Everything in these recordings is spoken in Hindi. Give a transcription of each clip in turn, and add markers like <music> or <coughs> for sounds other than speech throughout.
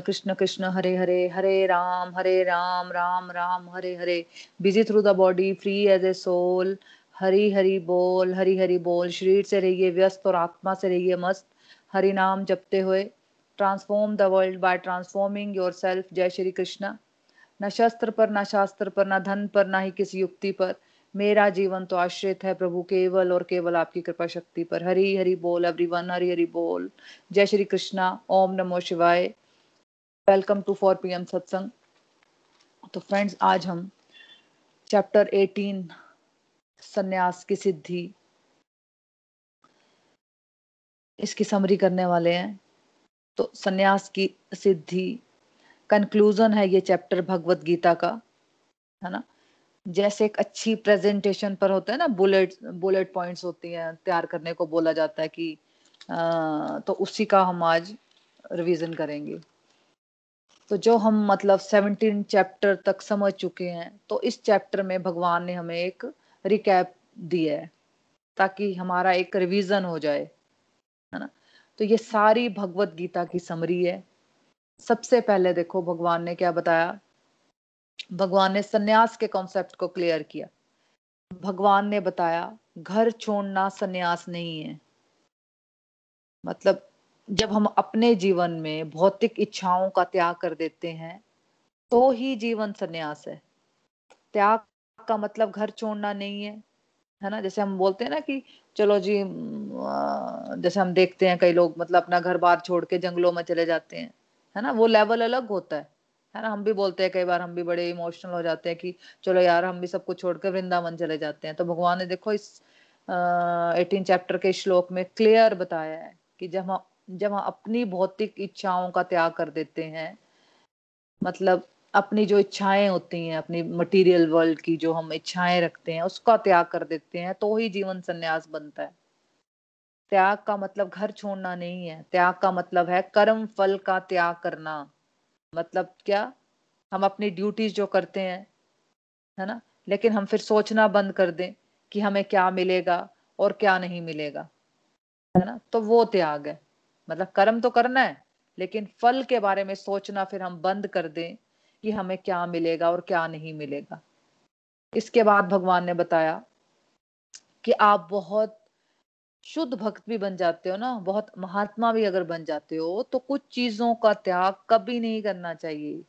Krishna Krishna Krishna, Hare Hare Hare Ram Hare Ram Ram Ram, Hare Hare. Busy through the body free as a soul Hari Hari बोल, हरी हरी बोल। शरीर से रहिए व्यस्त और आत्मा से रहिए मस्त। हरि नाम जपते हुए। Transform the world by transforming yourself जय श्री कृष्ण। न शस्त्र पर, न शास्त्र पर, न धन पर, न ही किसी युक्ति पर। मेरा जीवन तो आश्रित है प्रभु, केवल और केवल आपकी कृपा शक्ति पर। हरी हरी बोल एवरीवन हरी हरी बोल। जय श्री कृष्णा। ओम नमो शिवाय। Welcome to four P M satsang तो फ्रेंड्स आज हम चैप्टर 18 सन्यास की सिद्धि इसकी समरी करने वाले हैं। तो सन्यास की सिद्धि कंक्लूजन है ये चैप्टर भगवत गीता का है ना? जैसे एक अच्छी प्रेजेंटेशन पर होता है ना बुलेट बुलेट पॉइंट्स होती हैं तैयार करने को बोला जाता है कि आ, तो उसी का हम आज रिवीजन करेंगे। तो जो हम मतलब सेवनटीन चैप्टर तक समझ चुके हैं तो इस चैप्टर में भगवान ने हमें एक रिकैप दिया है, ताकि हमारा एक रिवीजन हो जाए, है ना? तो ये सारी भगवत गीता की समरी है। सबसे पहले देखो भगवान ने क्या बताया? भगवान ने सन्यास के कॉन्सेप्ट को क्लियर किया। भगवान ने बताया, घर छोड़ना सन्यास नहीं है। मतलब जब हम अपने जीवन में भौतिक इच्छाओं का त्याग कर देते हैं तो ही जीवन सन्यास है। त्याग का मतलब घर छोड़ना नहीं है है ना? जैसे हम बोलते हैं ना कि, चलो जी जैसे हम देखते हैं कई लोग मतलब अपना घर बार छोड़ के जंगलों में चले जाते हैं, है ना? वो लेवल अलग होता है है ना? हम भी बोलते हैं कई बार हम भी बड़े इमोशनल हो जाते हैं कि, चलो यार, हम भी सब कुछ छोड़कर वृंदावन चले जाते हैं। तो भगवान ने देखो इस एटीन चैप्टर के श्लोक में क्लियर बताया है कि जब हम जब हम अपनी भौतिक इच्छाओं का त्याग कर देते हैं मतलब अपनी जो इच्छाएँ होती हैं, अपनी मटेरियल वर्ल्ड की जो हम इच्छाएँ रखते हैं, उसका त्याग कर देते हैं तो ही जीवन संन्यास बनता है। त्याग का मतलब घर छोड़ना नहीं है। त्याग का मतलब है कर्म, फल का त्याग करना। मतलब क्या? हम अपनी ड्यूटीज़ जो करते हैं, है ना? लेकिन हम फिर सोचना बंद कर दें कि हमें क्या मिलेगा और क्या नहीं मिलेगा, है ना? तो वो त्याग है। मतलब कर्म तो करना है, लेकिन फल के बारे में सोचना फिर हम बंद कर दें कि हमें क्या मिलेगा और क्या नहीं मिलेगा। इसके बाद भगवान ने बताया कि आप बहुत शुद्ध भक्त भी बन जाते हो ना, बहुत महात्मा भी अगर बन जाते हो तो कुछ चीज़ों का त्याग कभी नहीं करना चाहिए,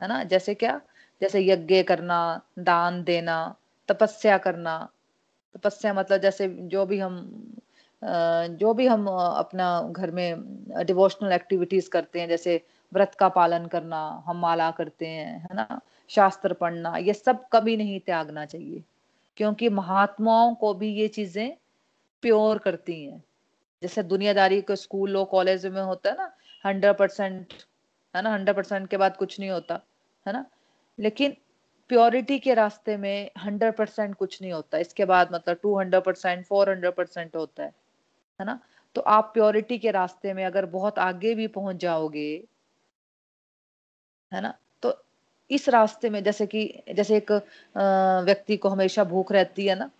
है ना? जैसे क्या? जैसे यज्ञ करना, दान देना, तपस्या करना। तपस्या मतलब जैसे जो भी हम जो भी हम अपना घर में डिवोशनल एक्टिविटीज़ करते हैं, जैसे व्रत का पालन करना, हम माला करते हैं, है ना? शास्त्र पढ़ना, ये सब कभी नहीं त्यागना चाहिए, क्योंकि महात्माओं को भी ये चीज़ें प्योर करती हैं। जैसे दुनियादारी के स्कूल कॉलेज में होता है ना हंड्रेड परसेंट है ना? हंड्रेड परसेंट के बाद कुछ नहीं होता, है ना? लेकिन प्योरिटी के रास्ते में हंड्रेड परसेंट कुछ नहीं होता। इसके बाद मतलब two hundred percent four hundred percent होता है। है ना? तो आप प्योरिटी के रास्ते में अगर बहुत आगे भी पहुँच जाओगे, है ना? तो इस रास्ते में जैसे कि, जैसे एक व्यक्ति को हमेशा भूख रहती है ना,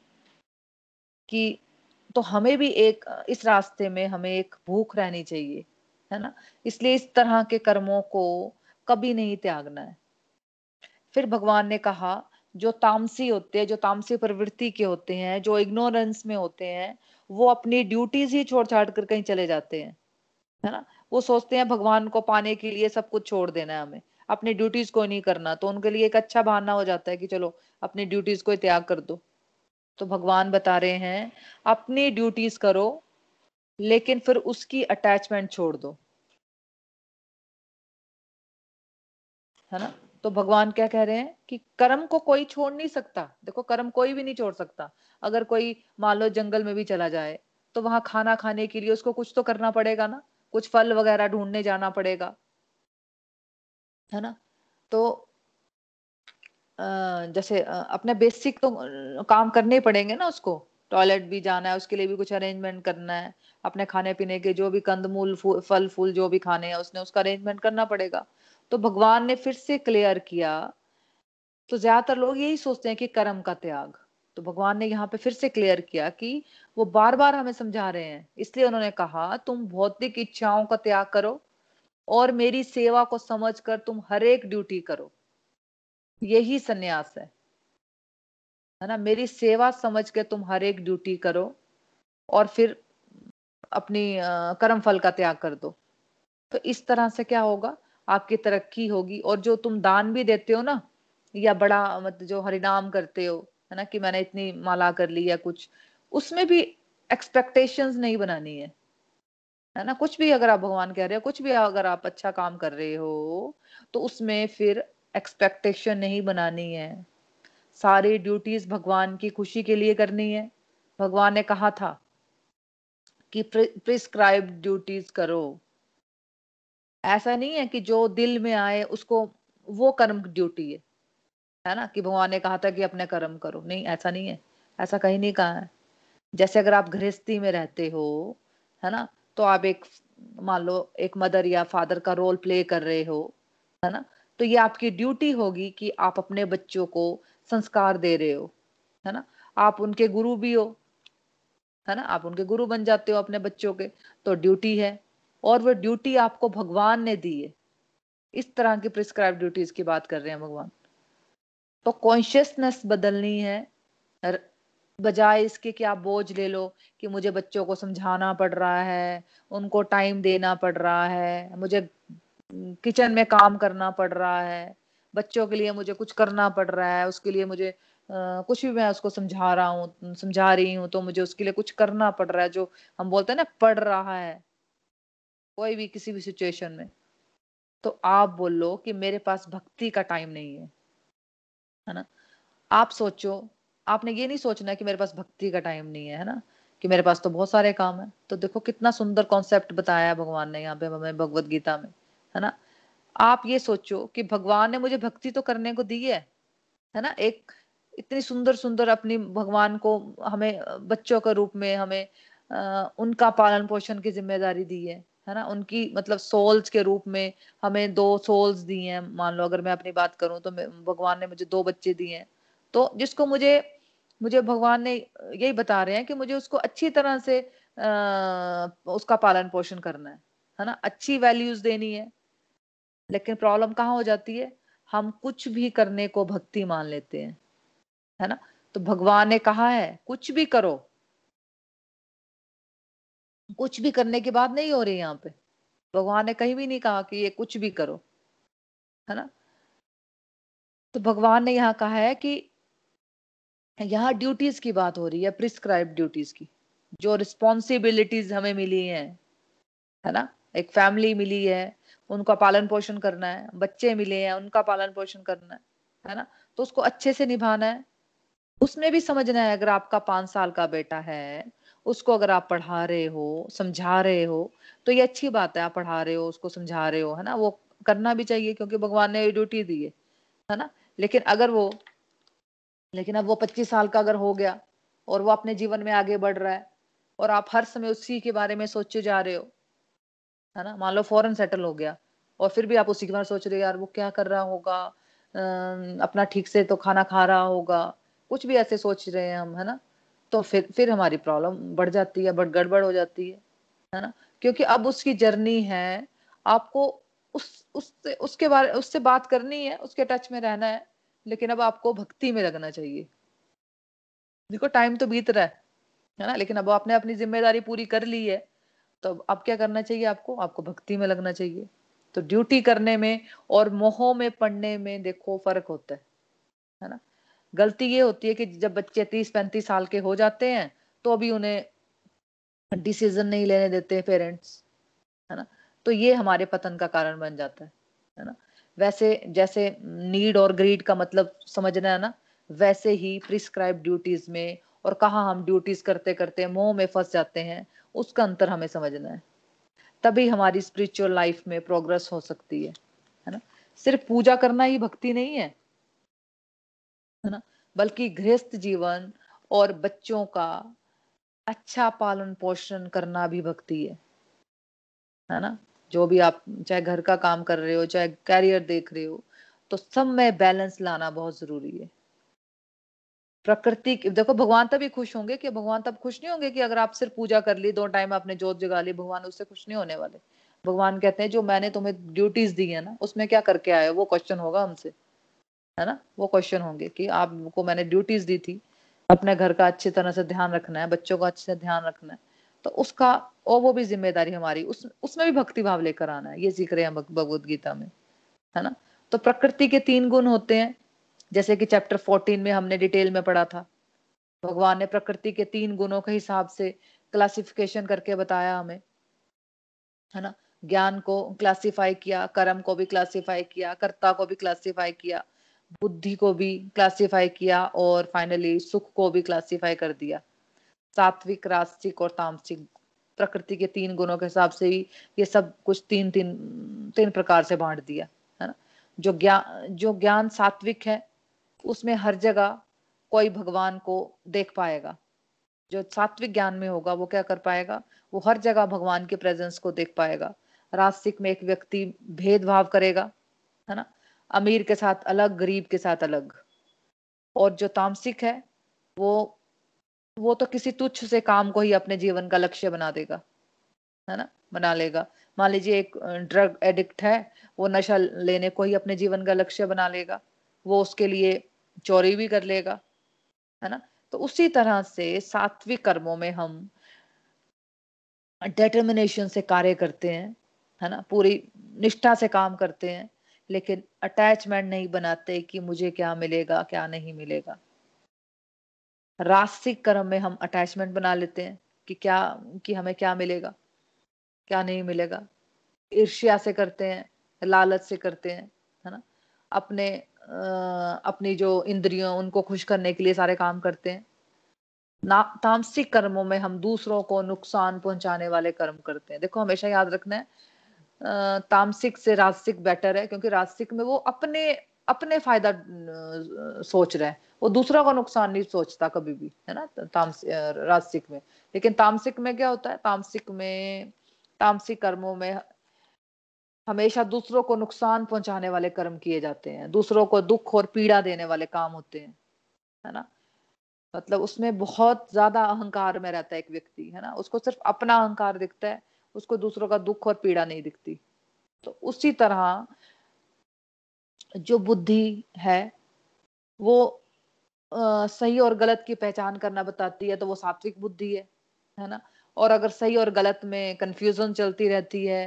कि तो हमें भी एक, इस रास्ते में हमें एक भूख रहनी चाहिए, है ना? इसलिए इस तरह के कर्मों को कभी नहीं त्यागना है। फिर भगवान ने कहा, जो तामसी होते हैं, जो तामसी प्रवृत्ति के होते हैं, जो इग्नोरेंस में होते हैं वो अपनी ड्यूटीज़ ही छोड़ छाड़ कर कहीं चले जाते हैं, है ना? वो सोचते हैं भगवान को पाने के लिए सब कुछ छोड़ देना है हमें। अपनी ड्यूटीज़ को नहीं करना तो उनके लिए एक अच्छा बहाना हो जाता है कि चलो, अपनी ड्यूटीज़ को त्याग कर दो। तो भगवान बता रहे हैं, अपनी ड्यूटीज़ करो, लेकिन फिर उसकी अटैचमेंट छोड़ दो। है ना? तो भगवान क्या कह रहे हैं कि कर्म को कोई छोड़ नहीं सकता। देखो, कर्म कोई भी नहीं छोड़ सकता। अगर कोई, मान लो, जंगल में भी चला जाए तो वहाँ खाना खाने के लिए उसको कुछ तो करना पड़ेगा ना। कुछ फल वगैरह ढूँढने जाना पड़ेगा। है ना? तो जैसे अपने बेसिक तो काम करने ही पड़ेंगे ना उसको। टॉयलेट भी जाना है, उसके लिए भी कुछ अरेंजमेंट करना है। अपने खाने पीने के जो भी कंदमूल फल, फूल जो भी खाने हैं, उसने उसका अरेंजमेंट करना पड़ेगा। तो भगवान ने फिर से क्लियर किया। तो ज़्यादातर लोग यही सोचते हैं कि कर्म का त्याग। तो भगवान ने यहाँ पे फिर से क्लियर किया कि वो बार बार हमें समझा रहे हैं। इसलिए उन्होंने कहा, तुम भौतिक इच्छाओं का त्याग करो और मेरी सेवा को समझकर तुम हर एक ड्यूटी करो। यही सन्यास है। है ना? मेरी सेवा समझ के तुम हर एक ड्यूटी करो और फिर अपनी कर्म फल का त्याग कर दो। तो इस तरह से क्या होगा? आपकी तरक्की होगी। और जो तुम दान भी देते हो ना, या बड़ा मतलब जो हरिनाम करते हो, है ना, कि मैंने इतनी माला कर ली या कुछ, उसमें भी एक्सपेक्टेशंस नहीं बनानी है। है ना, कुछ भी अगर आप भगवान कह रहे हो, कुछ भी अगर आप अच्छा काम कर रहे हो तो उसमें फिर एक्सपेक्टेशन नहीं बनानी है। सारी ड्यूटीज़ भगवान की खुशी के लिए करनी है। भगवान ने कहा था कि प्रिस्क्राइब ड्यूटीज़ करो। ऐसा नहीं है कि जो दिल में आए, उसको, वो कर्म ड्यूटी है। है ना? कि भगवान ने कहा था कि अपने कर्म करो। नहीं, ऐसा नहीं है। ऐसा कहीं नहीं कहा है। जैसे अगर आप गृहस्थी में रहते हो, है ना? तो आप एक, मान लो, एक मदर या फादर का रोल प्ले कर रहे हो, है ना? तो ये आपकी ड्यूटी होगी कि आप अपने बच्चों को संस्कार दे रहे हो, है ना? आप उनके गुरु भी हो, है ना? आप उनके गुरु बन जाते हो अपने बच्चों के तो ड्यूटी है। और वो ड्यूटी आपको भगवान ने दी है। इस तरह की प्रिस्क्राइब ड्यूटीज़ की बात कर रहे हैं भगवान। तो कॉन्शियसनेस बदलनी है। बजाय इसके कि आप बोझ ले लो कि मुझे बच्चों को समझाना पड़ रहा है उनको टाइम देना पड़ रहा है मुझे किचन में काम करना पड़ रहा है बच्चों के लिए मुझे कुछ करना पड़ रहा है उसके लिए मुझे आ, कुछ भी मैं उसको समझा रहा हूँ समझा रही हूँ तो मुझे उसके लिए कुछ करना पड़ रहा है जो हम बोलते हैं ना पढ़ रहा है। कोई भी किसी भी सिचुएशन में तो आप बोलो कि मेरे पास भक्ति का टाइम नहीं है है ना? आप सोचो आपने ये नहीं सोचना कि मेरे पास भक्ति का टाइम नहीं है है ना? कि मेरे पास तो बहुत सारे काम है। तो देखो कितना सुंदर कॉन्सेप्ट बताया भगवान ने यहाँ पे हमें भगवत गीता में है ना? आप ये सोचो कि भगवान ने मुझे भक्ति तो करने को दी है है ना? एक इतनी सुंदर सुंदर अपनी भगवान को हमें बच्चों के रूप में हमें आ, उनका पालन पोषण की ज़िम्मेदारी दी है। है ना? उनकी मतलब सोल्स के रूप में हमें दो सोल्स दी हैं। मान लो अगर मैं अपनी बात करूँ तो भगवान ने मुझे दो बच्चे दिए हैं। तो जिसको मुझे मुझे भगवान ने यही बता रहे हैं कि मुझे उसको अच्छी तरह से आ, उसका पालन पोषण करना है है ना? अच्छी वैल्यूज़ देनी है। लेकिन प्रॉब्लम कहाँ हो जाती है? हम कुछ भी करने को भक्ति मान लेते हैं है ना? तो भगवान ने कहा है कुछ भी करो। कुछ भी करने की बात नहीं हो रही यहाँ पे। भगवान ने कहीं भी नहीं कहा कि ये कुछ भी करो, है ना? तो भगवान ने यहाँ कहा है कि यहाँ ड्यूटीज़ की बात हो रही है प्रिस्क्राइब ड्यूटीज़ की, जो रिस्पॉन्सिबिलिटीज हमें मिली है है ना? एक फैमिली मिली है, उनका पालन पोषण करना है, बच्चे मिले हैं, उनका पालन पोषण करना है है ना? तो उसको अच्छे से निभाना है। उसमें भी समझना है, अगर आपका पाँच साल का बेटा है उसको अगर आप पढ़ा रहे हो, समझा रहे हो तो ये अच्छी बात है, आप पढ़ा रहे हो, उसको समझा रहे हो, है ना? वो करना भी चाहिए क्योंकि भगवान ने ड्यूटी दी है है ना? लेकिन अगर वो, लेकिन अब वो पच्चीस साल का अगर हो गया और वो अपने जीवन में आगे बढ़ रहा है और आप हर समय उसी के बारे में सोचे जा रहे हो, है ना? मान लो फॉरन सेटल हो गया और फिर भी आप उसी के बारे में सोच रहे हो, यार वो क्या कर रहा होगा? अपना ठीक से तो खाना खा रहा होगा, कुछ भी ऐसे सोच रहे हैं हम, है ना? तो फिर फिर हमारी प्रॉब्लम बढ़ जाती है बट गड़बड़ हो जाती है है ना? क्योंकि अब उसकी जर्नी है, आपको उस, उससे, उसके बारे, उससे बात करनी है, उसके टच में रहना है, लेकिन अब आपको भक्ति में लगना चाहिए। देखो टाइम तो बीत रहा है है ना? लेकिन अब आपने अपनी ज़िम्मेदारी पूरी कर ली है तो अब क्या करना चाहिए आपको? आपको भक्ति में लगना चाहिए। तो ड्यूटी करने में और मोह में पढ़ने में देखो, फ़र्क होता है है ना? गलती ये होती है कि जब बच्चे तीस पैंतीस साल के हो जाते हैं तो अभी उन्हें डिसीज़न नहीं लेने देते पेरेंट्स है ना? तो ये हमारे पतन का कारण बन जाता है है ना? वैसे जैसे नीड और ग्रीड का मतलब समझना है ना, वैसे ही प्रिस्क्राइब ड्यूटीज़ में और कहा हम ड्यूटीज़ करते करते मोह में फंस जाते हैं, उसका अंतर हमें समझना है। तभी हमारी स्पिरिचुअल लाइफ में प्रोग्रेस हो सकती है है ना? सिर्फ़ पूजा करना ही भक्ति नहीं है है ना? बल्कि गृहस्थ जीवन और बच्चों का अच्छा पालन पोषण करना भी भक्ति है। है ना? जो भी आप चाहे घर का काम कर रहे हो, चाहे कैरियर देख रहे हो तो सब में बैलेंस लाना बहुत ज़रूरी है। प्रकृति देखो भगवान तभी खुश होंगे कि भगवान तब खुश नहीं होंगे कि अगर आप सिर्फ़ पूजा कर ली, दो टाइम आपने जोत जगा ली, भगवान उससे खुश नहीं होने वाले। भगवान कहते हैं, जो मैंने तुम्हें ड्यूटीज़ दी है ना, उसमें क्या करके आए वो क्वेश्चन होगा हमसे। है ना? वो क्वेश्चन होंगे कि आपको मैंने ड्यूटीज़ दी थी, अपने घर का अच्छी तरह से ध्यान रखना है, बच्चों का अच्छे से ध्यान रखना है तो उसका, और वो भी ज़िम्मेदारी हमारी, उस, उसमें भी भक्ति भाव लेकर आना है, ये सीख रहे हैं भगवत गीता में, है ना? तो प्रकृति के तीन गुण होते हैं, जैसे कि चैप्टर फोर्टीन में हमने डिटेल में पढ़ा था, भगवान ने प्रकृति के तीन गुणों के हिसाब से क्लासिफिकेशन करके बताया हमें, है ना? ज्ञान को क्लासिफाई किया, कर्म को भी क्लासिफाई किया, कर्ता को भी क्लासिफाई किया बुद्धि को भी क्लासिफाई किया और फाइनली सुख को भी क्लासिफाई कर दिया। सात्विक रास्तिक और तामसिक, प्रकृति के तीन गुणों के हिसाब से ही ये सब कुछ तीन तीन तीन प्रकार से बांट दिया, है ना? जो ज्ञान जो ज्ञान सात्विक है, उसमें हर जगह कोई भगवान को देख पाएगा। जो सात्विक ज्ञान में होगा, वो क्या कर पाएगा? वो हर जगह भगवान के प्रेजेंस को देख पाएगा। रास्तिक में एक व्यक्ति भेदभाव करेगा, है ना? अमीर के साथ अलग, गरीब के साथ अलग। और जो तामसिक है, वो वो तो किसी तुच्छ से काम को ही अपने जीवन का लक्ष्य बना देगा, है ना? बना लेगा। मान लीजिए एक ड्रग एडिक्ट है, वो नशा लेने को ही अपने जीवन का लक्ष्य बना लेगा। वो उसके लिए चोरी भी कर लेगा, है ना? तो उसी तरह से सात्विक कर्मों में हम डेटर्मिनेशन से कार्य करते हैं, है ना? पूरी निष्ठा से काम करते हैं। लेकिन अटैचमेंट नहीं बनाते कि मुझे क्या मिलेगा क्या नहीं मिलेगा। रास्तिक कर्म में हम अटैचमेंट बना लेते हैं कि क्या कि हमें क्या मिलेगा क्या नहीं मिलेगा। ईर्ष्या से करते हैं लालच से करते हैं है ना? अपने आ, अपनी जो इंद्रियों उनको खुश करने के लिए सारे काम करते हैं। ना तामसिक कर्मों में हम दूसरों को नुकसान पहुँचाने वाले कर्म करते हैं। देखो हमेशा याद रखना है तामसिक से राजसिक बेटर है, क्योंकि राजसिक में वो अपने अपने फ़ायदा सोच रहे हैं। वो दूसरा का नुकसान नहीं सोचता कभी भी, है ना? राजसिक में। लेकिन तामसिक में क्या होता है? तामसिक में, तामसिक कर्मों में हमेशा दूसरों को नुकसान पहुँचाने वाले कर्म किए जाते हैं। दूसरों को दुख और पीड़ा देने वाले काम होते हैं, है ना? मतलब उसमें बहुत ज़्यादा अहंकार में रहता है एक व्यक्ति, है ना? उसको सिर्फ़ अपना अहंकार दिखता है उसको दूसरों का दुख और पीड़ा नहीं दिखती। तो उसी तरह जो बुद्धि है वो आ, सही और गलत की पहचान करना बताती है तो वो सात्विक बुद्धि है है ना? और अगर सही और गलत में कंफ्यूजन चलती रहती है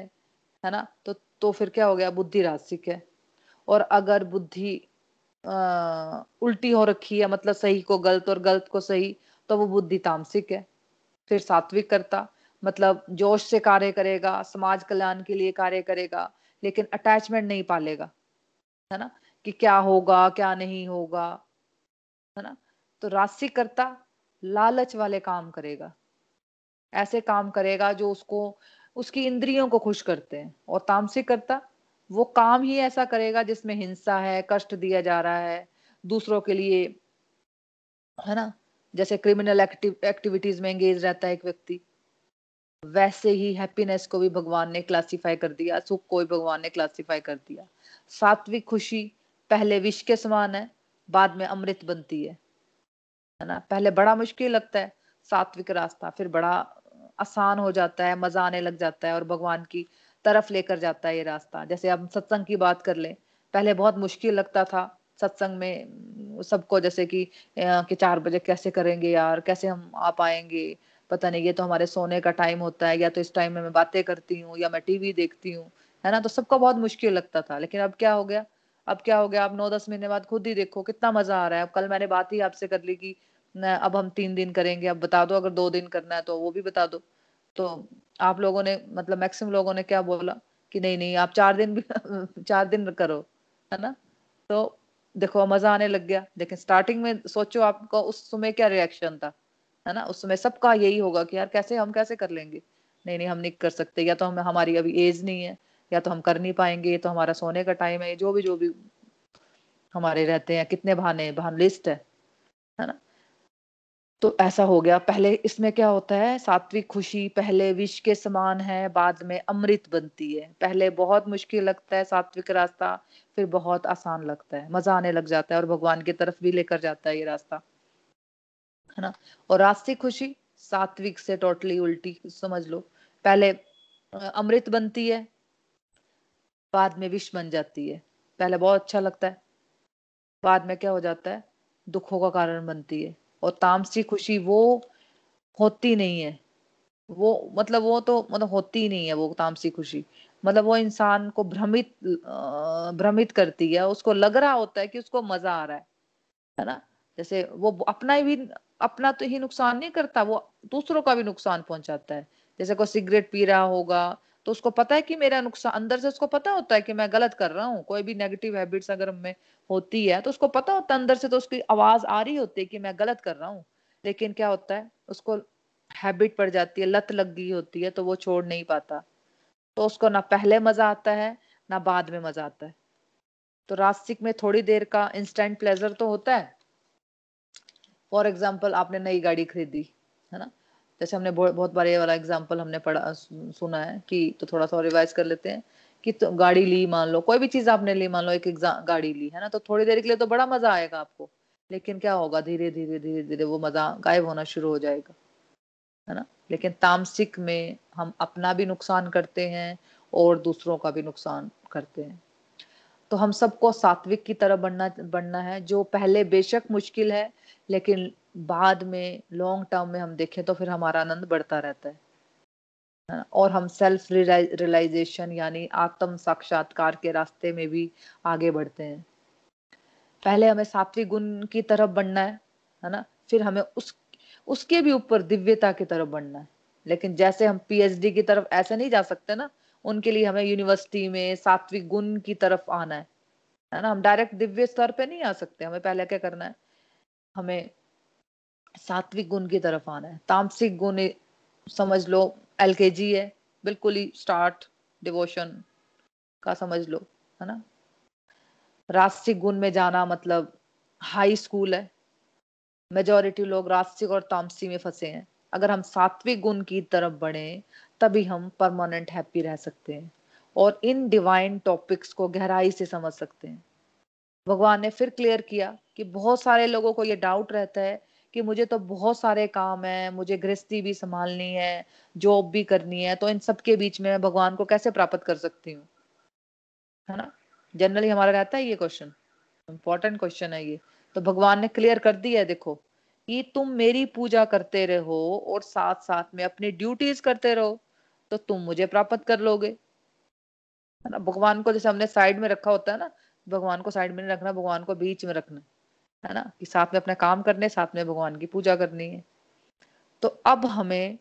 है ना? तो तो फिर क्या हो गया? बुद्धि रासिक है। और अगर बुद्धि उल्टी हो रखी है मतलब सही को गलत और गलत को सही तो वो बुद्धि तामसिक है। फिर सात्विक करता मतलब जोश से कार्य करेगा, समाज कल्याण के लिए कार्य करेगा, लेकिन अटैचमेंट नहीं पालेगा, है ना? कि क्या होगा, क्या नहीं होगा, है ना? तो राशि करता लालच वाले काम करेगा। ऐसे काम करेगा जो उसको, उसकी इंद्रियों को खुश करते हैं। और तामसिक करता वो काम ही ऐसा करेगा जिसमें हिंसा है, कष्ट दिया जा रहा है, दूसरों के लिए, है ना? जैसे क्रिमिनल एक्टिव एक्टिविटीज़ में एंगेज रहता है एक व्यक्ति। वैसे ही हैप्पीनेस को भी भगवान ने क्लासिफाई कर दिया, सुख को भी भगवान ने क्लासिफाई कर दिया। सात्विक खुशी पहले विष के समान है, बाद में अमृत बनती है। है ना? पहले बड़ा मुश्किल लगता है, सात्विक रास्ता, फिर बड़ा आसान हो जाता है, मज़ा आने लग जाता है और भगवान की तरफ़ लेकर जाता है ये रास्ता। जैसे हम सत्संग की बात कर ले, पहले बहुत मुश्किल लगता था सत्संग में, सबको जैसे कि कि चार बजे कैसे करेंगे यार, कैसे हम आ पाएँगे? पता नहीं, ये तो हमारे सोने का टाइम होता है, या तो इस टाइम में मैं बातें करती हूँ, या मैं टीवी देखती हूँ, है ना? तो सबको बहुत मुश्किल लगता था, लेकिन अब क्या हो गया? अब क्या हो गया? आप नौ दस महीने बाद खुद ही देखो, कितना मज़ा आ रहा है। अब कल मैंने बात ही आपसे कर ली कि अब हम तीन दिन करेंगे, अब बता दो, अगर दो दिन करना है तो वो भी बता दो। तो आप लोगों ने मतलब मैक्सिमम लोगों ने क्या बोला? कि नहीं नहीं, आप चार दिन भी <laughs> चार दिन करो, है ना? तो देखो, मज़ा आने लग गया। लेकिन स्टार्टिंग में सोचो आपका उस समय क्या रिएक्शन था? है ना? उस समय सबका यही होगा कि यार कैसे हम कैसे कर लेंगे? नहीं नहीं, हम नहीं कर सकते। या तो हम, हमारी अभी एज नहीं है, या तो हम कर नहीं पाएँगे तो हमारा सोने का टाइम है जो भी जो भी हमारे रहते हैं, कितने बहाने, बहान लिस्ट है है ना? तो ऐसा हो गया। पहले इसमें क्या होता है? सात्विक खुशी पहले विष के समान है, बाद में अमृत बनती है। पहले बहुत मुश्किल लगता है सात्विक रास्ता, फिर बहुत आसान लगता है। मज़ा आने लग जाता है और भगवान की तरफ़ भी लेकर जाता है ये रास्ता। है ना? और रास्तिक खुशी, सात्विक से टोटली उल्टी, समझ लो। पहले अमृत बनती है, बाद में विष बन जाती है। पहले बहुत अच्छा लगता है, बाद में क्या हो जाता है? दुखों का कारण बनती है। और तामसी खुशी वो होती नहीं है। वो मतलब वो तो मतलब होती नहीं है वो तामसी खुशी। मतलब वो इंसान को भ्रमित भ्रमित करती है। उसको लग रहा होता है कि उसको मज़ा आ रहा है है ना? जैसे वो अपना ही भी अपना तो ही नुकसान नहीं करता, वो दूसरों का भी नुकसान पहुंचाता है। जैसे कोई सिगरेट पी रहा होगा तो उसको पता है कि मेरा नुकसान, अंदर से उसको पता होता है कि मैं गलत कर रहा हूँ, कोई भी नेगेटिव हैबिट्स अगर में होती है तो उसको पता होता है, अंदर से तो उसकी आवाज़ आ रही होती है कि मैं गलत कर रहा हूँ। लेकिन क्या होता है, उसको हैबिट पड़ जाती है, लत लग गई होती है तो वो छोड़ नहीं पाता। तो उसको ना पहले मज़ा आता है, ना बाद में मज़ा आता है। तो रास्तिक में थोड़ी देर का इंस्टेंट प्लेजर तो होता है फॉर एग्ज़ाम्पल आपने नई गाड़ी खरीदी, है ना? जैसे हमने बहुत बार ये वाला एग्ज़ाम्पल हमने पढ़ा, सुना है कि तो थोड़ा सा रिवाइज कर लेते हैं कि तो गाड़ी ली मान लो, कोई भी चीज़ आपने ली मान लो, एक गाड़ी ली, है ना? तो थोड़ी देर के लिए तो बड़ा मज़ा आएगा आपको, लेकिन क्या होगा? धीरे धीरे धीरे धीरे वो मज़ा गायब होना शुरू हो जाएगा, है ना? लेकिन तामसिक में हम अपना भी नुकसान करते हैं और दूसरों का भी नुकसान करते हैं। तो हम सबको सात्विक की तरह बनना बनना है, जो पहले बेशक मुश्किल है लेकिन बाद में लॉन्ग टर्म में हम देखें तो फिर हमारा आनंद बढ़ता रहता है। और हम सेल्फ रियलाइजेशन यानी आत्म साक्षात्कार के रास्ते में भी आगे बढ़ते हैं। पहले हमें सात्विक गुण की तरफ़ बढ़ना है है ना? फिर हमें उस, उसके भी ऊपर दिव्यता की तरफ़ बढ़ना है। लेकिन जैसे हम पीएचडी की तरफ़ ऐसे नहीं जा सकते ना, उनके लिए हमें यूनिवर्सिटी में सात्विक गुण की तरफ़ आना है। है ना? हम डायरेक्ट दिव्य स्तर पे नहीं आ सकते, हमें पहले क्या करना है? हमें सात्विक गुण की तरफ़ आना है। तामसिक गुण, समझ लो एल है, बिल्कुल ही स्टार्ट डिवोशन का समझ लो, है ना? रास्तिक गुण में जाना मतलब हाई स्कूल है। मेजोरिटी लोग रास्तिक और तामसी में फंसे हैं। अगर हम सात्विक गुण की तरफ़ बढ़े, तभी हम परमानेंट हैप्पी रह सकते हैं और इन डिवाइन टॉपिक्स को गहराई से समझ सकते हैं। भगवान ने फिर क्लियर किया कि बहुत सारे लोगों को ये डाउट रहता है कि मुझे तो बहुत सारे काम है, मुझे गृहस्थी भी संभालनी है जॉब भी करनी है तो इन सब के बीच में मैं भगवान को कैसे प्राप्त कर सकती हूँ? है ना? जनरली हमारा रहता है ये क्वेश्चन इंपॉर्टेंट क्वेश्चन है ये. तो भगवान ने क्लियर कर दिया है, देखो, कि तुम मेरी पूजा करते रहो और साथ साथ में अपनी ड्यूटीज़ करते रहो तो तुम मुझे प्राप्त कर लोगे। है ना? भगवान को जैसे हमने साइड में रखा होता है ना भगवान को साइड में नहीं रखना, भगवान को बीच में रखना, है ना? कि साथ में अपने काम करने, साथ में भगवान की पूजा करनी है। तो अब हमें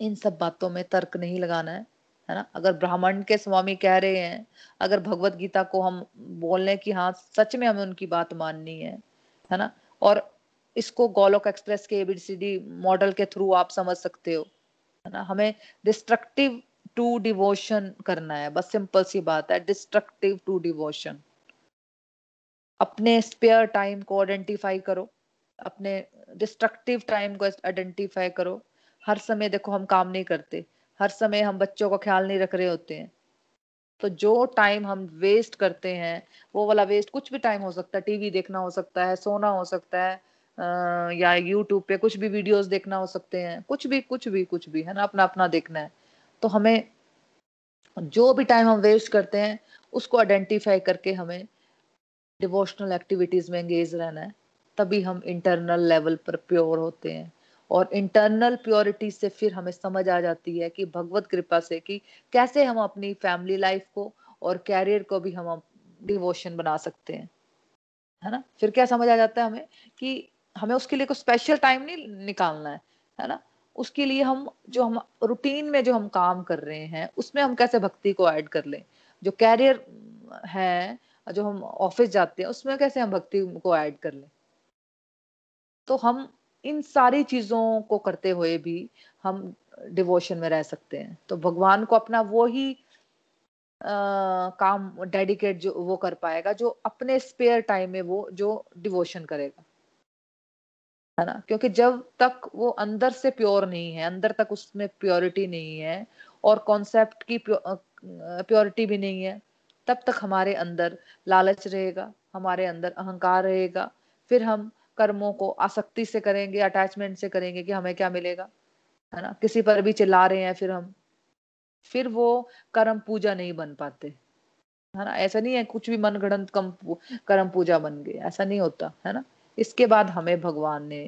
इन सब बातों में तर्क नहीं लगाना है है ना? अगर ब्राह्मण के स्वामी कह रहे हैं, अगर भगवत गीता को हम बोल रहे कि हाँ सच में हमें उनकी बात माननी है है ना? और इसको गोलोक एक्सप्रेस के एबीसीडी मॉडल के थ्रू आप समझ सकते हो, है ना? हमें डिस्ट्रक्टिव टू डिवोशन करना है बस सिंपल सी बात है डिस्ट्रक्टिव टू डिवोशन अपने स्पेयर टाइम को आइडेंटिफाई करो अपने डिस्ट्रक्टिव टाइम को आइडेंटिफाई करो। हर समय देखो हम काम नहीं करते हर समय हम बच्चों का ख्याल नहीं रख रहे होते हैं। तो जो टाइम हम वेस्ट करते हैं वो वाला वेस्ट कुछ भी टाइम हो सकता है टीवी देखना हो सकता है सोना हो सकता है आ, या यूट्यूब पे कुछ भी वीडियोस देखना हो सकते हैं कुछ भी कुछ भी कुछ भी है ना अपना अपना देखना है। तो हमें जो भी टाइम हम वेस्ट करते हैं, उसको आइडेंटिफाई करके हमें डिवोशनल एक्टिविटीज़ में एंगेज रहना है। तभी हम इंटरनल लेवल पर प्योर होते हैं। और इंटरनल प्योरिटी से फिर हमें समझ आ जाती है कि भगवत कृपा से कि कैसे हम अपनी फैमिली लाइफ को और कैरियर को भी हम डिवोशन बना सकते हैं। है ना? फिर क्या समझ आ जाता है हमें कि हमें उसके लिए कोई स्पेशल टाइम नहीं निकालना है है ना? उसके लिए हम जो हम रूटीन में जो हम काम कर रहे हैं उसमें हम कैसे भक्ति को ऐड कर लें? जो कैरियर है जो हम ऑफ़िस जाते हैं उसमें कैसे हम भक्ति को ऐड कर लें? तो हम इन सारी चीज़ों को करते हुए भी हम डिवोशन में रह सकते हैं। तो भगवान को अपना वो ही आ, काम डेडिकेट जो वो कर पाएगा जो अपने स्पेयर टाइम में वो जो डिवोशन करेगा। है ना? क्योंकि जब तक वो अंदर से प्योर नहीं है, अंदर तक उसमें प्योरिटी नहीं है और कॉन्सेप्ट की प्योरिटी भी नहीं है, तब तक हमारे अंदर लालच रहेगा, हमारे अंदर अहंकार रहेगा। फिर हम कर्मों को आसक्ति से करेंगे अटैचमेंट से करेंगे कि हमें क्या मिलेगा, है ना? किसी पर भी चिल्ला रहे हैं फिर हम, फिर वो कर्म पूजा नहीं बन पाते, है ना? ऐसा नहीं है कुछ भी मन गढ़ंत कम कर्म पूजा बन गए ऐसा नहीं होता, है ना? इसके बाद हमें भगवान ने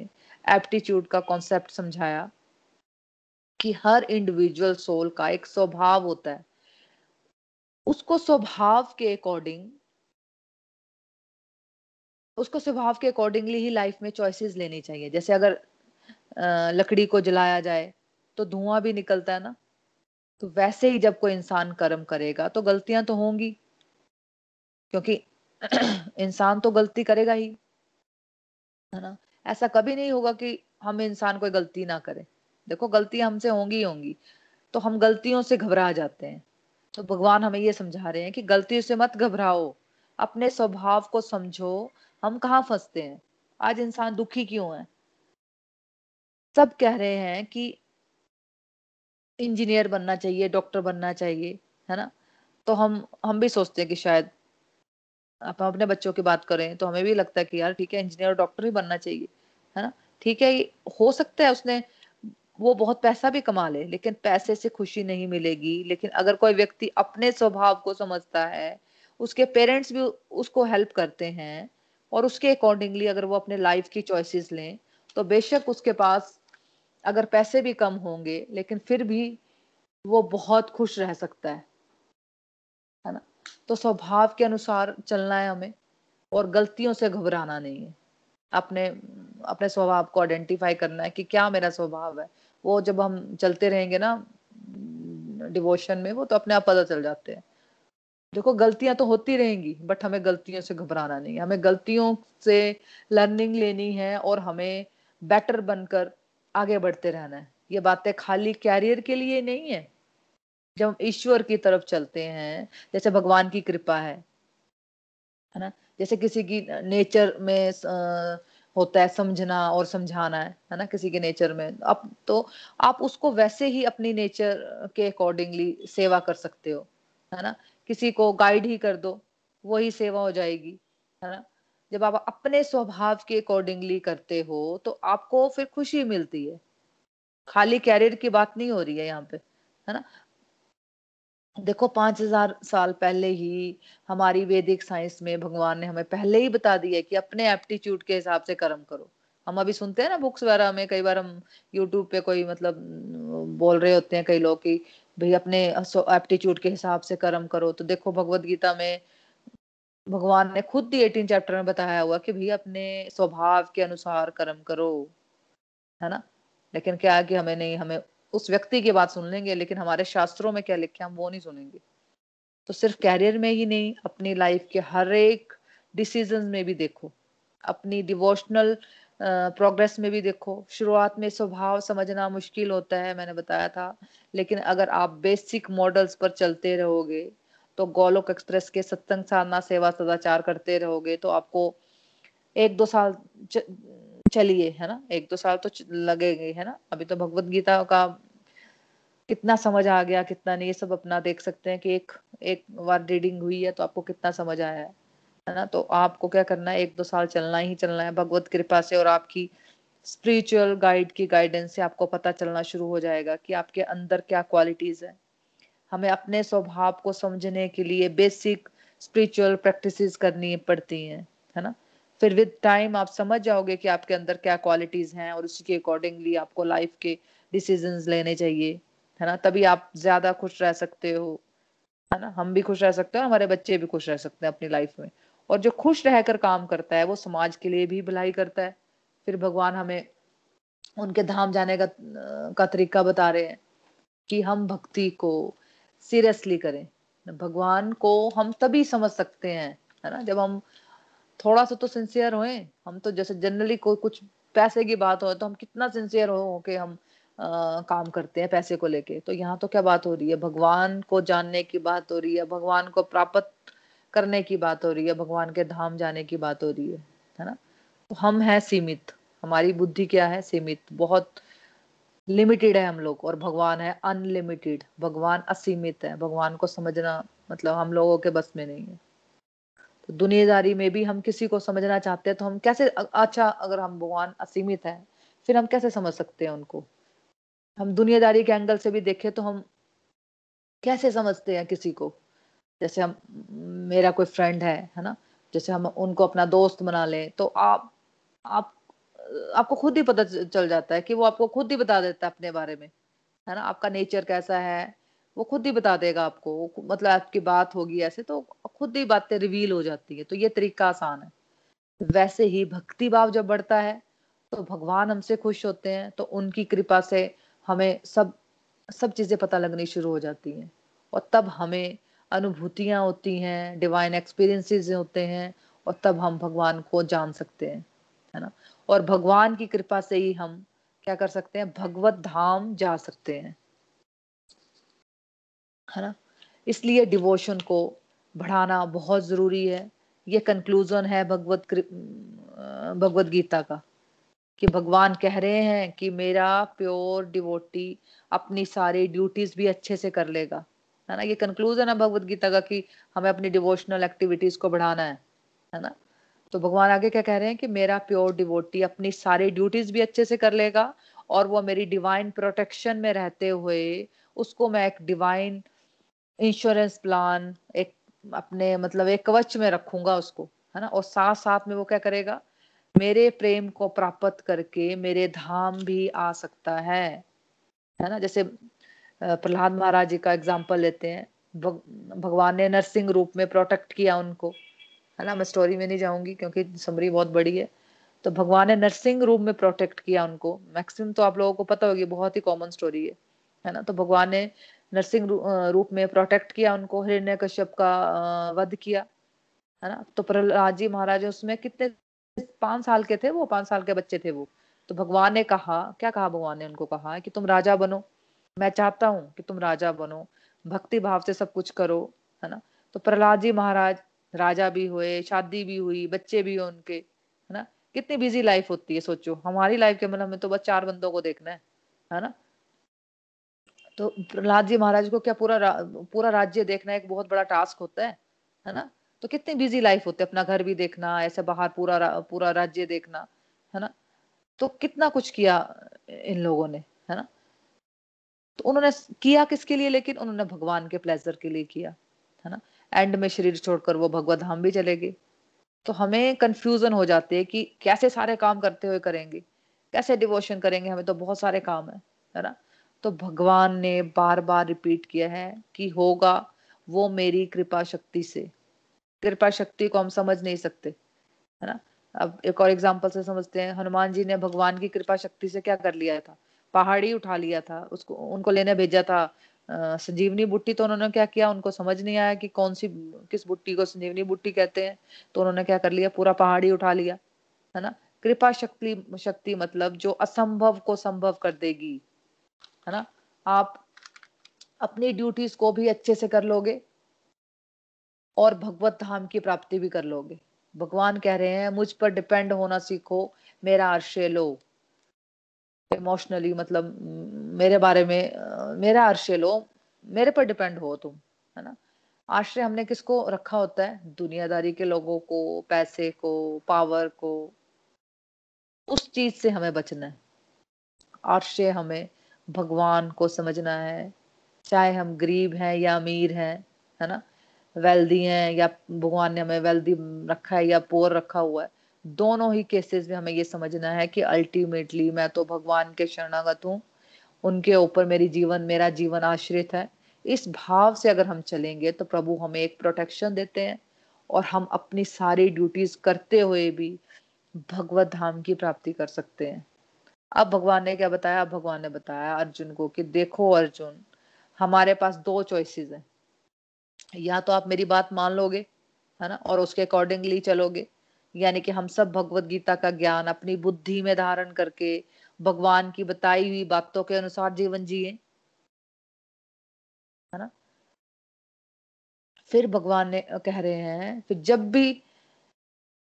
एप्टीट्यूड का कॉन्सेप्ट समझाया कि हर इंडिविजुअल सोल का एक स्वभाव होता है। उसको स्वभाव के अकॉर्डिंग उसको स्वभाव के अकॉर्डिंगली ही लाइफ में चॉइसेस लेनी चाहिए। जैसे अगर लकड़ी को जलाया जाए तो धुआँ भी निकलता है ना? तो वैसे ही जब कोई इंसान कर्म करेगा तो गलतियाँ तो होंगी। क्योंकि <clears throat> इंसान तो गलती करेगा ही। है ना? ऐसा कभी नहीं होगा कि हम इंसान कोई गलती ना करें। देखो गलतियाँ हमसे होंगी होंगी। तो हम गलतियों से घबरा जाते हैं। तो भगवान हमें ये समझा रहे हैं कि गलतियों से मत घबराओ। अपने स्वभाव को समझो। हम कहाँ फंसते हैं? आज इंसान दुखी क्यों है? सब कह रहे हैं कि इंजीनियर बनना चाहिए, डॉक्टर बनना चाहिए, है ना? तो हम हम भी सोचते हैं कि शायद आप अपने बच्चों की बात करें तो हमें भी लगता है कि यार ठीक है इंजीनियर और डॉक्टर ही बनना चाहिए, है ना? ठीक है हो सकता है उसने वो बहुत पैसा भी कमा ले, लेकिन पैसे से खुशी नहीं मिलेगी। लेकिन अगर कोई व्यक्ति अपने स्वभाव को समझता है, उसके पेरेंट्स भी उसको हेल्प करते हैं और उसके अकॉर्डिंगली अगर वो अपने लाइफ की चॉइसेस लें तो बेशक उसके पास अगर पैसे भी कम होंगे, लेकिन फिर भी वो बहुत खुश रह सकता है है ना? तो स्वभाव के अनुसार चलना है हमें और गलतियों से घबराना नहीं है। अपने अपने स्वभाव को आइडेंटिफाई करना है कि क्या मेरा स्वभाव है। वो जब हम चलते रहेंगे ना डिवोशन में, वो तो अपने आप पता चल जाते हैं। देखो, गलतियाँ तो होती रहेंगी बट हमें गलतियों से घबराना नहीं है। हमें गलतियों से लर्निंग लेनी है और हमें बेटर बनकर आगे बढ़ते रहना है। ये बातें खाली कैरियर के लिए नहीं है। जब हम ईश्वर की तरफ़ चलते हैं, जैसे भगवान की कृपा है है ना? जैसे किसी की नेचर में होता है समझना और समझाना है है ना? किसी के नेचर में। अब तो आप उसको वैसे ही अपनी नेचर के अकॉर्डिंगली सेवा कर सकते हो, है ना? किसी को गाइड ही कर दो, वही सेवा हो जाएगी, है ना? जब आप अपने स्वभाव के अकॉर्डिंगली करते हो तो आपको फिर खुशी मिलती है। खाली कैरियर की बात नहीं हो रही है यहाँ पे, है ना? देखो, पाँच हज़ार साल पहले ही हमारी वैदिक साइंस में भगवान ने हमें पहले ही बता दिया कि अपने एप्टीट्यूड के हिसाब से कर्म करो। हम अभी सुनते हैं ना बुक्स वगैरह में, कई बार हम यूट्यूब पे कोई मतलब बोल रहे होते हैं कई लोग कि भाई अपने एप्टीट्यूड के हिसाब से कर्म करो। तो देखो, भगवत गीता में भगवान ने खुद ही एटीन चैप्टर में बताया हुआ कि भाई अपने स्वभाव के अनुसार कर्म करो, है ना? लेकिन क्या है कि हमें नहीं, हमें उस व्यक्ति की बात सुन लेंगे, लेकिन हमारे शास्त्रों में क्या लिखे हम वो नहीं सुनेंगे। तो सिर्फ़ कैरियर में ही नहीं, अपनी लाइफ के हर एक डिसीज़न में भी देखो। अपनी डिवोशनल प्रोग्रेस में भी देखो। शुरुआत में स्वभाव समझना मुश्किल होता है, मैंने बताया था। लेकिन अगर आप बेसिक मॉडल्स पर चलते रहोगे तो गोलोक एक्सप्रेस के सत्संग साधना सेवा सदाचार करते रहोगे तो आपको एक दो साल चलिए, है ना? एक दो साल तो लगेंगे, है ना? अभी तो भगवत गीता का कितना समझ आ गया, कितना नहीं, ये सब अपना देख सकते हैं कि एक एक बार रीडिंग हुई है तो आपको कितना समझ आया है है ना? तो आपको क्या करना है, एक दो साल चलना ही चलना है भगवत कृपा से और आपकी स्पिरिचुअल गाइड की गाइडेंस से आपको पता चलना शुरू हो जाएगा कि आपके अंदर क्या क्वालिटीज है। हमें अपने स्वभाव को समझने के लिए बेसिक स्पिरिचुअल प्रैक्टिसेस करनी पड़ती हैं, है ना? फिर विद टाइम आप समझ जाओगे कि आपके अंदर क्या क्वालिटीज हैं और उसी के अकॉर्डिंगली आपको लाइफ के डिसीजंस लेने चाहिए, है ना? तभी आप ज़्यादा खुश रह सकते हो, है ना? हम भी खुश रह सकते हैं हमारे बच्चे भी खुश रह सकते हैं अपनी लाइफ में। और जो खुश रहकर काम करता है, वो समाज के लिए भी भलाई करता है। फिर भगवान हमें उनके धाम जाने का का तरीका बता रहे हैं कि हम भक्ति को सीरियसली करें। भगवान को हम तभी समझ सकते हैं, है ना? जब हम थोड़ा सा तो सिंसियर होए। हम तो जैसे जनरली कोई कुछ पैसे की बात हो तो हम कितना सिंसियर हो के हम आ, काम करते हैं पैसे को लेके। तो यहाँ तो क्या बात हो रही है? भगवान को जानने की बात हो रही है भगवान को प्राप्त करने की बात हो रही है भगवान के धाम जाने की बात हो रही है है ना? तो हम हैं सीमित। हमारी बुद्धि क्या है? सीमित। बहुत लिमिटेड है हम लोग और भगवान है अनलिमिटेड भगवान असीमित है। भगवान को समझना मतलब हम लोगों के बस में नहीं है। तो दुनियादारी में भी हम किसी को समझना चाहते हैं तो हम कैसे अच्छा अगर हम भगवान असीमित है, फिर हम कैसे समझ सकते हैं उनको? हम दुनियादारी के एंगल से भी देखें तो हम कैसे समझते हैं किसी को? जैसे हम, मेरा कोई फ्रेंड है है ना? जैसे हम उनको अपना दोस्त बना लें तो आप आप, आपको खुद ही पता चल जाता है कि वो आपको खुद ही बता देता है अपने बारे में, है ना? आपका नेचर कैसा है? वो खुद ही बता देगा आपको मतलब आपकी बात होगी ऐसे तो खुद ही बातें रिवील हो जाती है तो ये तरीका आसान है। वैसे ही भक्ति भाव जब बढ़ता है तो भगवान हमसे खुश होते हैं तो उनकी कृपा से हमें सब सब चीज़ें पता लगनी शुरू हो जाती हैं। और तब हमें अनुभूतियाँ होती हैं डिवाइन एक्सपीरियंसेस होते हैं, और तब हम भगवान को जान सकते हैं, है ना? और भगवान की कृपा से ही हम क्या कर सकते हैं? भगवत धाम जा सकते हैं। है ना? इसलिए डिवोशन को बढ़ाना बहुत ज़रूरी है। ये कंक्लूजन है भगवत भगवत गीता का कि भगवान कह रहे हैं कि मेरा प्योर डिवोटी अपनी सारी ड्यूटीज़ भी अच्छे से कर लेगा। है ना? ये कंक्लूजन है भगवत गीता का कि हमें अपनी डिवोशनल एक्टिविटीज़ को बढ़ाना है। है ना? तो भगवान आगे क्या कह रहे हैं कि मेरा प्योर डिवोटी अपनी सारी ड्यूटीज़ भी अच्छे से कर लेगा और वो मेरी डिवाइन प्रोटेक्शन में रहते हुए उसको मैं एक डिवाइन इंश्योरेंस प्लान एक अपने मतलब एक कवच में रखूँगा उसको है ना? और साथ साथ में वो क्या करेगा? मेरे प्रेम को प्राप्त करके मेरे धाम भी आ सकता है है ना? जैसे प्रहलाद महाराज जी का एग्ज़ाम्पल लेते हैं। भग, भगवान ने नरसिंह रूप में प्रोटेक्ट किया उनको है ना? मैं स्टोरी में नहीं जाऊँगी क्योंकि समरी बहुत बड़ी है। तो भगवान ने नरसिंह रूप में प्रोटेक्ट किया उनको। मैक्सिमम तो आप लोगों को पता होगी बहुत ही कॉमन स्टोरी है है ना? तो भगवान ने नरसिंह रूप में प्रोटेक्ट किया उनको हिरण्य कश्यप का वध किया, है ना? तो प्रहलाद जी महाराज उसमें कितने, पाँच साल के थे वो, पाँच साल के बच्चे थे वो। तो भगवान ने कहा, क्या कहा भगवान ने उनको कहा कि तुम राजा बनो। मैं चाहता हूँ कि तुम राजा बनो भक्ति भाव से सब कुछ करो, है ना? तो प्रहलाद जी महाराज राजा भी हुए, शादी भी हुई, बच्चे भी हुए उनके, है ना? कितनी बिज़ी लाइफ होती है, सोचो। हमारी लाइफ के मतलब हमें तो बस चार बंदों को देखना है है ना? तो प्रहलाद जी महाराज को क्या पूरा रा, पूरा राज्य देखना एक बहुत बड़ा टास्क होता है? है ना? तो कितनी बिज़ी लाइफ होती है अपना घर भी देखना ऐसे बाहर पूरा रा, पूरा राज्य देखना है ना? तो कितना कुछ किया इन लोगों ने है ना? तो उन्होंने किया किसके लिए? लेकिन उन्होंने भगवान के प्लेजर के लिए किया है ना? एंड में शरीर छोड़कर वो भगवत धाम भी चले गए। तो हमें कंफ्यूजन हो जाती है कि कैसे सारे काम करते हुए करेंगे? कैसे डिवोशन करेंगे? हमें तो बहुत सारे काम है है ना? तो भगवान ने बार बार रिपीट किया है कि होगा वो मेरी कृपा शक्ति से। कृपा शक्ति को हम समझ नहीं सकते, है ना? अब एक और एग्ज़ाम्पल से समझते हैं। हनुमान जी ने भगवान की कृपा शक्ति से क्या कर लिया था? पहाड़ी उठा लिया था, उसको, उनको लेने भेजा था। संजीवनी बुट्टी तो उन्होंने क्या किया? उनको समझ नहीं आया कि कौन सी, किस बुट्टी को संजीवनी बुट्टी कहते हैं। तो उन्होंने क्या कर लिया? पूरा पहाड़ी उठा लिया, है ना? कृपा शक्ति शक्ति मतलब जो असंभव को संभव कर देगी। है ना? आप अपनी ड्यूटीज़ को भी अच्छे से कर लोगे और भगवत धाम की प्राप्ति भी कर लोगे। भगवान कह रहे हैं, मुझ पर डिपेंड होना सीखो, मेरा आश्रय लो। इमोशनली मतलब मेरे बारे में, मेरा आश्रय लो, मेरे पर डिपेंड हो तुम, है ना? आश्रय हमने किसको रखा होता है? दुनियादारी के लोगों को, पैसे को पावर को। उस चीज़ से हमें बचना है। आश्रय हमें भगवान को समझना है। चाहे हम गरीब हैं या अमीर हैं, है ना? वेल्दी हैं या भगवान ने हमें वेल्दी रखा है या पोर रखा हुआ है, दोनों ही केसेस में हमें ये समझना है कि अल्टीमेटली मैं तो भगवान के शरणागत हूँ, उनके ऊपर मेरी जीवन, मेरा जीवन आश्रित है। इस भाव से अगर हम चलेंगे तो प्रभु हमें एक प्रोटेक्शन देते हैं और हम अपनी सारी ड्यूटीज़ करते हुए भी भगवत धाम की प्राप्ति कर सकते हैं। अब भगवान ने क्या बताया? अब भगवान ने बताया अर्जुन को कि देखो अर्जुन, हमारे पास दो चॉइसेस हैं। या तो आप मेरी बात मान लोगे, है ना, और उसके अकॉर्डिंगली चलोगे। यानी कि हम सब भगवत गीता का ज्ञान अपनी बुद्धि में धारण करके भगवान की बताई हुई बातों के अनुसार जीवन जिए। है ना? फिर भगवान ने कह रहे हैं, फिर जब भी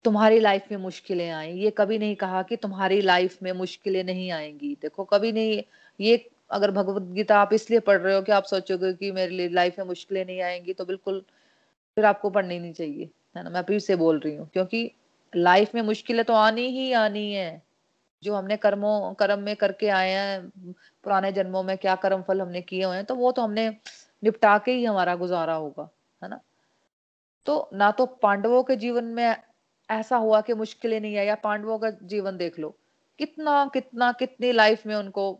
तुम्हारी लाइफ में मुश्किलें आई। ये कभी नहीं कहा कि तुम्हारी लाइफ में मुश्किलें नहीं आएँगी। देखो, कभी नहीं, ये अगर भगवत गीता आप इसलिए पढ़ रहे हो कि आप सोचोगे कि मेरे लिए लाइफ में मुश्किलें नहीं आएँगी तो बिल्कुल फिर आपको पढ़नी नहीं चाहिए, है ना? मैं फिर से बोल रही हूँ, क्योंकि लाइफ में मुश्किलें तो आनी ही आनी है। जो हमने कर्मों, कर्म में करके आए हैं, पुराने जन्मों में क्या कर्म फल हमने किए हुए हैं तो वो तो हमने निपटा के ही हमारा गुजारा होगा, है ना? तो ना तो पांडवों के जीवन में ऐसा हुआ कि मुश्किलें नहीं आई, या पांडवों का जीवन देख लो। कितना कितना, कितनी लाइफ में उनको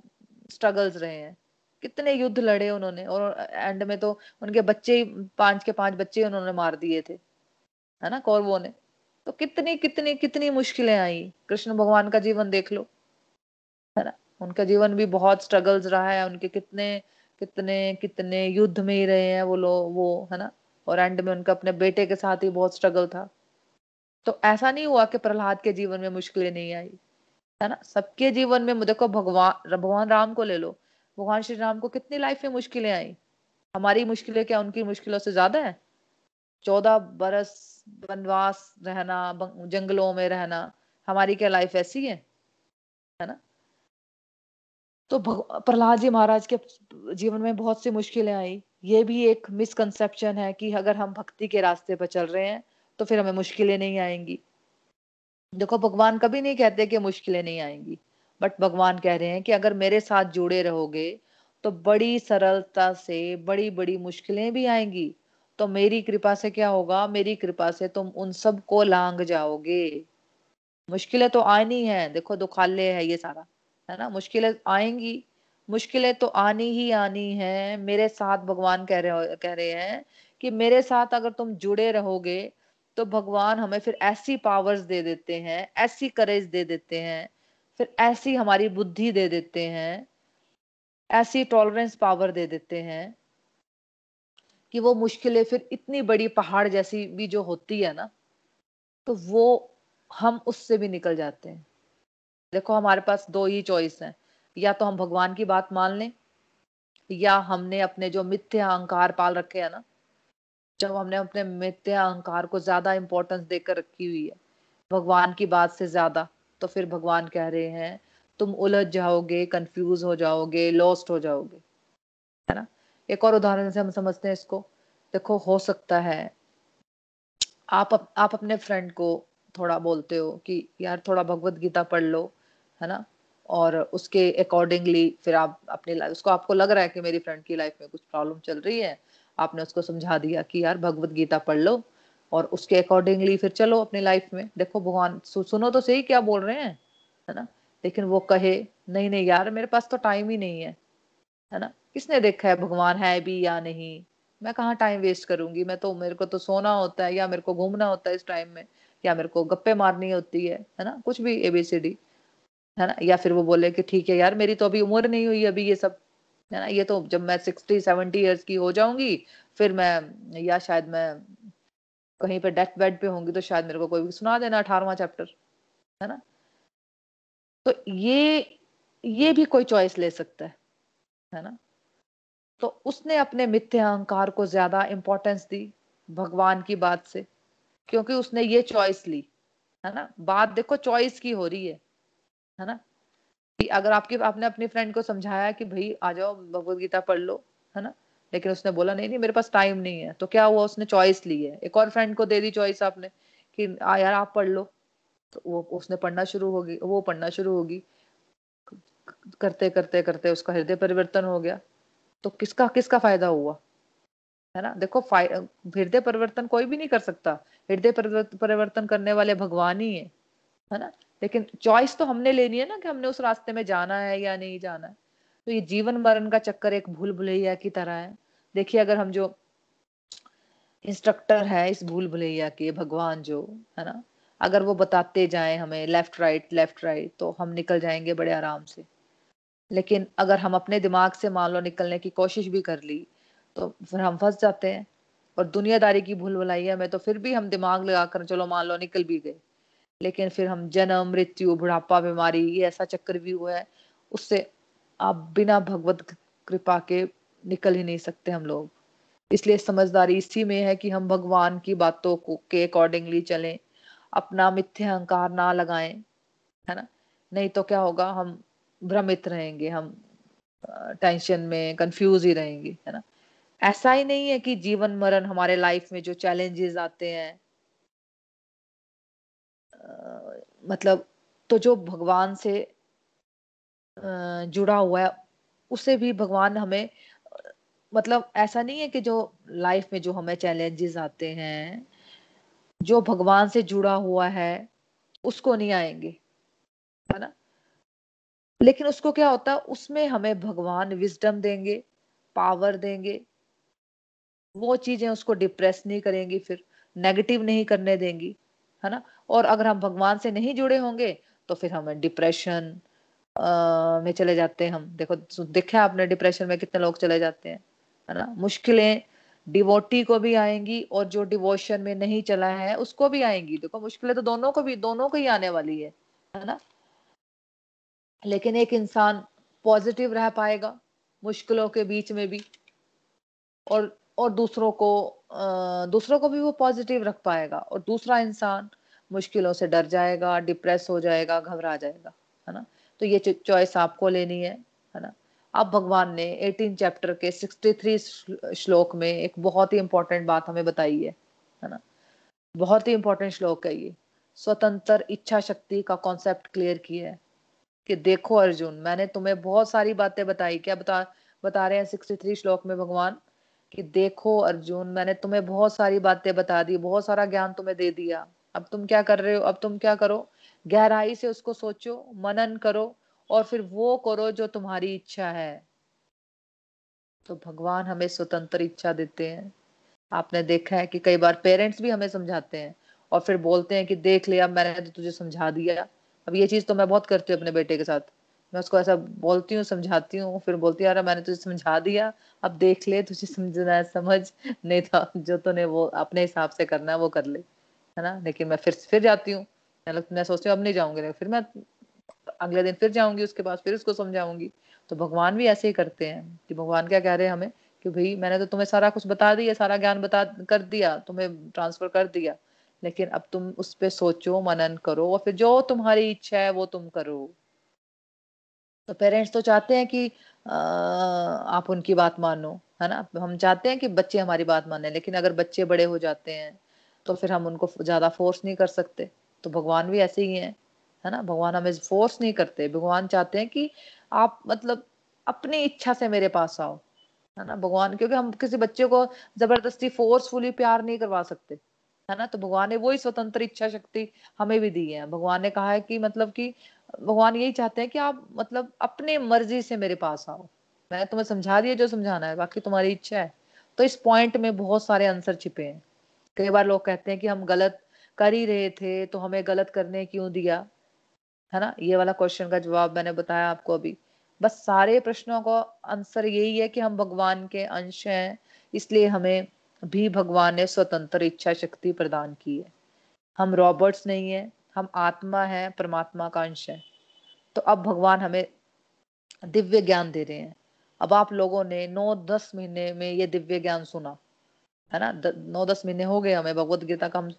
स्ट्रगल्स रहे हैं। कितने युद्ध लड़े उन्होंने, और एंड में तो उनके बच्चे ही, पाँच के पाँच बच्चे उन्होंने मार दिए थे, है ना, कौरवों ने। तो कितनी कितनी कितनी मुश्किलें आई। कृष्ण भगवान का जीवन देख लो, है ना। उनका जीवन भी बहुत स्ट्रगल्स रहा है, उनके कितने कितने कितने युद्ध में ही रहे हैं वो लोग, वो, है ना। और एंड में उनका अपने बेटे के साथ ही बहुत स्ट्रगल था। तो ऐसा नहीं हुआ कि प्रहलाद के जीवन में मुश्किलें नहीं आई, है ना? सबके जीवन में, देखो, भगवान भगवान राम को ले लो। भगवान श्री राम को कितनी लाइफ में मुश्किलें आई? हमारी मुश्किलें क्या उनकी मुश्किलों से ज़्यादा है? चौदह बरस वनवास रहना जंगलों में रहना, हमारी क्या लाइफ ऐसी है? है ना? तो प्रहलाद जी महाराज के जीवन में बहुत सी मुश्किलें आई। ये भी एक मिसकंसेप्शन है कि अगर हम भक्ति के रास्ते पर चल रहे हैं तो फिर हमें मुश्किलें नहीं आएँगी। देखो, भगवान कभी नहीं कहते कि मुश्किलें नहीं आएँगी बट भगवान कह रहे हैं कि अगर मेरे साथ जुड़े रहोगे तो बड़ी सरलता से बड़ी बड़ी मुश्किलें भी आएँगी। तो मेरी कृपा से क्या होगा? मेरी कृपा से तुम उन सबको लांग जाओगे। मुश्किलें तो आनी है। देखो, दुखाले है ये सारा, है ना? मुश्किलें आएँगी। मुश्किलें तो आनी ही आनी है। मेरे साथ भगवान कह रहे कह रहे हैं कि मेरे साथ अगर तुम जुड़े रहोगे तो भगवान हमें फिर ऐसी पावर्स दे देते हैं, ऐसी करेज दे देते हैं, फिर ऐसी हमारी बुद्धि दे देते हैं, ऐसी टॉलरेंस पावर दे देते हैं कि वो मुश्किलें फिर इतनी बड़ी पहाड़ जैसी भी जो होती है ना तो वो हम उससे भी निकल जाते हैं। देखो हमारे पास दो ही चॉइस हैं, या तो हम भगवान की बात मान लें, या हमने अपने जो मिथ्या अहंकार पाल रखे हैं ना जब हमने अपने मिथ्या अहंकार को ज़्यादा इंपॉर्टेंस देकर रखी हुई है, भगवान की बात से ज़्यादा तो फिर भगवान कह रहे हैं, तुम उलझ जाओगे कंफ्यूज हो जाओगे लॉस्ट हो जाओगे. है ना? एक और उदाहरण से हम समझते हैं इसको। देखो, हो सकता है आप आप अपने फ्रेंड को थोड़ा बोलते हो कि, यार, थोड़ा भगवत गीता पढ़ लो, है ना? और उसके अकॉर्डिंगली फिर आप अपनी लाइफ उसको आपको लग रहा है कि मेरी फ्रेंड की लाइफ में कुछ प्रॉब्लम चल रही है आपने उसको समझा दिया कि यार भगवत गीता पढ़ लो और उसके अकॉर्डिंगली फिर चलो अपनी लाइफ में। देखो भगवान सु, सुनो तो सही क्या बोल रहे हैं है ना? लेकिन वो कहे नहीं नहीं यार मेरे पास तो टाइम ही नहीं है। है ना? किसने देखा है भगवान है भी या नहीं? मैं कहाँ टाइम वेस्ट करूँगी? मैं तो मेरे को तो सोना होता है या मेरे को घूमना होता है इस टाइम में या मेरे को गप्पे मारनी होती है है ना? कुछ भी एबीसीडी है ना? या फिर वो बोले कि ठीक है यार मेरी तो अभी उम्र नहीं हुई अभी ये सब। है ना, ये तो जब मैं सिक्सटी सेवेंटी ईयर्स की हो जाऊँगी, फिर मैं, या शायद मैं कहीं पे डेथ बेड पे होंगी तो शायद मेरे को कोई भी सुना देना अठारवा चैप्टर है ना? तो ये ये भी कोई चॉइस ले सकता है है ना? तो उसने अपने मिथ्या अहंकार को ज़्यादा इंपॉर्टेंस दी भगवान की बात से, क्योंकि उसने ये चॉइस ली, है ना? बात देखो चॉइस की हो रही है है ना? कि अगर आपके, आपने अपनी फ्रेंड को समझाया कि भाई आ जाओ, भगवत गीता पढ़ लो, है ना? लेकिन उसने बोला, नहीं नहीं, मेरे पास टाइम नहीं है। तो क्या हुआ? उसने चॉइस ली है। एक और फ्रेंड को दे दी चॉइस आपने कि, आ यार, आप पढ़ लो। तो वो, उसने पढ़ना शुरू होगी वो पढ़ना शुरू होगी। करते करते करते उसका हृदय परिवर्तन हो गया। तो किसका किसका फ़ायदा हुआ? है ना? देखो हृदय परिवर्तन कोई भी नहीं कर सकता। हृदय परिवर्तन करने वाले भगवान ही है। है ना? लेकिन चॉइस तो हमने लेनी है ना कि हमने उस रास्ते में जाना है या नहीं जाना है। तो ये जीवन मरण का चक्कर एक भूल भुलैया की तरह है। देखिए, अगर हम जो इंस्ट्रक्टर है इस भूल भुलैया के, भगवान जो, है ना? अगर वो बताते जाए हमें लेफ़्ट राइट लेफ़्ट राइट तो हम निकल जाएँगे बड़े आराम से। लेकिन अगर हम अपने दिमाग से मान लो निकलने की कोशिश भी कर ली तो फिर हम फंस जाते हैं। और दुनियादारी की भूल भुलाइया में तो फिर भी हम दिमाग लगाकर, चलो मान लो निकल भी गए। लेकिन फिर हम जन्म, मृत्यु, बुढ़ापा, बीमारी, ये ऐसा चक्कर भी हुआ है, उससे आप बिना भगवत कृपा के निकल ही नहीं सकते हम लोग। इसलिए समझदारी इसी में है कि हम भगवान की बातों को, के अकॉर्डिंगली चलें, अपना मिथ्या अहंकार ना लगाएँ, है ना? नहीं तो क्या होगा, हम भ्रमित रहेंगे, हम टेंशन में कंफ्यूज ही रहेंगे, है ना? ऐसा ही नहीं है कि जीवन मरण हमारे लाइफ में जो चैलेंजेस आते हैं मतलब तो जो भगवान से जुड़ा हुआ है, उसे भी भगवान हमें मतलब ऐसा नहीं है कि जो लाइफ में जो हमें चैलेंजेस आते हैं, जो भगवान से जुड़ा हुआ है, उसको नहीं आएँगे, है ना? लेकिन उसको क्या होता है उसमें हमें भगवान विजडम देंगे पावर देंगे, वो चीज़ें उसको डिप्रेस नहीं करेंगी, फिर नेगेटिव नहीं करने देंगी, है ना? और अगर हम भगवान से नहीं जुड़े होंगे तो फिर हमें डिप्रेशन में चले जाते हैं हम। देखो देखा आपने डिप्रेशन में कितने लोग चले जाते हैं, है ना? मुश्किलें डिवोटी को भी आएँगी और जो डिवोशन में नहीं चला है, उसको भी आएँगी। देखो, मुश्किलें तो दोनों को भी, दोनों को ही आने वाली है है ना? लेकिन एक इंसान पॉजिटिव रह पाएगा मुश्किलों के बीच में भी और और दूसरों को दूसरों को भी वो पॉजिटिव रख पाएगा और दूसरा इंसान मुश्किलों से डर जाएगा, डिप्रेस हो जाएगा, घबरा जाएगा, है ना? तो ये चॉइस आपको लेनी है है ना? अब भगवान ने 18 चैप्टर के 63 श्लोक में एक बहुत ही इंपॉर्टेंट बात हमें बताई है है ना? बहुत ही इंपॉर्टेंट श्लोक है ये। स्वतंत्र इच्छा शक्ति का कॉन्सेप्ट क्लियर किया है कि देखो अर्जुन, मैंने तुम्हें बहुत सारी बातें बताई, क्या बता बता रहे हैं 63 श्लोक में भगवान? कि देखो अर्जुन, मैंने तुम्हें बहुत सारी बातें बता दी, बहुत सारा ज्ञान तुम्हें दे दिया। अब तुम क्या कर रहे हो? अब तुम क्या करो? गहराई से उसको सोचो, मनन करो और फिर वो करो जो तुम्हारी इच्छा है। तो भगवान हमें स्वतंत्र इच्छा देते हैं। आपने देखा है कि कई बार पेरेंट्स भी हमें समझाते हैं और फिर बोलते हैं कि देख लिया, मैंने तो तुझे समझा दिया। अब ये चीज़ तो मैं बहुत करती हूँ अपने बेटे के साथ। मैं उसको ऐसा बोलती हूँ, समझाती हूँ, फिर बोलती है मैंने तुझे समझा दिया, अब देख ले, तुझे समझना है, समझ। <laughs> नहीं था जो तूने वो अपने हिसाब से करना है, वो कर ले। है ना? लेकिन मैं फिर फिर जाती हूँ। मैं सोचती हूँ अब नहीं जाऊँगी। फिर मैं अगले दिन फिर जाऊँगी उसके पास फिर उसको समझाऊँगी। तो भगवान भी ऐसे ही करते हैं कि भगवान क्या कह रहे हैं हमें कि भाई मैंने तो तुम्हें सारा कुछ बता दिया सारा ज्ञान बता कर दिया तुम्हें ट्रांसफ़र कर दिया। लेकिन अब तुम उस पर सोचो मनन करो और फिर जो तुम्हारी इच्छा है वो तुम करो। तो पेरेंट्स तो चाहते हैं कि आ, आप उनकी बात मानो है ना? हम चाहते हैं कि बच्चे हमारी बात माने लेकिन अगर बच्चे बड़े हो जाते हैं तो फिर हम उनको ज़्यादा फोर्स नहीं कर सकते। तो भगवान भी ऐसे ही हैं, है ना? भगवान हमें फोर्स नहीं करते। भगवान चाहते हैं कि आप मतलब अपनी इच्छा से मेरे पास आओ, है ना? भगवान, क्योंकि हम किसी बच्चे को ज़बरदस्ती फोर्सफुली प्यार नहीं करवा सकते, है ना? तो भगवान ने वही स्वतंत्र इच्छा शक्ति हमें भी दी है। भगवान ने कहा है कि मतलब कि, भगवान यही चाहते हैं कि आप मतलब अपने मर्ज़ी से मेरे पास आओ। मैंने तुम्हें समझा दिया जो समझाना है, बाकी तुम्हारी इच्छा है। तो इस पॉइंट में बहुत सारे आंसर छिपे हैं। कई बार लोग कहते हैं कि हम गलत कर ही रहे थे तो हमें गलत करने क्यों दिया? है ना? ये वाला क्वेश्चन का जवाब मैंने बताया आपको अभी। बस सारे प्रश्नों का आंसर यही है कि हम भगवान के अंश हैं, इसलिए हमें भी भगवान ने स्वतंत्र इच्छा शक्ति प्रदान की है। हम रॉबर्ट्स नहीं है, हम आत्मा है, परमात्मा का अंश है। तो अब भगवान हमें दिव्य ज्ञान दे रहे हैं। अब आप लोगों ने नौ दस महीने में ये दिव्य ज्ञान सुना। है ना? द, नौ दस महीने हो गए हमें भगवत गीता का हम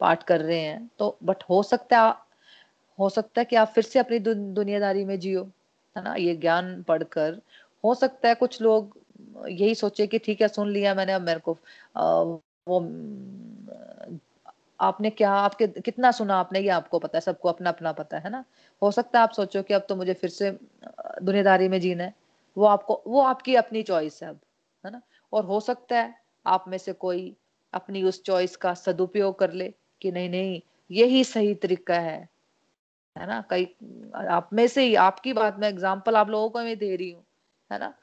पाठ कर रहे हैं। तो बट हो सकता है हो सकता है कि आप फिर से अपनी दु, दुनियादारी में जियो है ना? ये ज्ञान पढ़कर हो सकता है कुछ लोग यही सोचे कि ठीक है सुन लिया मैंने अब मेरे को आ, वो आपने क्या आपके कितना सुना आपने ये आपको पता है सबको अपना अपना पता है ना? हो सकता है आप सोचो कि अब तो मुझे फिर से दुनियादारी में जीना है। वो आपको वो आपकी अपनी चॉइस है अब है ना? और हो सकता है आप में से कोई अपनी उस चॉइस का सदुपयोग कर ले कि नहीं नहीं, यही सही तरीका है। है ना? कई, आप में से ही, आपकी बात में एग्ज़ाम्पल आप लोगों को मैं दे रही हूँ। है ना?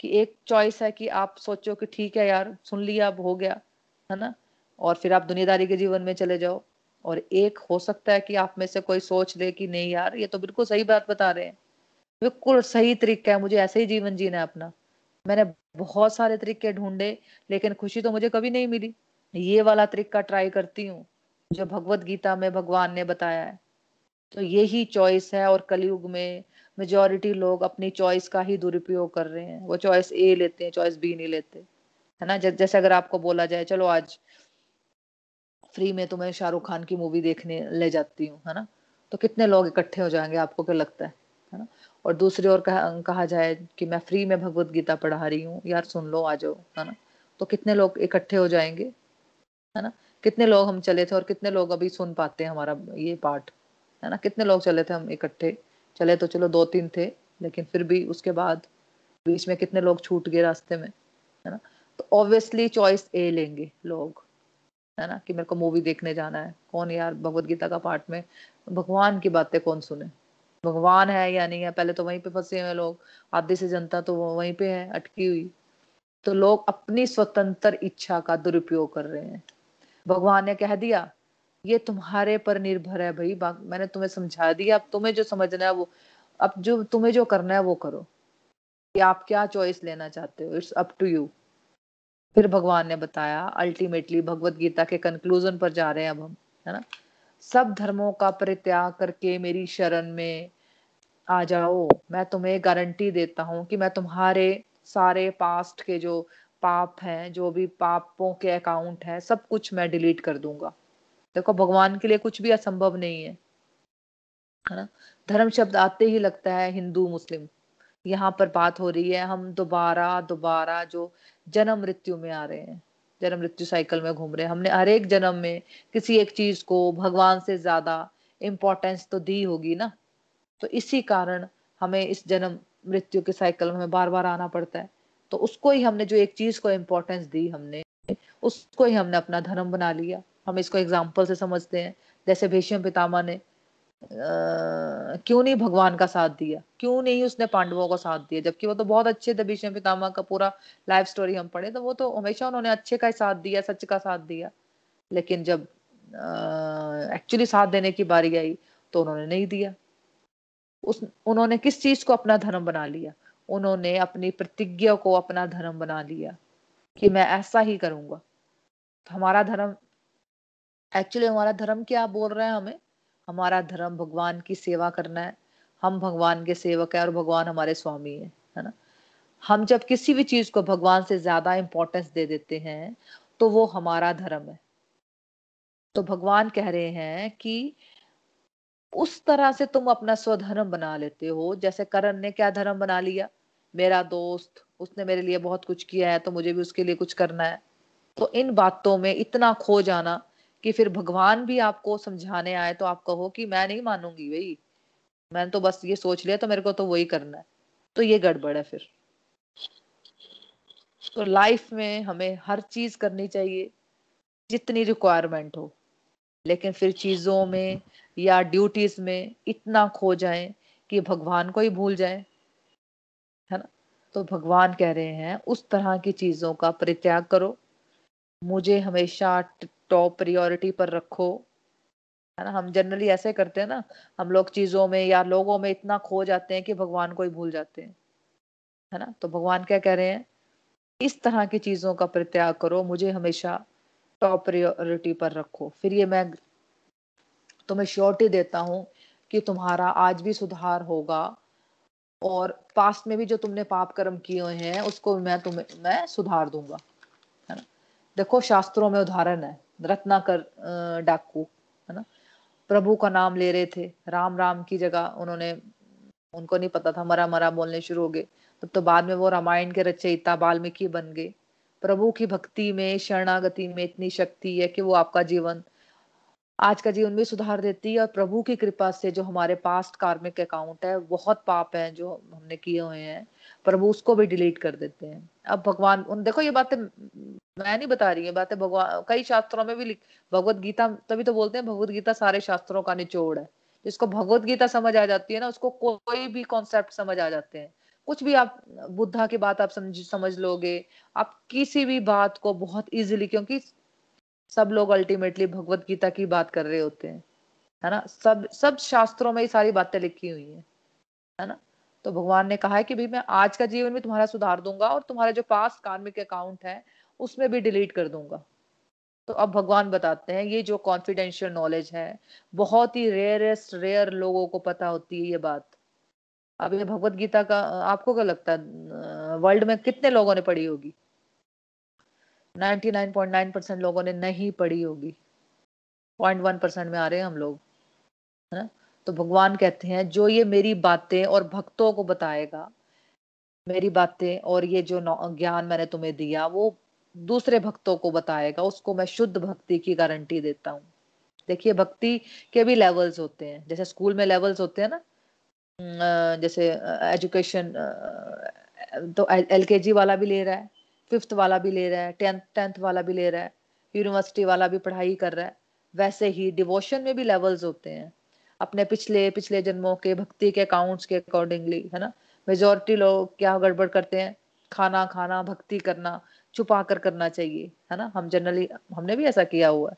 कि एक चॉइस है कि आप सोचो कि ठीक है यार, सुन लिया, अब हो गया। है ना? और फिर आप दुनियादारी के जीवन में चले जाओ। और एक हो सकता है कि आप में से कोई सोच ले कि नहीं यार, ये तो बिल्कुल सही बात बता रहे हैं। बिल्कुल सही तरीका है, मुझे ऐसे ही जीवन जीना है अपना। मैंने बहुत सारे तरीके ढूंढे, लेकिन खुशी तो मुझे कभी नहीं मिली। ये वाला तरीका ट्राई करती हूँ, जो भगवत गीता में भगवान ने बताया है। तो यही चॉइस है और कलयुग में मेजोरिटी लोग अपनी चॉइस का ही दुरुपयोग कर रहे हैं। वो चॉइस ए लेते हैं चॉइस बी नहीं लेते, है ना? जैसे अगर आपको बोला जाए, चलो आज फ्री में तुम्हें शाहरुख खान की मूवी देखने ले जाती हूँ है ना? तो कितने लोग इकट्ठे हो जाएँगे, आपको क्या लगता है? है ना? और दूसरी ओर कहा, कहा जाए कि मैं फ्री में भगवत गीता पढ़ा रही हूँ यार सुन लो आ जाओ है ना? तो कितने लोग इकट्ठे हो जाएँगे है ना? कितने लोग हम चले थे और कितने लोग अभी सुन पाते हैं हमारा ये पाठ है ना? कितने लोग चले थे हम इकट्ठे? चले तो चलो दो तीन थे लेकिन फिर भी उसके बाद बीच में कितने लोग छूट गए रास्ते में है ना? तो ऑब्वियसली चॉइस ए लेंगे लोग है ना? कि मेरे को मूवी देखने जाना है। कौन यार भगवत गीता का पाठ में भगवान की बातें कौन सुने? भगवान है या नहीं है, पहले तो वहीं पे फंसे हुए लोग आधी से जनता तो वहीं पे है, अटकी हुई। तो लोग अपनी स्वतंत्र इच्छा का दुरुपयोग कर रहे हैं। भगवान ने कह दिया, ये तुम्हारे पर निर्भर है भाई मैंने तुम्हें समझा दिया, अब तुम्हें जो समझना है वो, अब जो, तुम्हें जो करना है वो करो। कि आप क्या चॉइस लेना चाहते हो इट्स अप टू यू फिर भगवान ने बताया अल्टीमेटली भगवत गीता के कंक्लूजन पर जा रहे हैं अब हम, है ना? सब धर्मों का परित्याग करके मेरी शरण में आ जाओ। मैं तुम्हें गारंटी देता हूँ कि मैं तुम्हारे सारे पास्ट के जो पाप हैं, जो भी पापों के अकाउंट है, सब कुछ मैं डिलीट कर दूँगा। देखो, भगवान के लिए कुछ भी असंभव नहीं है है ना? धर्म शब्द आते ही लगता है हिंदू, मुस्लिम। यहाँ पर बात हो रही है, हम दोबारा दोबारा जो जन्म मृत्यु में आ रहे हैं। जन्म मृत्यु साइकिल में घूम रहे हैं। हमने हर एक जन्म में किसी एक चीज़ को भगवान से ज़्यादा इम्पोर्टेंस तो दी होगी ना? तो इसी कारण हमें इस जन्म मृत्यु के साइकिल में बार बार आना पड़ता है। तो उसको ही हमने जो एक चीज़ को इम्पोर्टेंस दी हमने, उसको ही हमने अपना धर्म बना लिया। हम इसको एग्ज़ाम्पल से समझते हैं। जैसे भीष्म पितामा ने क्यों नहीं भगवान का साथ दिया? क्यों नहीं उसने पांडवों का साथ दिया? जबकि वो तो बहुत अच्छे थे भीष्म पितामह का पूरा लाइफ स्टोरी हम पढ़े तो वो तो हमेशा उन्होंने अच्छे का ही साथ दिया, सच का साथ दिया। लेकिन जब एक्चुअली साथ देने की बारी आई तो उन्होंने नहीं दिया। उस, उन्होंने किस चीज़ को अपना धर्म बना लिया? उन्होंने अपनी प्रतिज्ञा को अपना धर्म बना लिया कि मैं ऐसा ही करूँगा। तो हमारा धर्म एक्चुअली हमारा धर्म क्या बोल रहे हैं हमें? हमारा धर्म भगवान की सेवा करना है। हम भगवान के सेवक है और भगवान हमारे स्वामी है है ना? हम जब किसी भी चीज़ को भगवान से ज़्यादा इंपॉर्टेंस दे देते हैं तो वो हमारा धर्म है। तो भगवान कह रहे हैं कि उस तरह से तुम अपना स्वधर्म बना लेते हो। जैसे करण ने क्या धर्म बना लिया? मेरा दोस्त, उसने मेरे लिए बहुत कुछ किया है तो मुझे भी उसके लिए कुछ करना है। तो इन बातों में इतना खो जाना कि फिर भगवान भी आपको समझाने आए तो आप कहो कि मैं नहीं मानूँगी भाई। मैंने तो बस ये सोच लिया तो मेरे को तो वही करना है। तो ये गड़बड़ है फिर। तो लाइफ में हमें हर चीज़ करनी चाहिए, जितनी रिक्वायरमेंट हो। लेकिन फिर चीज़ों में या ड्यूटीज़ में इतना खो जाए कि भगवान को ही भूल जाए, है ना? तो भगवान कह रहे हैं, उस तरह की चीज़ों का परित्याग करो। मुझे हमेशा टॉप प्रियोरिटी पर रखो। है ना? हम जनरली ऐसे करते हैं ना, हम लोग चीज़ों में या लोगों में इतना खो जाते हैं कि भगवान को ही भूल जाते हैं। है ना? तो भगवान क्या कह रहे हैं? इस तरह की चीज़ों का प्रत्याग करो, मुझे हमेशा टॉप प्रियोरिटी पर रखो। फिर ये मैं तुम्हें श्योरिटी देता हूँ कि तुम्हारा आज भी सुधार होगा और पास्ट में भी जो तुमने पाप कर्म किए हैं, उसको मैं तुम्हें, मैं सुधार दूँगा। है ना? देखो, शास्त्रों में उदाहरण है। रत्नाकर डाकू, है ना? प्रभु का नाम ले रहे थे, राम राम की जगह उन्होंने, उनको नहीं पता था, मरा मरा बोलने शुरू हो गए। तब तो बाद में वो रामायण के रचयिता बाल्मीकि बन गए। प्रभु की भक्ति में, शरणागति में इतनी शक्ति है कि वो आपका जीवन, आज का जीवन भी सुधार देती है और प्रभु की कृपा से जो हमारे पास्ट कार्मिक अकाउंट है, बहुत पाप है जो हमने किए हुए हैं, प्रभु उसको भी डिलीट कर देते हैं। अब भगवान, उन देखो ये बातें मैं नहीं बता रही बातें भगवान कई शास्त्रों में भी लिख, भगवत गीता, तभी तो बोलते हैं भगवत गीता सारे शास्त्रों का निचोड़ है। जिसको भगवत गीता समझ आ जाती है ना, उसको कोई भी कॉन्सेप्ट समझ आ जाते हैं। कुछ भी आप, बुद्धा की बात आप समझ समझ लोगे, आप किसी भी बात को बहुत इजीली क्योंकि सब लोग अल्टीमेटली भगवत गीता की बात कर रहे होते हैं, है ना? सब सब शास्त्रों में ही सारी बातें लिखी हुई है है ना? तो भगवान ने कहा है कि भाई मैं आज का जीवन में तुम्हारा सुधार दूँगा और तुम्हारा जो पास कार्मिक अकाउंट है, उसमें भी डिलीट कर दूँगा। तो अब भगवान बताते हैं, ये जो कॉन्फिडेंशियल नॉलेज है, बहुत ही रेयरेस्ट रेयर लोगों को पता होती है ये बात। अब ये भगवत गीता का, आपको क्या लगता है वर्ल्ड में कितने लोगों ने पढ़ी होगी? 99.9 परसेंट लोगों ने नहीं पढ़ी होगी। पॉइंट वन परसेंट में आ रहे हैं हम लोग, है ना? तो भगवान कहते हैं, जो ये मेरी बातें और भक्तों को बताएगा, मेरी बातें और ये जो ज्ञान मैंने तुम्हें दिया, वो दूसरे भक्तों को बताएगा, उसको मैं शुद्ध भक्ति की गारंटी देता हूँ। देखिए, भक्ति के भी लेवल्स होते हैं। जैसे स्कूल में लेवल्स होते हैं ना जैसे एजुकेशन तो एल वाला भी ले रहा है फिफ्थ वाला भी ले रहा है, टेंथ टेंथ वाला भी ले रहा है यूनिवर्सिटी वाला भी पढ़ाई कर रहा है, वैसे ही डिवोशन में भी लेवल्स होते हैं। अपने पिछले पिछले जन्मों के भक्ति के अकाउंट्स के अकॉर्डिंगली है ना? मेजोरिटी लोग क्या गड़बड़ करते हैं? खाना खाना, भक्ति करना, छुपा कर करना चाहिए, है ना? हम जनरली हमने भी ऐसा किया हुआ है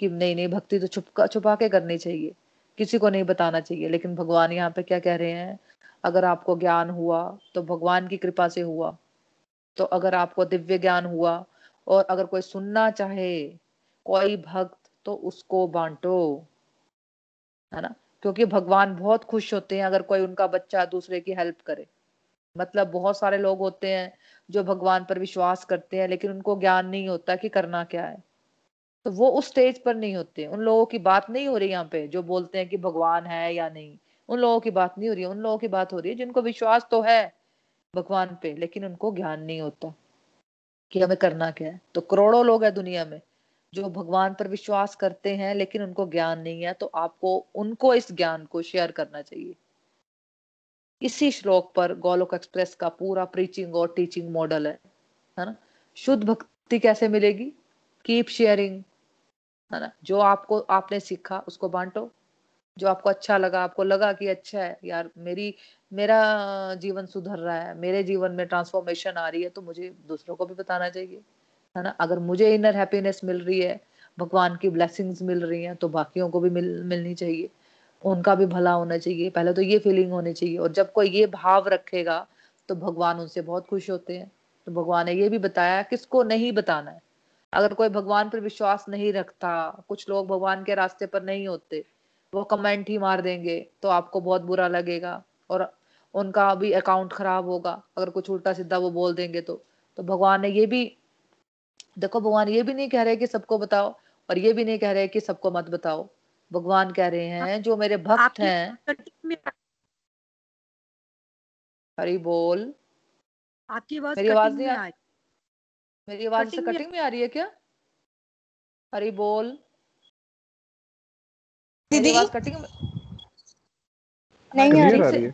कि नहीं नहीं, भक्ति तो छुपका छुपा के करनी चाहिए। किसी को नहीं बताना चाहिए, लेकिन भगवान यहाँ पे क्या कह रहे हैं? अगर आपको ज्ञान हुआ तो भगवान की कृपा से हुआ। तो अगर आपको दिव्य ज्ञान हुआ, और अगर कोई सुनना चाहे, कोई भक्त तो उसको बांटो, है ना? क्योंकि भगवान बहुत खुश होते हैं अगर कोई उनका बच्चा दूसरे की हेल्प करे। मतलब बहुत सारे लोग होते हैं जो भगवान पर विश्वास करते हैं, लेकिन उनको ज्ञान नहीं होता कि करना क्या है। तो वो उस स्टेज पर नहीं होते। उन लोगों की बात नहीं हो रही यहाँ पे, जो बोलते हैं कि भगवान है या नहीं। उन लोगों की बात नहीं हो रही। है उन लोगों की बात हो रही है जिनको विश्वास तो है भगवान पे, लेकिन उनको ज्ञान नहीं होता कि हमें करना क्या है। तो करोड़ों लोग है दुनिया में। जो भगवान पर विश्वास करते हैं, लेकिन उनको ज्ञान नहीं है तो आपको, उनको इस ज्ञान को शेयर करना चाहिए। इसी श्लोक पर गोलोक एक्सप्रेस का पूरा प्रीचिंग और टीचिंग मॉडल है है ना? शुद्ध भक्ति कैसे मिलेगी? कीप शेयरिंग है ना? जो आपको, आपने सीखा, उसको बांटो। जो आपको अच्छा लगा, आपको लगा कि अच्छा है, यार, मेरी, मेरा जीवन सुधर रहा है, मेरे जीवन में ट्रांसफॉर्मेशन आ रही है तो मुझे दूसरों को भी बताना चाहिए। है ना? अगर मुझे इनर हैप्पीनेस मिल रही है, भगवान की ब्लेसिंग्स मिल रही हैं तो बाकियों को भी मिल, मिलनी चाहिए। उनका भी भला होना चाहिए। पहले तो ये फीलिंग होनी चाहिए। और जब कोई ये भाव रखेगा तो भगवान उनसे बहुत खुश होते हैं। तो भगवान ने ये भी बताया किसको नहीं बताना है? अगर कोई भगवान पर विश्वास नहीं रखता, कुछ लोग भगवान के रास्ते पर नहीं होते, वो कमेंट ही मार देंगे तो आपको बहुत बुरा लगेगा। और उनका भी अकाउंट खराब होगा। अगर कुछ उल्टा सीधा वो बोल देंगे तो। तो भगवान ने ये भी देखो भगवान ये भी नहीं कह रहे कि सबको बताओ और ये भी नहीं कह रहे कि सबको मत बताओ। भगवान कह रहे हैं जो मेरे भक्त हैं हरी बोल। आपकी आवाज़ मेरी आवाज़ नहीं आ रही। मेरी आवाज़ से कटिंग में आ रही है क्या? हरी बोल। दीदी? आवाज़ कटिंग में नहीं आ रही।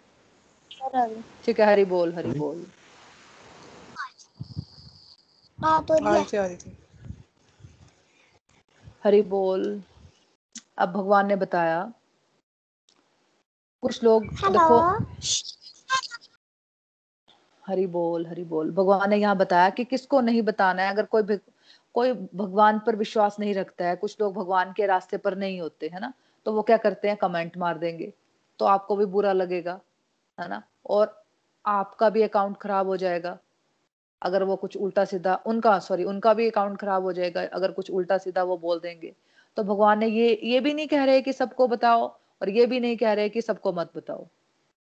ठीक है हरी बोल हरी बोल। हरी बोल। अब भगवान ने बताया। कुछ लोग देखो। हरि बोल हरि बोल। भगवान ने यहाँ बताया कि किसको नहीं बताना है? अगर कोई कोई भगवान पर विश्वास नहीं रखता है कुछ लोग भगवान के रास्ते पर नहीं होते है ना? तो वो क्या करते हैं? कमेंट मार देंगे। तो आपको भी बुरा लगेगा है ना? और आपका भी अकाउंट खराब हो जाएगा। अगर वो कुछ उल्टा सीधा उनका सॉरी उनका भी अकाउंट खराब हो जाएगा अगर कुछ उल्टा सीधा वो बोल देंगे। तो भगवान ने ये ये भी नहीं कह रहे कि सबको बताओ और ये भी नहीं कह रहे कि सबको मत बताओ।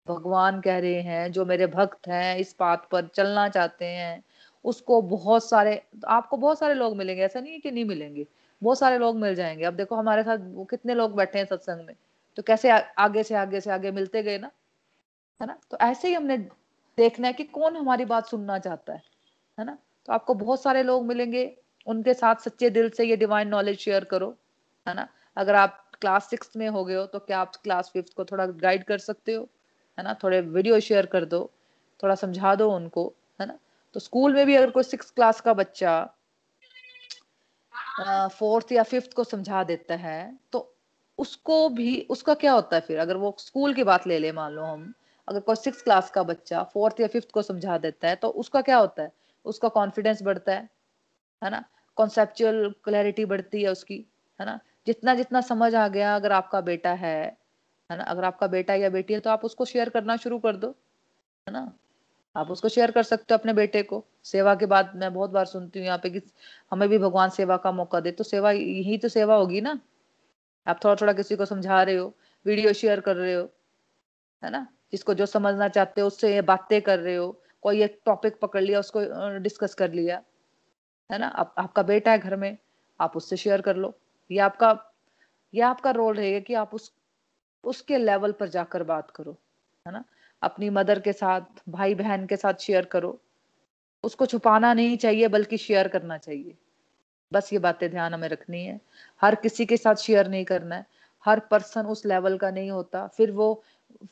भगवान कह रहे हैं जो मेरे भक्त हैं इस बात पर चलना चाहते हैं उसको बहुत सारे आपको बहुत सारे लोग मिलेंगे। ऐसा नहीं है कि नहीं मिलेंगे बहुत सारे लोग मिल जाएँगे। अब देखो हमारे साथ वो कितने लोग बैठे हैं सत्संग में तो कैसे आ, आगे से आगे से आगे मिलते गए ना? है ना? तो ऐसे ही हमने देखना है कि कौन हमारी बात सुनना चाहता है। है ना? तो आपको बहुत सारे लोग मिलेंगे, उनके साथ सच्चे दिल से ये डिवाइन नॉलेज शेयर करो, है ना? अगर आप क्लास सिक्स में हो गए हो तो क्या आप क्लास फिफ्थ को थोड़ा गाइड कर सकते हो? है ना? थोड़े वीडियो शेयर कर दो, थोड़ा समझा दो उनको, है ना? तो स्कूल में भी अगर कोई सिक्स क्लास का बच्चा फोर्थ या फिफ्थ को समझा देता है तो उसको भी, उसका क्या होता है फिर? अगर वो स्कूल की बात ले ले, मान लो हम, अगर कोई सिक्स क्लास का बच्चा फोर्थ या फिफ्थ को समझा देता है तो उसका क्या होता है? उसका कॉन्फिडेंस बढ़ता है है ना? कॉन्सेप्चुअल क्लैरिटी बढ़ती है उसकी, है ना? जितना जितना समझ आ गया, अगर आपका बेटा है है ना? अगर आपका बेटा या बेटी है तो आप उसको शेयर करना शुरू कर दो, है ना? आप उसको शेयर कर सकते हो अपने बेटे को। सेवा के बाद मैं बहुत बार सुनती हूँ यहाँ पे कि हमें भी भगवान सेवा का मौका दे तो सेवा यही तो सेवा होगी ना? आप थोड़ा थोड़ा किसी को समझा रहे हो वीडियो शेयर कर रहे हो, है ना? जिसको जो समझना चाहते हो, उससे बातें कर रहे हो कोई एक टॉपिक पकड़ लिया उसको डिस्कस कर लिया है ना? आप, आपका बेटा है घर में आप उससे शेयर कर लो। ये आपका ये आपका रोल रहेगा कि आप उस उसके लेवल पर जाकर बात करो है ना? अपनी मदर के साथ भाई बहन के साथ शेयर करो। उसको छुपाना नहीं चाहिए बल्कि शेयर करना चाहिए। बस ये बातें ध्यान हमें रखनी है। हर किसी के साथ शेयर नहीं करना है। हर पर्सन उस लेवल का नहीं होता। फिर वो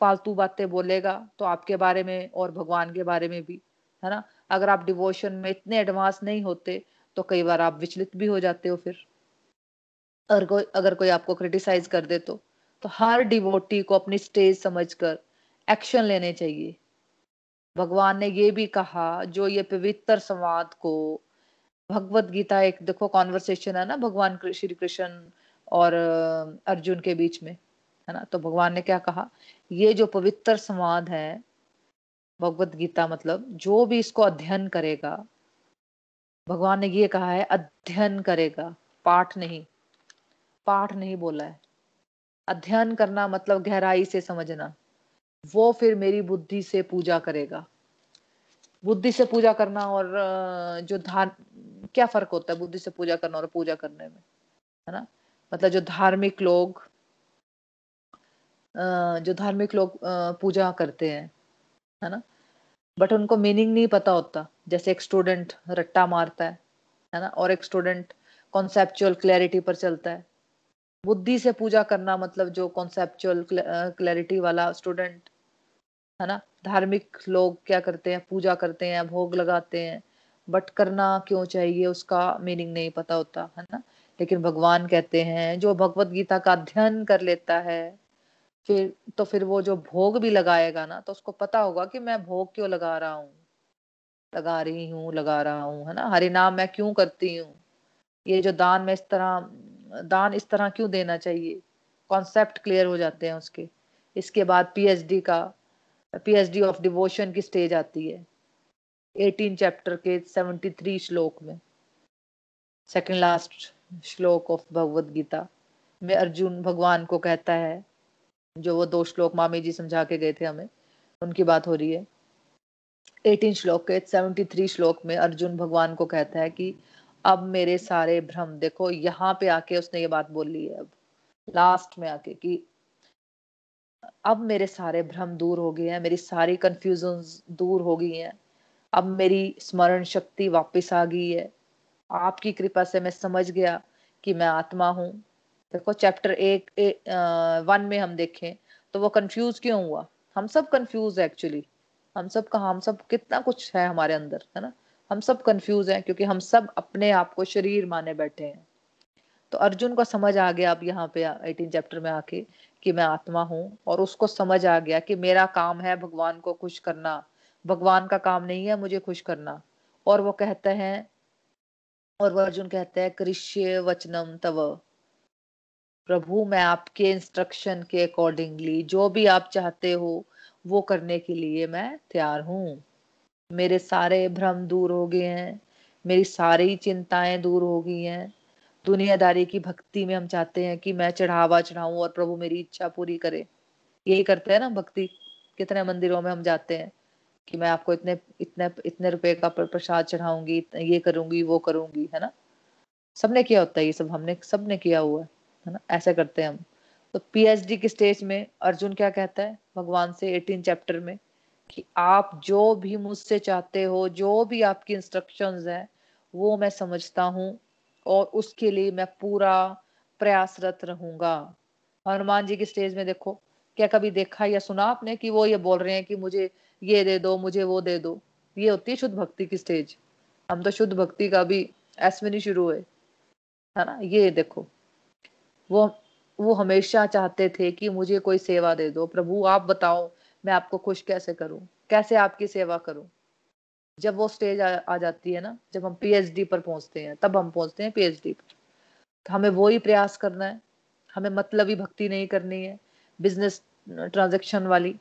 फालतू बातें बोलेगा तो आपके बारे में और भगवान के बारे में भी, है ना? अगर आप डिवोशन में इतने एडवांस नहीं होते तो कई बार आप विचलित भी हो जाते हो फिर। अगर कोई अगर कोई आपको क्रिटिसाइज कर दे तो तो हर डिवोटी को अपनी स्टेज समझकर एक्शन लेने चाहिए। भगवान ने ये भी कहा, जो ये पवित्र संवाद को, भगवत गीता एक, देखो कॉन्वर्सेशन है ना, भगवान श्री कृष्ण और अर्जुन के बीच में। है ना? तो भगवान ने क्या कहा? ये जो पवित्र संवाद है, भगवत गीता मतलब जो भी इसको अध्ययन करेगा, भगवान ने ये कहा है, अध्ययन करेगा। पाठ नहीं पाठ नहीं बोला है। अध्ययन करना मतलब गहराई से समझना। वो फिर मेरी बुद्धि से पूजा करेगा। बुद्धि से पूजा करना और जो धार, क्या फ़र्क होता है बुद्धि से पूजा करना और पूजा करने में? है ना? मतलब जो धार्मिक लोग जो धार्मिक लोग पूजा करते हैं, है ना? बट उनको मीनिंग नहीं पता होता। जैसे एक स्टूडेंट रट्टा मारता है है ना? और एक स्टूडेंट कॉन्सेप्चुअल क्लैरिटी पर चलता है। बुद्धि से पूजा करना मतलब जो कॉन्सेप्चुअल क्लैरिटी वाला स्टूडेंट है ना? धार्मिक लोग क्या करते हैं? पूजा करते हैं, भोग लगाते हैं। बट करना क्यों चाहिए? उसका मीनिंग नहीं पता होता, है ना? लेकिन भगवान कहते हैं, जो भगवत गीता का अध्ययन कर लेता है फिर तो फिर वो जो भोग भी लगाएगा ना तो उसको पता होगा कि मैं भोग क्यों लगा रहा हूँ। लगा रही हूँ, लगा रहा हूँ, है ना? हरि नाम मैं क्यों करती हूँ? ये जो दान में इस तरह, दान इस तरह क्यों देना चाहिए? कॉन्सेप्ट क्लियर हो जाते हैं उसके। इसके बाद पीएचडी का पीएचडी ऑफ़ डिवोशन की स्टेज आती है। 18 चैप्टर के 73 श्लोक में। सेकंड लास्ट श्लोक ऑफ़ भगवत गीता में अर्जुन, भगवान को कहता है जो वो दो श्लोक मामी जी समझा के गए थे हमें, उनकी बात हो रही है। 18 श्लोक के 73 श्लोक में अर्जुन भगवान को कहता है कि, अब मेरे सारे भ्रम देखो, यहाँ पे आके उसने ये बात बोल ली है, अब लास्ट में आके कि, अब मेरे सारे भ्रम दूर हो गए हैं, मेरी सारी कंफ्यूजन दूर हो गई हैं, अब मेरी स्मरण शक्ति वापस आ गई है। आपकी कृपा से मैं समझ गया कि मैं आत्मा हूँ देखो चैप्टर एक वन में हम देखें तो वो कंफ्यूज क्यों हुआ? हम सब कंफ्यूज है एक्चुअली हम सब का हम सब कितना कुछ है हमारे अंदर, है ना? हम सब कंफ्यूज हैं क्योंकि हम सब अपने आप को शरीर माने बैठे हैं। तो अर्जुन को समझ आ गया अब यहाँ पे एटीन चैप्टर में आके कि मैं आत्मा हूँ और उसको समझ आ गया कि मेरा काम है भगवान को खुश करना। भगवान का काम नहीं है मुझे खुश करना। और वो कहते हैं, और वो अर्जुन कहते हैं कृष्य वचनम तव। प्रभु, मैं आपके इंस्ट्रक्शन के अकॉर्डिंगली जो भी आप चाहते हो, वो करने के लिए मैं तैयार हूँ। मेरे सारे भ्रम दूर हो गए हैं, मेरी सारी चिंताएँ दूर हो गई हैं। दुनियादारी की भक्ति में हम चाहते हैं कि मैं चढ़ावा चढ़ाऊं और प्रभु मेरी इच्छा पूरी करे। यही करते हैं ना भक्ति? कितने मंदिरों में हम जाते हैं कि मैं आपको इतने इतने इतने रुपए का प्रसाद चढ़ाऊँगी, ये करूँगी, वो करूँगी, है ना? सबने किया होता है ये सब, हमने, सबने किया हुआ है। है ना? ऐसे करते हैं हम। तो पीएचडी की स्टेज में अर्जुन क्या कहता है? भगवान से एटीन चैप्टर में कि आप जो भी मुझसे चाहते हो, जो भी आपकी इंस्ट्रक्शंस है, वो मैं समझता हूँ और उसके लिए मैं पूरा प्रयासरत रहूँगा। हनुमान जी की स्टेज में देखो, क्या कभी देखा या सुना आपने कि वो ये बोल रहे हैं कि मुझे ये दे दो, मुझे वो दे दो? ये होती है शुद्ध भक्ति की स्टेज हम तो शुद्ध भक्ति का भी नहीं शुरू हुए। है ना? ये देखो। वो वो हमेशा चाहते थे कि मुझे कोई सेवा दे दो। प्रभु आप बताओ मैं आपको खुश कैसे करूँ? कैसे आपकी सेवा करूँ? जब वो स्टेज आ, आ जाती है ना जब हम पीएचडी पर पहुँचते हैं तब हम पहुँचते हैं पीएचडी पर। तो हमें वो ही प्रयास करना है। हमें मतलब ही भक्ति नहीं करनी है बिज़नेस ट्रांजेक्शन वाली।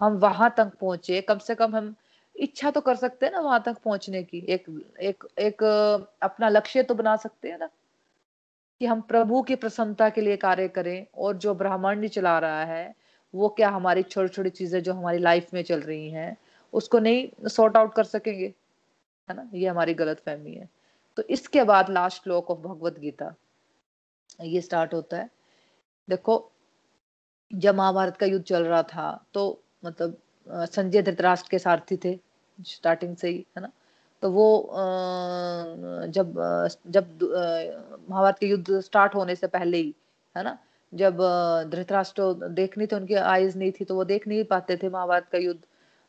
हम वहाँ तक पहुँचे। कम से कम हम इच्छा तो कर सकते हैं ना वहाँ तक पहुँचने की। एक एक एक अपना लक्ष्य तो बना सकते हैं ना। कि हम प्रभु की प्रसन्नता के लिए कार्य करें और जो ब्राह्मण चला रहा है, वो क्या हमारी छोटी छोटी चीज़ें जो हमारी लाइफ में चल रही हैं, उसको नहीं सॉर्ट आउट कर सकेंगे? है ना? ये हमारी गलत फहमी है। तो इसके बाद लास्ट श्लोक ऑफ़ भगवत गीता, ये स्टार्ट होता है। देखो, जब महाभारत का युद्ध चल रहा था तो मतलब संजय धृतराष्ट्र के सारथी थे स्टार्टिंग से ही, है ना? तो वो जब जब महाभारत के युद्ध स्टार्ट होने से पहले ही, है ना? जब धृतराष्ट्र देखनी थी, उनकी आईज नहीं थी तो वो देख नहीं पाते थे महाभारत का युद्ध।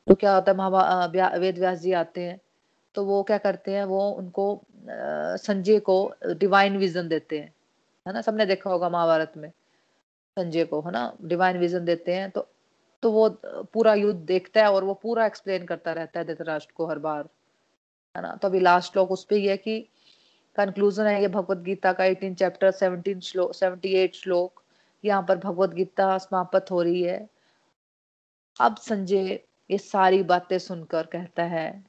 तो क्या होता है, महाभा वेद व्यास जी आते हैं तो वो क्या करते हैं, वो उनको संजय को डिवाइन विजन देते हैं, है ना? सबने देखा होगा महाभारत में, संजय को, है ना? डिवाइन विजन देते हैं तो तो वो पूरा युद्ध देखता है और वो पूरा एक्सप्लेन करता रहता है धृतराष्ट्र को हर बार। है ना? तो अभी लास्ट श्लोक उस पर ही कि कंक्लूजन है ये भगवत गीता का एटीन चैप्टर सेवनटीन श्लोक सेवेंटी एट श्लोक, यहाँ पर भगवत गीता समाप्त हो रही है। अब संजय, ये सारी बातें सुनकर कहता है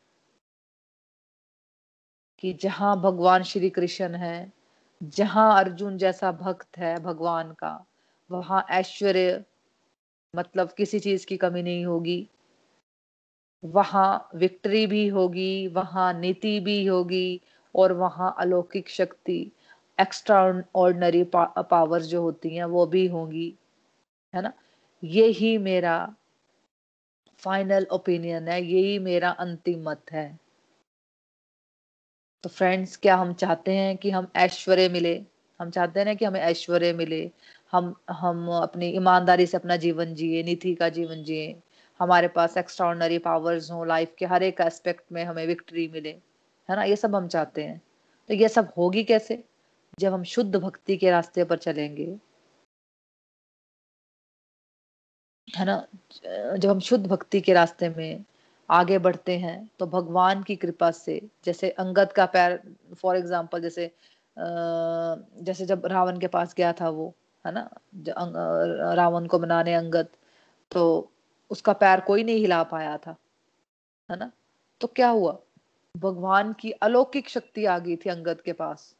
कि जहाँ भगवान श्री कृष्ण है, जहाँ अर्जुन जैसा भक्त है भगवान का, वहाँ ऐश्वर्य मतलब किसी चीज़ की कमी नहीं होगी। वहाँ विक्ट्री भी होगी, वहाँ नीति भी होगी और वहाँ अलौकिक शक्ति एक्स्ट्रा ऑर्डनरी पावर जो होती हैं वो भी होंगी, है ना? ये ही मेरा फाइनल ओपिनियन है, यही मेरा अंतिम मत है। तो फ्रेंड्स क्या हम चाहते हैं कि हम ऐश्वर्य मिले? हम चाहते हैं ना कि हमें ऐश्वर्य मिले, हम हम अपनी ईमानदारी से अपना जीवन जिए, नीति का जीवन जिए। हमारे पास एक्स्ट्रॉर्डनरी पावर्स हो लाइफ के हर एक एस्पेक्ट में हमें विक्ट्री मिले, है ना? ये सब हम चाहते हैं। तो ये सब होगी कैसे? जब हम शुद्ध भक्ति के रास्ते पर चलेंगे, है ना? जब हम शुद्ध भक्ति के रास्ते में आगे बढ़ते हैं तो भगवान की कृपा से, जैसे अंगद का पैर फॉर एग्ज़ाम्पल जैसे जैसे जब रावण के पास गया था वो, है ना? रावण को बनाने अंगद तो उसका पैर कोई नहीं हिला पाया था, है ना? तो क्या हुआ? भगवान की अलौकिक शक्ति आ गई थी अंगद के पास,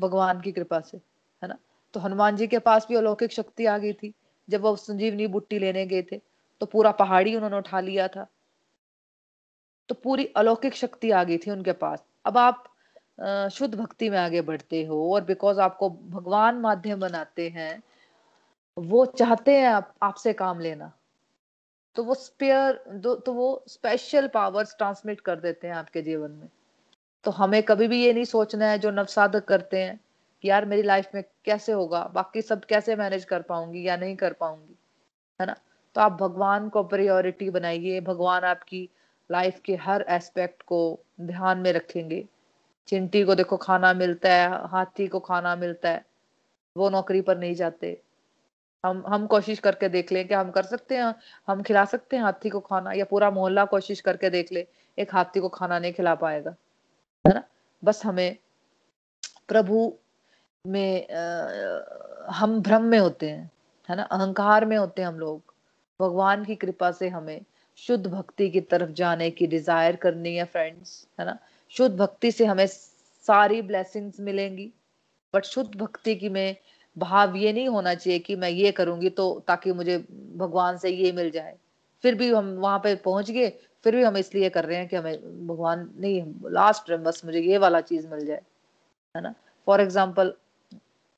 भगवान की कृपा से, है ना? तो हनुमान जी के पास भी अलौकिक शक्ति आ गई थी। जब वो संजीवनी बुट्टी लेने गए थे तो पूरा पहाड़ी उन्होंने उठा लिया था। तो पूरी अलौकिक शक्ति आ गई थी उनके पास। अब आप शुद्ध भक्ति में आगे बढ़ते हो और बिकॉज़ आपको भगवान माध्यम बनाते हैं, वो चाहते हैं आप, आपसे काम लेना। तो वो स्पेयर तो वो स्पेशल पावर्स ट्रांसमिट कर देते हैं आपके जीवन में। तो हमें कभी भी ये नहीं सोचना है जो नवसाधक करते हैं कि यार मेरी लाइफ में कैसे होगा, बाकी सब कैसे मैनेज कर पाऊँगी या नहीं कर पाऊँगी, है ना? तो आप भगवान को प्रायोरिटी बनाइए, भगवान आपकी लाइफ के हर एस्पेक्ट को ध्यान में रखेंगे। चिंटी को देखो खाना मिलता है, हाथी को खाना मिलता है, वो नौकरी पर नहीं जाते। हम हम कोशिश करके देख लें क्या हम कर सकते हैं हम खिला सकते हैं हाथी को खाना या पूरा मोहल्ला कोशिश करके देख ले एक हाथी को खाना नहीं खिला पाएगा है ना? बस हमें प्रभु में आ, हम भ्रम में होते हैं है ना? अहंकार में होते हैं हम लोग। भगवान की कृपा से हमें शुद्ध भक्ति की तरफ़ जाने की डिज़ायर करनी है फ्रेंड्स है ना? शुद्ध भक्ति से हमें सारी ब्लेसिंग्स मिलेंगी बट शुद्ध भक्ति की में भाव ये नहीं होना चाहिए कि मैं ये करूँगी तो ताकि मुझे भगवान से ये मिल जाए। फिर भी हम वहाँ पे पहुँच गए, फिर भी हम इसलिए कर रहे हैं कि हमें भगवान नहीं लास्ट बस मुझे ये वाला चीज़ मिल जाए, है ना? फॉर एग्ज़ाम्पल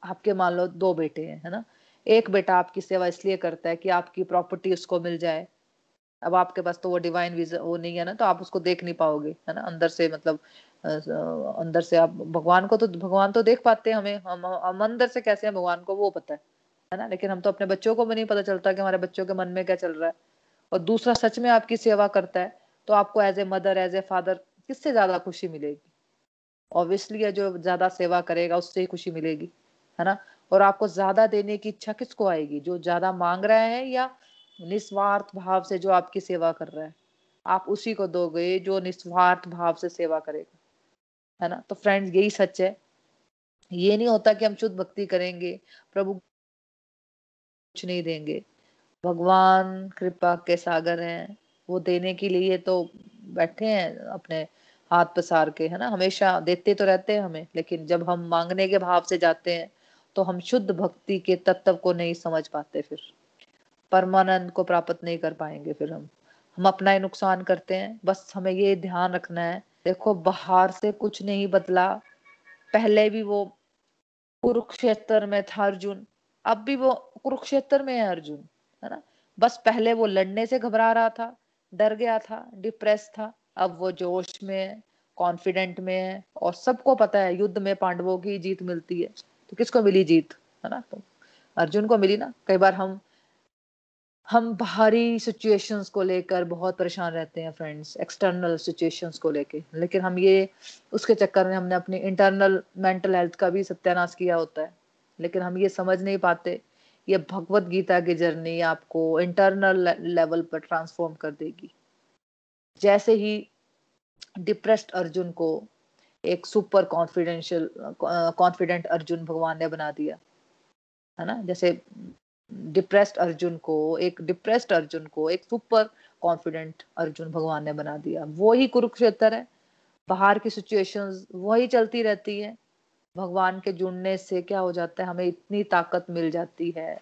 आपके मान लो दो बेटे हैं, है ना? एक बेटा आपकी सेवा इसलिए करता है कि आपकी प्रॉपर्टी उसको मिल जाए। अब आपके पास तो वो डिवाइन विजन वो नहीं है ना तो आप उसको देख नहीं पाओगे, है ना? अंदर से मतलब अंदर से आप भगवान को तो भगवान तो देख पाते हैं हमें, हम हम अंदर से कैसे हैं भगवान को वो पता है है ना? लेकिन हम तो अपने बच्चों को भी नहीं पता चलता कि हमारे बच्चों के मन में क्या चल रहा है। और दूसरा, सच में आपकी सेवा करता है तो आपको as a mother as a father किससे ज़्यादा खुशी मिलेगी? ऑब्वियसली जो ज़्यादा सेवा करेगा उससे ही खुशी मिलेगी, है ना? और आपको ज़्यादा देने की इच्छा किसको आएगी? जो ज़्यादा मांग रहा है या निस्वार्थ भाव से जो आपकी सेवा कर रहा है? आप उसी को दोगे जो निस्वार्थ भाव से सेवा करेगा। है ना? तो फ्रेंड्स यही सच है। ये नहीं होता कि हम शुद्ध भक्ति करेंगे, प्रभु कुछ नहीं देंगे। भगवान कृपा के सागर हैं। वो देने के लिए तो बैठे हैं अपने हाथ पसार के, है ना? हमेशा देते तो रहते हैं हमें, लेकिन जब हम मांगने के भाव से जाते हैं तो हम शुद्ध भक्ति के तत्व को नहीं समझ पाते फिर। परमानंद को प्राप्त नहीं कर पाएँगे फिर हम। हम अपना ही नुकसान करते हैं। बस हमें ये ध्यान रखना है देखो, बाहर से कुछ नहीं बदला। पहले भी वो कुरुक्षेत्र में था अर्जुन, अब भी वो कुरुक्षेत्र में है अर्जुन, है ना? बस पहले वो लड़ने से घबरा रहा था, डर गया था डिप्रेस था, अब वो जोश में है कॉन्फिडेंट में है, और सबको पता है, युद्ध में पांडवों की जीत मिलती है। तो किसको मिली जीत, है ना? तो अर्जुन को मिली ना? कई बार हम हम बाहरी सिचुएशंस को लेकर बहुत परेशान रहते हैं फ्रेंड्स एक्सटर्नल सिचुएशंस को लेकर लेकिन हम ये, उसके चक्कर में हमने अपनी इंटरनल मेंटल हेल्थ का भी सत्यानाश किया होता है। लेकिन हम ये समझ नहीं पाते, ये भगवत गीता की जर्नी आपको इंटरनल लेवल पर ट्रांसफॉर्म कर देगी। जैसे ही डिप्रेस्ड अर्जुन को एक सुपर कॉन्फिडेंशियल कॉन्फिडेंट अर्जुन भगवान ने बना दिया, है ना? जैसे डिप्रेस्ड अर्जुन को, एक डिप्रेस्ड अर्जुन को, एक सुपर कॉन्फिडेंट अर्जुन भगवान ने बना दिया। वो ही कुरुक्षेत्र है। बाहर की सिचुएशंस वही चलती रहती है। भगवान के जुड़ने से क्या हो जाता है? हमें इतनी ताकत मिल जाती है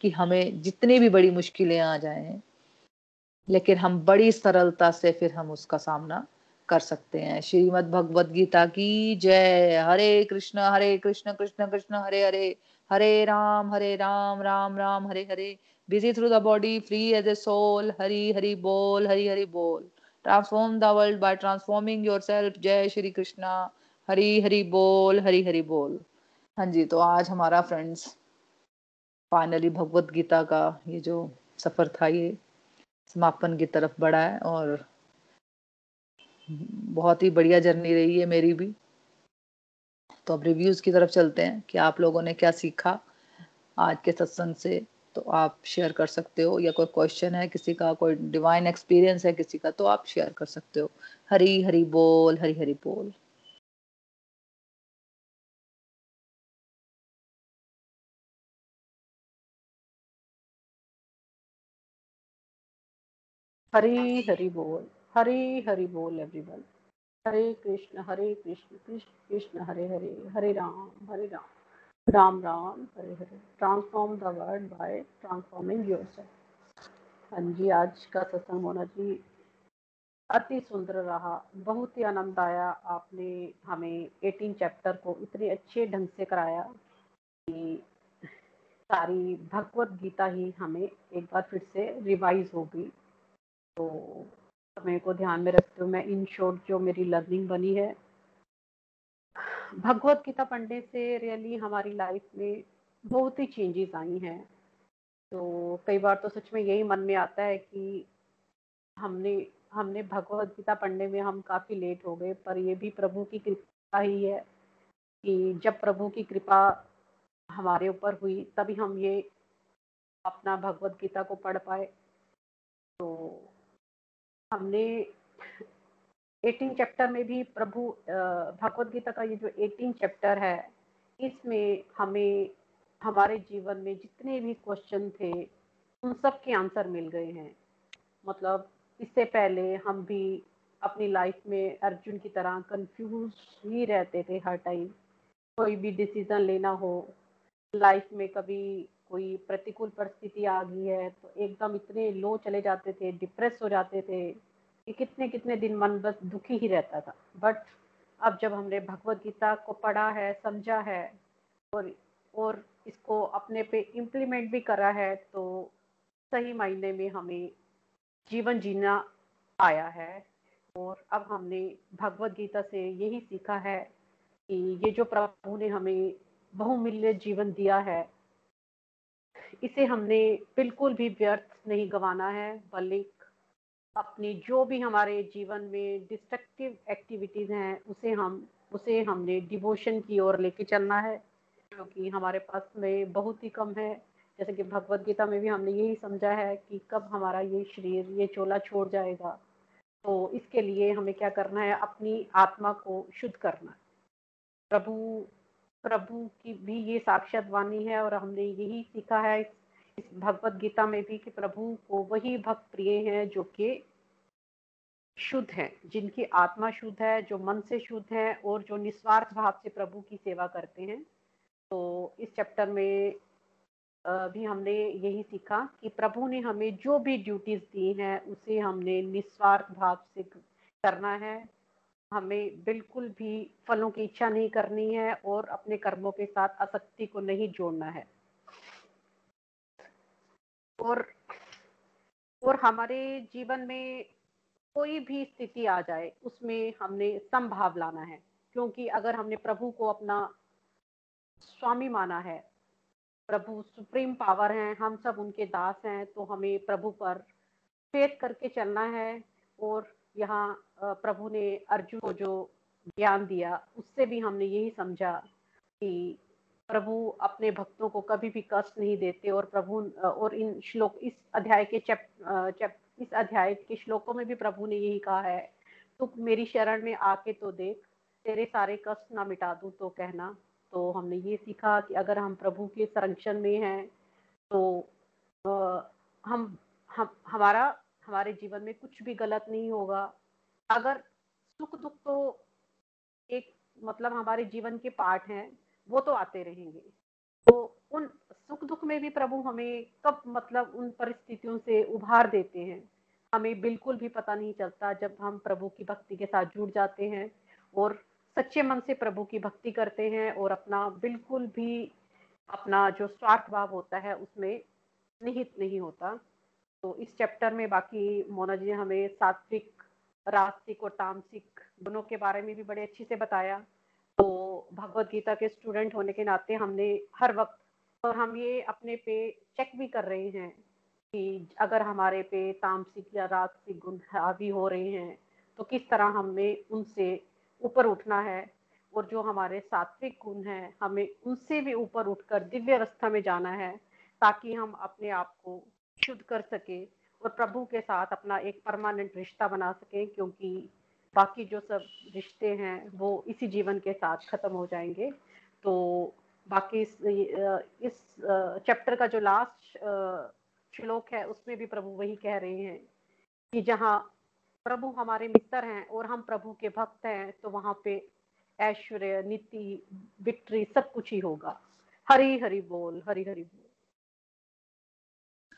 कि हमें जितनी भी बड़ी मुश्किलें आ जाएँ, लेकिन हम बड़ी सरलता से फिर हम उसका सामना कर सकते हैं। श्रीमद भगवत गीता की जय। हरे कृष्ण हरे कृष्ण कृष्ण कृष्ण, हरे हरे। हरे राम हरे राम राम राम, हरे हरे। Busy through the body, free as a soul hari hari bol hari hari bol transform the world by transforming yourself जय श्री कृष्णा। हरी हरी बोल, हरी हरी बोल। हाँ जी तो आज हमारा फ्रेंड्स फाइनली भगवत गीता का ये जो सफ़र था, ये समापन की तरफ़ बढ़ा है और बहुत ही बढ़िया जर्नी रही है मेरी भी। तो अब रिव्यूज़ की तरफ़ चलते हैं कि आप लोगों ने क्या सीखा आज के सत्संग से। तो आप शेयर कर सकते हो या कोई क्वेश्चन है, किसी का कोई डिवाइन एक्सपीरियंस है किसी का तो आप शेयर कर सकते हो। हरी हरी बोल, हरी हरी बोल। हरी हरी बोल, हरी हरी बोल everyone Hare Krishna Hare Krishna Krishna Krishna, Hare Hare Hare Ram Hare Ram Ram Ram, Hare Hare. Transform the world by transforming yourself हाँ जी, आज का सत्संग होना जी अति सुंदर रहा। बहुत ही आनंद आया। आपने हमें 18 चैप्टर को इतने अच्छे ढंग से कराया कि सारी भगवत गीता ही हमें एक बार फिर से रिवाइज होगी। तो समय को ध्यान में रखते हुए मैं इन शॉर्ट जो मेरी लर्निंग बनी है, भगवत गीता पढ़ने से रियली हमारी लाइफ में बहुत ही चेंजेस आई हैं। तो कई बार तो सच में यही मन में आता है कि हमने हमने भगवत गीता पढ़ने में हम काफ़ी लेट हो गए, पर ये भी प्रभु की कृपा ही है कि जब प्रभु की कृपा हमारे ऊपर हुई, तभी हम ये अपना भगवत गीता को पढ़ पाए। तो हमने 18 चैप्टर में भी प्रभु भगवत गीता का ये जो 18 चैप्टर है, इसमें हमें, हमारे जीवन में जितने भी क्वेश्चन थे, उन सब के आंसर मिल गए हैं। मतलब इससे पहले हम भी अपनी लाइफ में अर्जुन की तरह कंफ्यूज ही रहते थे हर टाइम कोई भी डिसीज़न लेना हो लाइफ में कभी कोई प्रतिकूल परिस्थिति आ गई है तो एकदम इतने लो चले जाते थे डिप्रेस हो जाते थे कि कितने कितने दिन मन बस दुखी ही रहता था। बट अब जब हमने भगवत गीता को पढ़ा है, समझा है और और इसको अपने पे इम्प्लीमेंट भी करा है तो सही मायने में हमें जीवन जीना आया है। और अब हमने भगवत गीता से यही सीखा है कि ये जो प्रभु ने हमें बहुमूल्य जीवन दिया है इसे हमने बिल्कुल भी व्यर्थ नहीं गंवाना है, बल्कि अपनी जो भी हमारे जीवन में डिस्ट्रक्टिव एक्टिविटीज़ हैं, उसे हम, उसे हमने डिवोशन की ओर लेके चलना है क्योंकि हमारे पास में बहुत ही कम है। जैसे कि भगवत गीता में भी हमने यही समझा है कि कब हमारा ये शरीर, ये चोला छोड़ जाएगा। तो इसके लिए हमें क्या करना है? अपनी आत्मा को शुद्ध करना प्रभु प्रभु की भी ये साक्षात वाणी है और हमने यही सीखा है इस भगवत गीता में भी कि प्रभु को वही भक्त प्रिय हैं जो कि शुद्ध हैं, जिनकी आत्मा शुद्ध है, जो मन से शुद्ध है और जो निस्वार्थ भाव से प्रभु की सेवा करते हैं। तो इस चैप्टर में भी हमने यही सीखा कि प्रभु ने हमें जो भी ड्यूटीज़ दी हैं, उसे हमने निस्वार्थ भाव से करना है। हमें बिल्कुल भी फलों की इच्छा नहीं करनी है और अपने कर्मों के साथ आसक्ति को नहीं जोड़ना है। और और हमारे जीवन में कोई भी स्थिति आ जाए, उसमें हमने संभाव लाना है। क्योंकि अगर हमने प्रभु को अपना स्वामी माना है, प्रभु सुप्रीम पावर हैं, हम सब उनके दास हैं तो हमें प्रभु पर फेथ करके चलना है और यहाँ प्रभु ने अर्जुन को जो ज्ञान दिया, उससे भी हमने यही समझा कि प्रभु अपने भक्तों को कभी भी कष्ट नहीं देते और प्रभु और इन श्लोक, इस अध्याय के चैप चैप, इस अध्याय के श्लोकों में भी प्रभु ने यही कहा है तू मेरी शरण में आके तो देख, तेरे सारे कष्ट ना मिटा दूँ तो कहना। तो हमने ये सीखा कि अगर हम प्रभु के संरक्षण में हैं तो हम हम, हमारा हमारे जीवन में कुछ भी गलत नहीं होगा। अगर सुख दुख तो एक मतलब हमारे जीवन के पार्ट हैं, वो तो आते रहेंगे। तो उन सुख दुख में भी प्रभु हमें कब मतलब उन परिस्थितियों से उभार देते हैं। हमें बिल्कुल भी पता नहीं चलता जब हम प्रभु की भक्ति के साथ जुड़ जाते हैं और सच्चे मन से प्रभु की भक्ति करते हैं और अपना बिल्कुल भी अपना जो स्वार्थ भाव होता है उसमें निहित नहीं होता। तो इस चैप्टर में बाकी मोना जी ने हमें सात्विक रास्तिक और तामसिक दोनों के बारे में भी बड़े अच्छे से बताया। तो भगवत गीता के स्टूडेंट होने के नाते हमने हर वक्त और हम ये अपने पे चेक भी कर रहे हैं कि अगर हमारे पे तामसिक या राजसिक गुण हावी हो रहे हैं तो किस तरह हमें उनसे ऊपर उठना है और जो हमारे सात्विक गुण हैं, हमें उनसे भी ऊपर उठकर दिव्य अवस्था में जाना है ताकि हम अपने आप को शुद्ध कर सके और प्रभु के साथ अपना एक परमानेंट रिश्ता बना सके क्योंकि बाकी जो सब रिश्ते हैं वो इसी जीवन के साथ खत्म हो जाएँगे। तो बाकी इस, इस चैप्टर का जो लास्ट श्लोक है उसमें भी प्रभु वही कह रहे हैं कि जहाँ प्रभु हमारे मित्र हैं और हम प्रभु के भक्त हैं तो वहाँ पे ऐश्वर्य नीति विक्ट्री सब कुछ ही होगा। हरी हरी बोल हरी हरी बोल।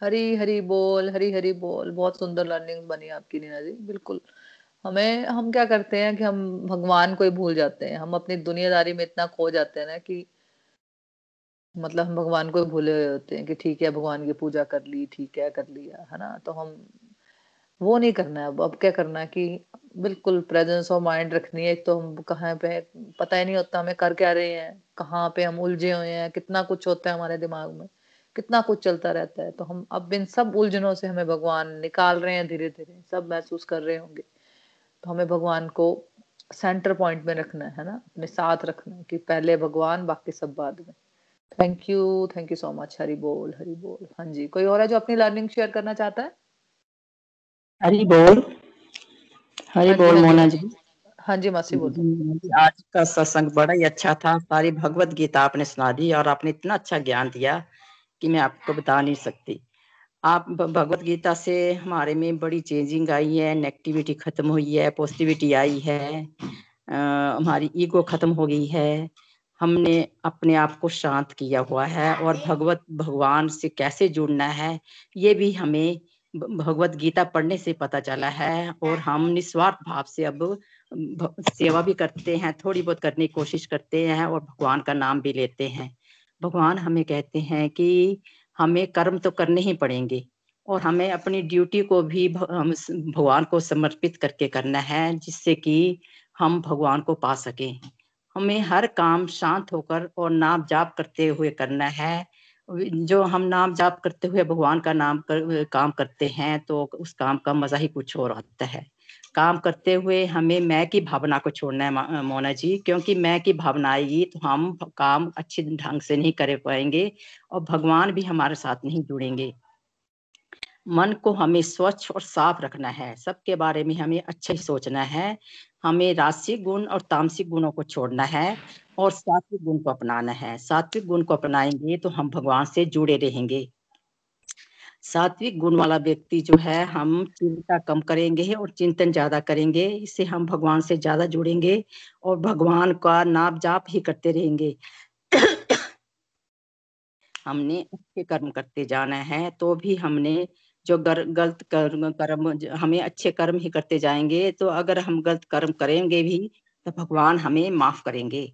हरी हरी बोल हरी हरी बोल। बहुत सुंदर लर्निंग बनी आपकी नीना जी, बिल्कुल। हमें, हम क्या करते हैं कि हम भगवान को ही भूल जाते हैं। हम अपनी दुनियादारी में इतना खो जाते हैं ना कि मतलब हम भगवान को ही भूले हुए होते हैं कि ठीक है, भगवान की पूजा कर ली, ठीक है, कर लिया, है ना? तो हम वो नहीं करना है अब। अब क्या करना है कि बिल्कुल प्रेजेंस ऑफ़ माइंड रखनी है। एक तो हम कहाँ पे पता ही नहीं होता हमें कर क्या रहे हैं, कहाँ पे हम उलझे हुए हैं, कितना कुछ होता है हमारे दिमाग में। कितना कुछ चलता रहता है तो हम अब इन सब उलझनों से हमें भगवान निकाल रहे हैं धीरे धीरे सब महसूस कर रहे होंगे। तो हमें भगवान को सेंटर पॉइंट में रखना है ना? अपने साथ रखना है कि पहले भगवान बाकी सब बाद में। Thank you thank you so much Hari बोल हरी बोल। हाँ जी कोई और है जो अपनी लर्निंग शेयर करना चाहता है? हरी बोल। हरी हाँ बोल हाँ मोना जी। हाँ। जी मासी बोल आज का सत्संग बड़ा ही अच्छा था। सारी भगवत गीता आपने सुना दी और आपने इतना अच्छा ज्ञान दिया। कि मैं आपको बता नहीं सकती। आप भगवत गीता से हमारे में बड़ी चेंजिंग आई है नेगेटिविटी खत्म हुई है पॉजिटिविटी आई है आ, हमारी ईगो खत्म हो गई है हमने अपने आप को शांत किया हुआ है और भगवत भगवान से कैसे जुड़ना है ये भी हमें भगवत गीता पढ़ने से पता चला है और हम निस्वार्थ भाव से अब सेवा भी करते हैं थोड़ी बहुत करने की कोशिश करते हैं और भगवान का नाम भी लेते हैं। भगवान हमें कहते हैं कि हमें कर्म तो करने ही पड़ेंगे और हमें अपनी ड्यूटी को भी भगवान को समर्पित करके करना है जिससे कि हम भगवान को पा सकें। हमें हर काम शांत होकर और नाम जाप करते हुए करना है। जो हम नाम जाप करते हुए भगवान का नाम कर, काम करते हैं तो उस काम का मज़ा ही कुछ और आता है। काम करते हुए हमें मैं की भावना को छोड़ना है मोना जी, क्योंकि मैं की भावना आएगी तो हम काम अच्छे ढंग से नहीं कर पाएँगे और भगवान भी हमारे साथ नहीं जुड़ेंगे। मन को हमें स्वच्छ और साफ़ रखना है। सबके बारे में हमें अच्छा ही सोचना है। हमें राशिक गुण और तामसिक गुणों को छोड़ना है और सात्विक गुण को अपनाना है। सात्विक गुण को अपनाएँगे तो हम भगवान से जुड़े रहेंगे। सात्विक गुण वाला व्यक्ति जो है हम चिंता कम करेंगे और चिंतन ज़्यादा करेंगे। इससे हम भगवान से ज़्यादा जुड़ेंगे और भगवान का नाप जाप ही करते रहेंगे। हमने अच्छे कर्म करते जाना है तो भी हमने जो गर, गलत कर्म कर्म हमें अच्छे कर्म ही करते जाएँगे तो अगर हम गलत कर्म करेंगे भी तो भगवान हमें माफ़ करेंगे।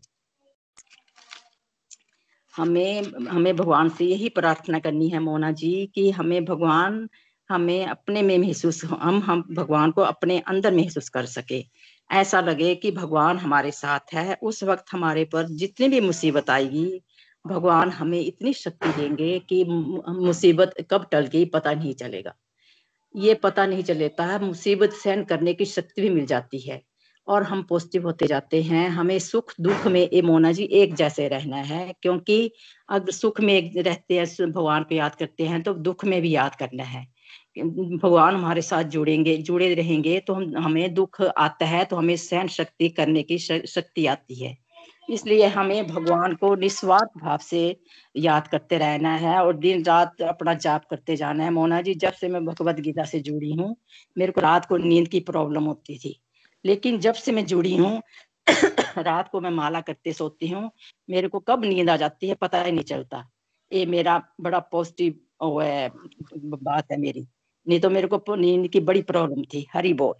हमें हमें भगवान से यही प्रार्थना करनी है मोना जी कि हमें भगवान, हमें अपने में महसूस हम हम भगवान को अपने अंदर महसूस कर सके। ऐसा लगे कि भगवान हमारे साथ है, उस वक्त हमारे पर जितनी भी मुसीबत आएगी, भगवान हमें इतनी शक्ति देंगे कि मुसीबत कब टल गई पता नहीं चलेगा। ये पता नहीं चलेता है, मुसीबत सहन करने की शक्ति भी मिल जाती है। और हम पॉजिटिव होते जाते हैं। हमें सुख, दुख में ए मोना जी एक जैसे रहना है, क्योंकि अगर सुख में रहते हैं भगवान को याद करते हैं तो दुख में भी याद करना है। भगवान हमारे साथ जुड़ेंगे, जुड़े रहेंगे तो हम, हमें दुख आता है तो हमें सहन शक्ति करने की शक्ति आती है। इसलिए हमें भगवान को निस्वार्थ भाव से याद करते रहना है और दिन रात अपना जाप करते जाना है। मोना जी, जब से मैं भगवत गीता से जुड़ी हूँ, मेरे को रात को नींद की प्रॉब्लम होती थी। लेकिन जब से मैं जुड़ी हूँ, <coughs> रात को मैं माला करते सोती हूँ, मेरे को कब नींद आ जाती है पता ही नहीं चलता। ये मेरा बड़ा पॉजिटिव बात है मेरी। नहीं तो मेरे को नींद की बड़ी प्रॉब्लम थी। हरी बोल।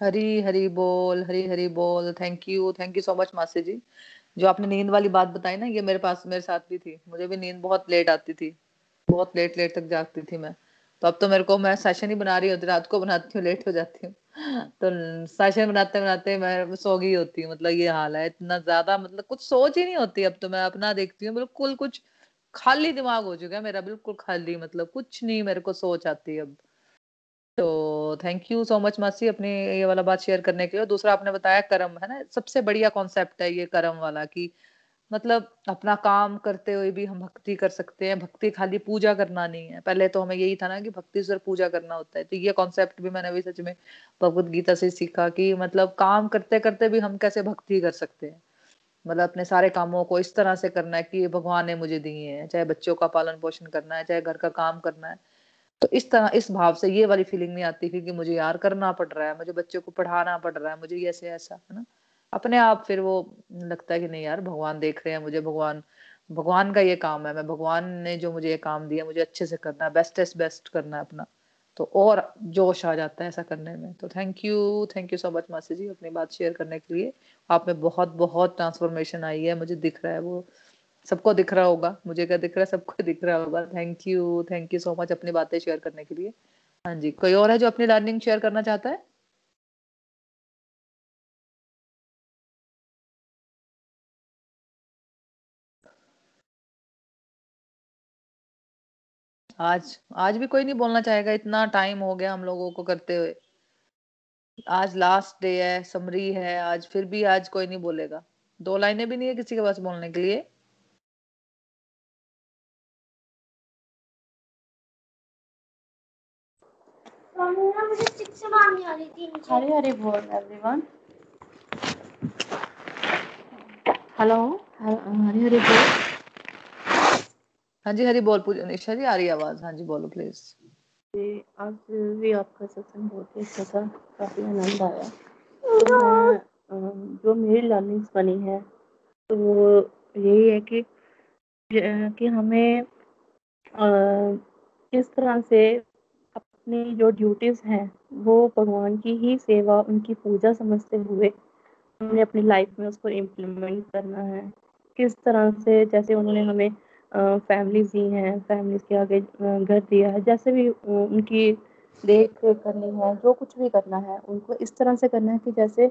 हरी हरी बोल, हरी हरी बोल। Thank you thank you so much मासी जी। जो आपने नींद वाली बात बताई ना, ये मेरे पास, मेरे साथ भी थी। मुझे भी नींद बहुत लेट आती थी। बहुत लेट लेट तक जागती थी मैं। तो अब तो मेरे को, मैं सेशन ही बना रही होती, रात को बनाती हूँ लेट हो जाती हूँ। तो सेशन बनाते बनाते मैं सो गई होती हूँ मतलब ये हाल है, इतना ज़्यादा मतलब कुछ सोच ही नहीं होती अब तो मैं अपना देखती हूँ, बिल्कुल कुछ खाली दिमाग हो चुका है मेरा, बिल्कुल खाली मतलब कुछ नहीं मेरे को सोच आती अब। तो थैंक यू सो मच मासी अपनी ये वाला बात शेयर करने के लिए। दूसरा आपने बताया कर्म, है ना, सबसे बढ़िया कॉन्सेप्ट है ये कर्म वाला कि मतलब अपना काम करते हुए भी हम भक्ति कर सकते हैं। भक्ति खाली पूजा करना नहीं है। पहले तो हमें यही था ना कि भक्ति सिर्फ़ पूजा करना होता है। तो ये कॉन्सेप्ट भी मैंने अभी सच में भगवत गीता से सीखा कि मतलब काम करते करते भी हम कैसे भक्ति कर सकते हैं। मतलब अपने सारे कामों को इस तरह से करना है कि ये भगवान ने मुझे दिए हैं। चाहे बच्चों का पालन पोषण करना है, चाहे घर का काम करना है। तो इस तरह, इस भाव से ये वाली फीलिंग नहीं आती क्योंकि मुझे यार करना पड़ रहा है, मुझे बच्चों को पढ़ाना पड़ रहा है, मुझे ऐसे ऐसा, है ना? अपने आप फिर वो लगता है कि नहीं यार, भगवान देख रहे हैं मुझे, भगवान भगवान का ये काम है, मैं भगवान ने जो मुझे ये काम दिया, मुझे अच्छे से करना है बेस्ट एस बेस्ट करना है अपना। तो और जोश आ जाता है ऐसा करने में। तो thank you thank you so much मासी जी अपनी बात शेयर करने के लिए। आप में बहुत बहुत ट्रांसफॉर्मेशन आई है, मुझे दिख रहा है वो। सबको दिख रहा होगा, मुझे क्या दिख रहा है? सबको <laughs> दिख रहा होगा। Thank you thank you so much अपनी बातें शेयर करने के लिए। हाँ जी, कोई और है जो अपनी लर्निंग शेयर करना चाहता है? आज आज भी कोई नहीं बोलना चाहेगा इतना टाइम हो गया हम लोगों को करते हुए। आज लास्ट डे है समरी है आज फिर भी आज कोई नहीं बोलेगा। दो लाइनें भी नहीं है किसी के पास बोलने के लिए। हरे हरे बोल एवरीवन हेलो हरे हरे बोल। हाँ जी, हरी बोल पूजा, निशा जी, आ रही आवाज़? हाँ जी, बोलो प्लीज़ आज भी आपका सत्संग बहुत ही अच्छा था, काफ़ी आनंद आया। तो जो मेरी लर्निंग्स बनी है तो वो यही है कि कि हमें किस तरह से अपनी जो ड्यूटीज़ हैं, वो भगवान की ही सेवा, उनकी पूजा समझते हुए हमने अपनी लाइफ में उसको इम्प्लीमेंट करना है। किस तरह से, जैसे उन्होंने हमें फैमिलीज़ दी हैं फैमिलीज़ के आगे घर दिया है, जैसे भी उनकी देख करनी है, जो कुछ भी करना है, उनको इस तरह से करना है कि जैसे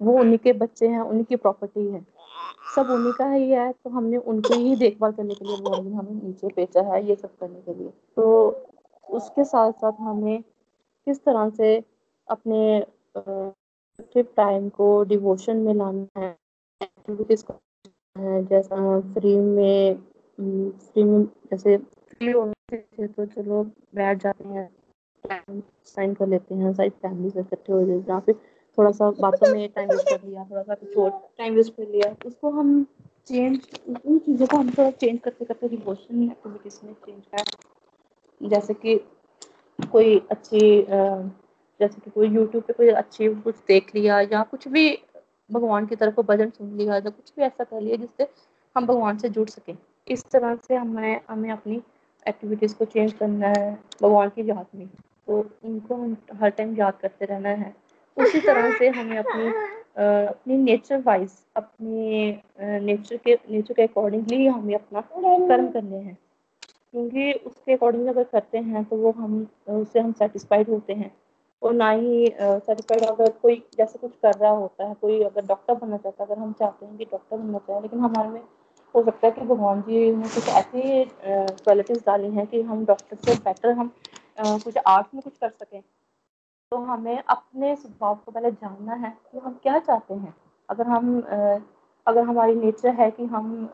वो उन्हीं के बच्चे हैं, उन्हीं की प्रॉपर्टी है। सब उन्हीं का ही है तो हमने उनकी ही देखभाल करने के लिए वो हमें नीचे बेचा है, ये सब करने के लिए। तो उसके साथ साथ हमें किस तरह से अपने टाइम को डिवोशन में लाना है जैसा फ्री में फ्री में जैसे फ्री होने से तो चलो बैठ जाते हैं साइन कर लेते हैं, सारी फैमिली से इकट्ठे हो जाए, या फिर थोड़ा सा बातों में टाइम वेस्ट कर लिया थोड़ा सा कुछ टाइम वेस्ट कर लिया, उसको हम चेंज उन चीज़ों को हम थोड़ा चेंज करते करते डिवोशन एक्टिविटीज़ में चेंज कर जैसे कि कोई अच्छी जैसे कि कोई यूट्यूब पे कोई अच्छी कुछ देख लिया या कुछ भी भगवान की तरफ़ भजन सुन लिया या कुछ भी ऐसा कर लिया जिससे हम भगवान से जुड़ सकें। इस तरह से हमें हमें अपनी एक्टिविटीज़ को चेंज करना है, भगवान की याद में। तो उनको हम हर टाइम याद करते रहना है। उसी तरह से हमें अपनी अपनी नेचर वाइज अपने नेचर के नेचर के अकॉर्डिंगली हमें अपना कर्म करने हैं। क्योंकि उसके अकॉर्डिंग अगर करते हैं तो वो हम, उससे हम सेटिस्फाइड होते हैं। और ना ही सेटिस्फाइड अगर कोई जैसे कुछ कर रहा होता है, कोई अगर डॉक्टर बनना चाहता है, अगर हम चाहते हैं कि डॉक्टर बनना चाहें, लेकिन हमारे में हो सकता है कि भगवान जी ने कुछ ऐसी क्वालिटीज़ डाली हैं कि हम डॉक्टर से बेटर हम कुछ आर्ट्स में कुछ कर सकें। तो हमें अपने स्वभाव को पहले जानना है कि हम क्या चाहते हैं। अगर हम अगर हमारी नेचर है कि हम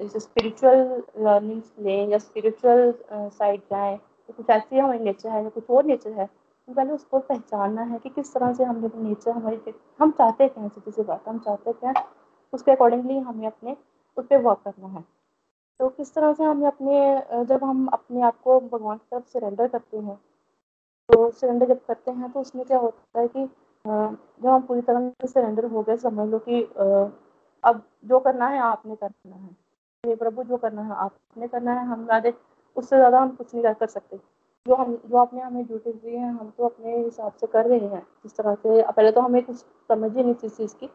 जैसे स्पिरिचुअल लर्निंग्स लें या स्पिरिचुअल साइड जाएँ तो कुछ ऐसी हमारी नेचर है या कुछ और नेचर है पहले उसको पहचानना है कि किस तरह से हम अपनी नेचर हमारी हम चाहते हैं सीधी सी बात हम चाहते हैं, उसके अकॉर्डिंगली हमें अपने उस पर वर्क करना है। तो किस तरह से हमें अपने जब हम अपने आप को भगवान की तरफ़ सरेंडर करते हैं तो सरेंडर जब करते हैं तो उसमें क्या होता है कि जब हम पूरी तरह से सरेंडर हो गए, समझ लो कि अब जो करना है आपने करना है। ये प्रभु, जो करना है आपने करना है, हम ज़्यादा, उससे ज़्यादा हम कुछ नहीं कर सकते। जो हम, जो आपने हमें ड्यूटीज़ दी है, हम तो अपने हिसाब से कर रहे हैं, जिस तरह से, पहले तो हमें कुछ समझ ही नहीं थी इस चीज़ की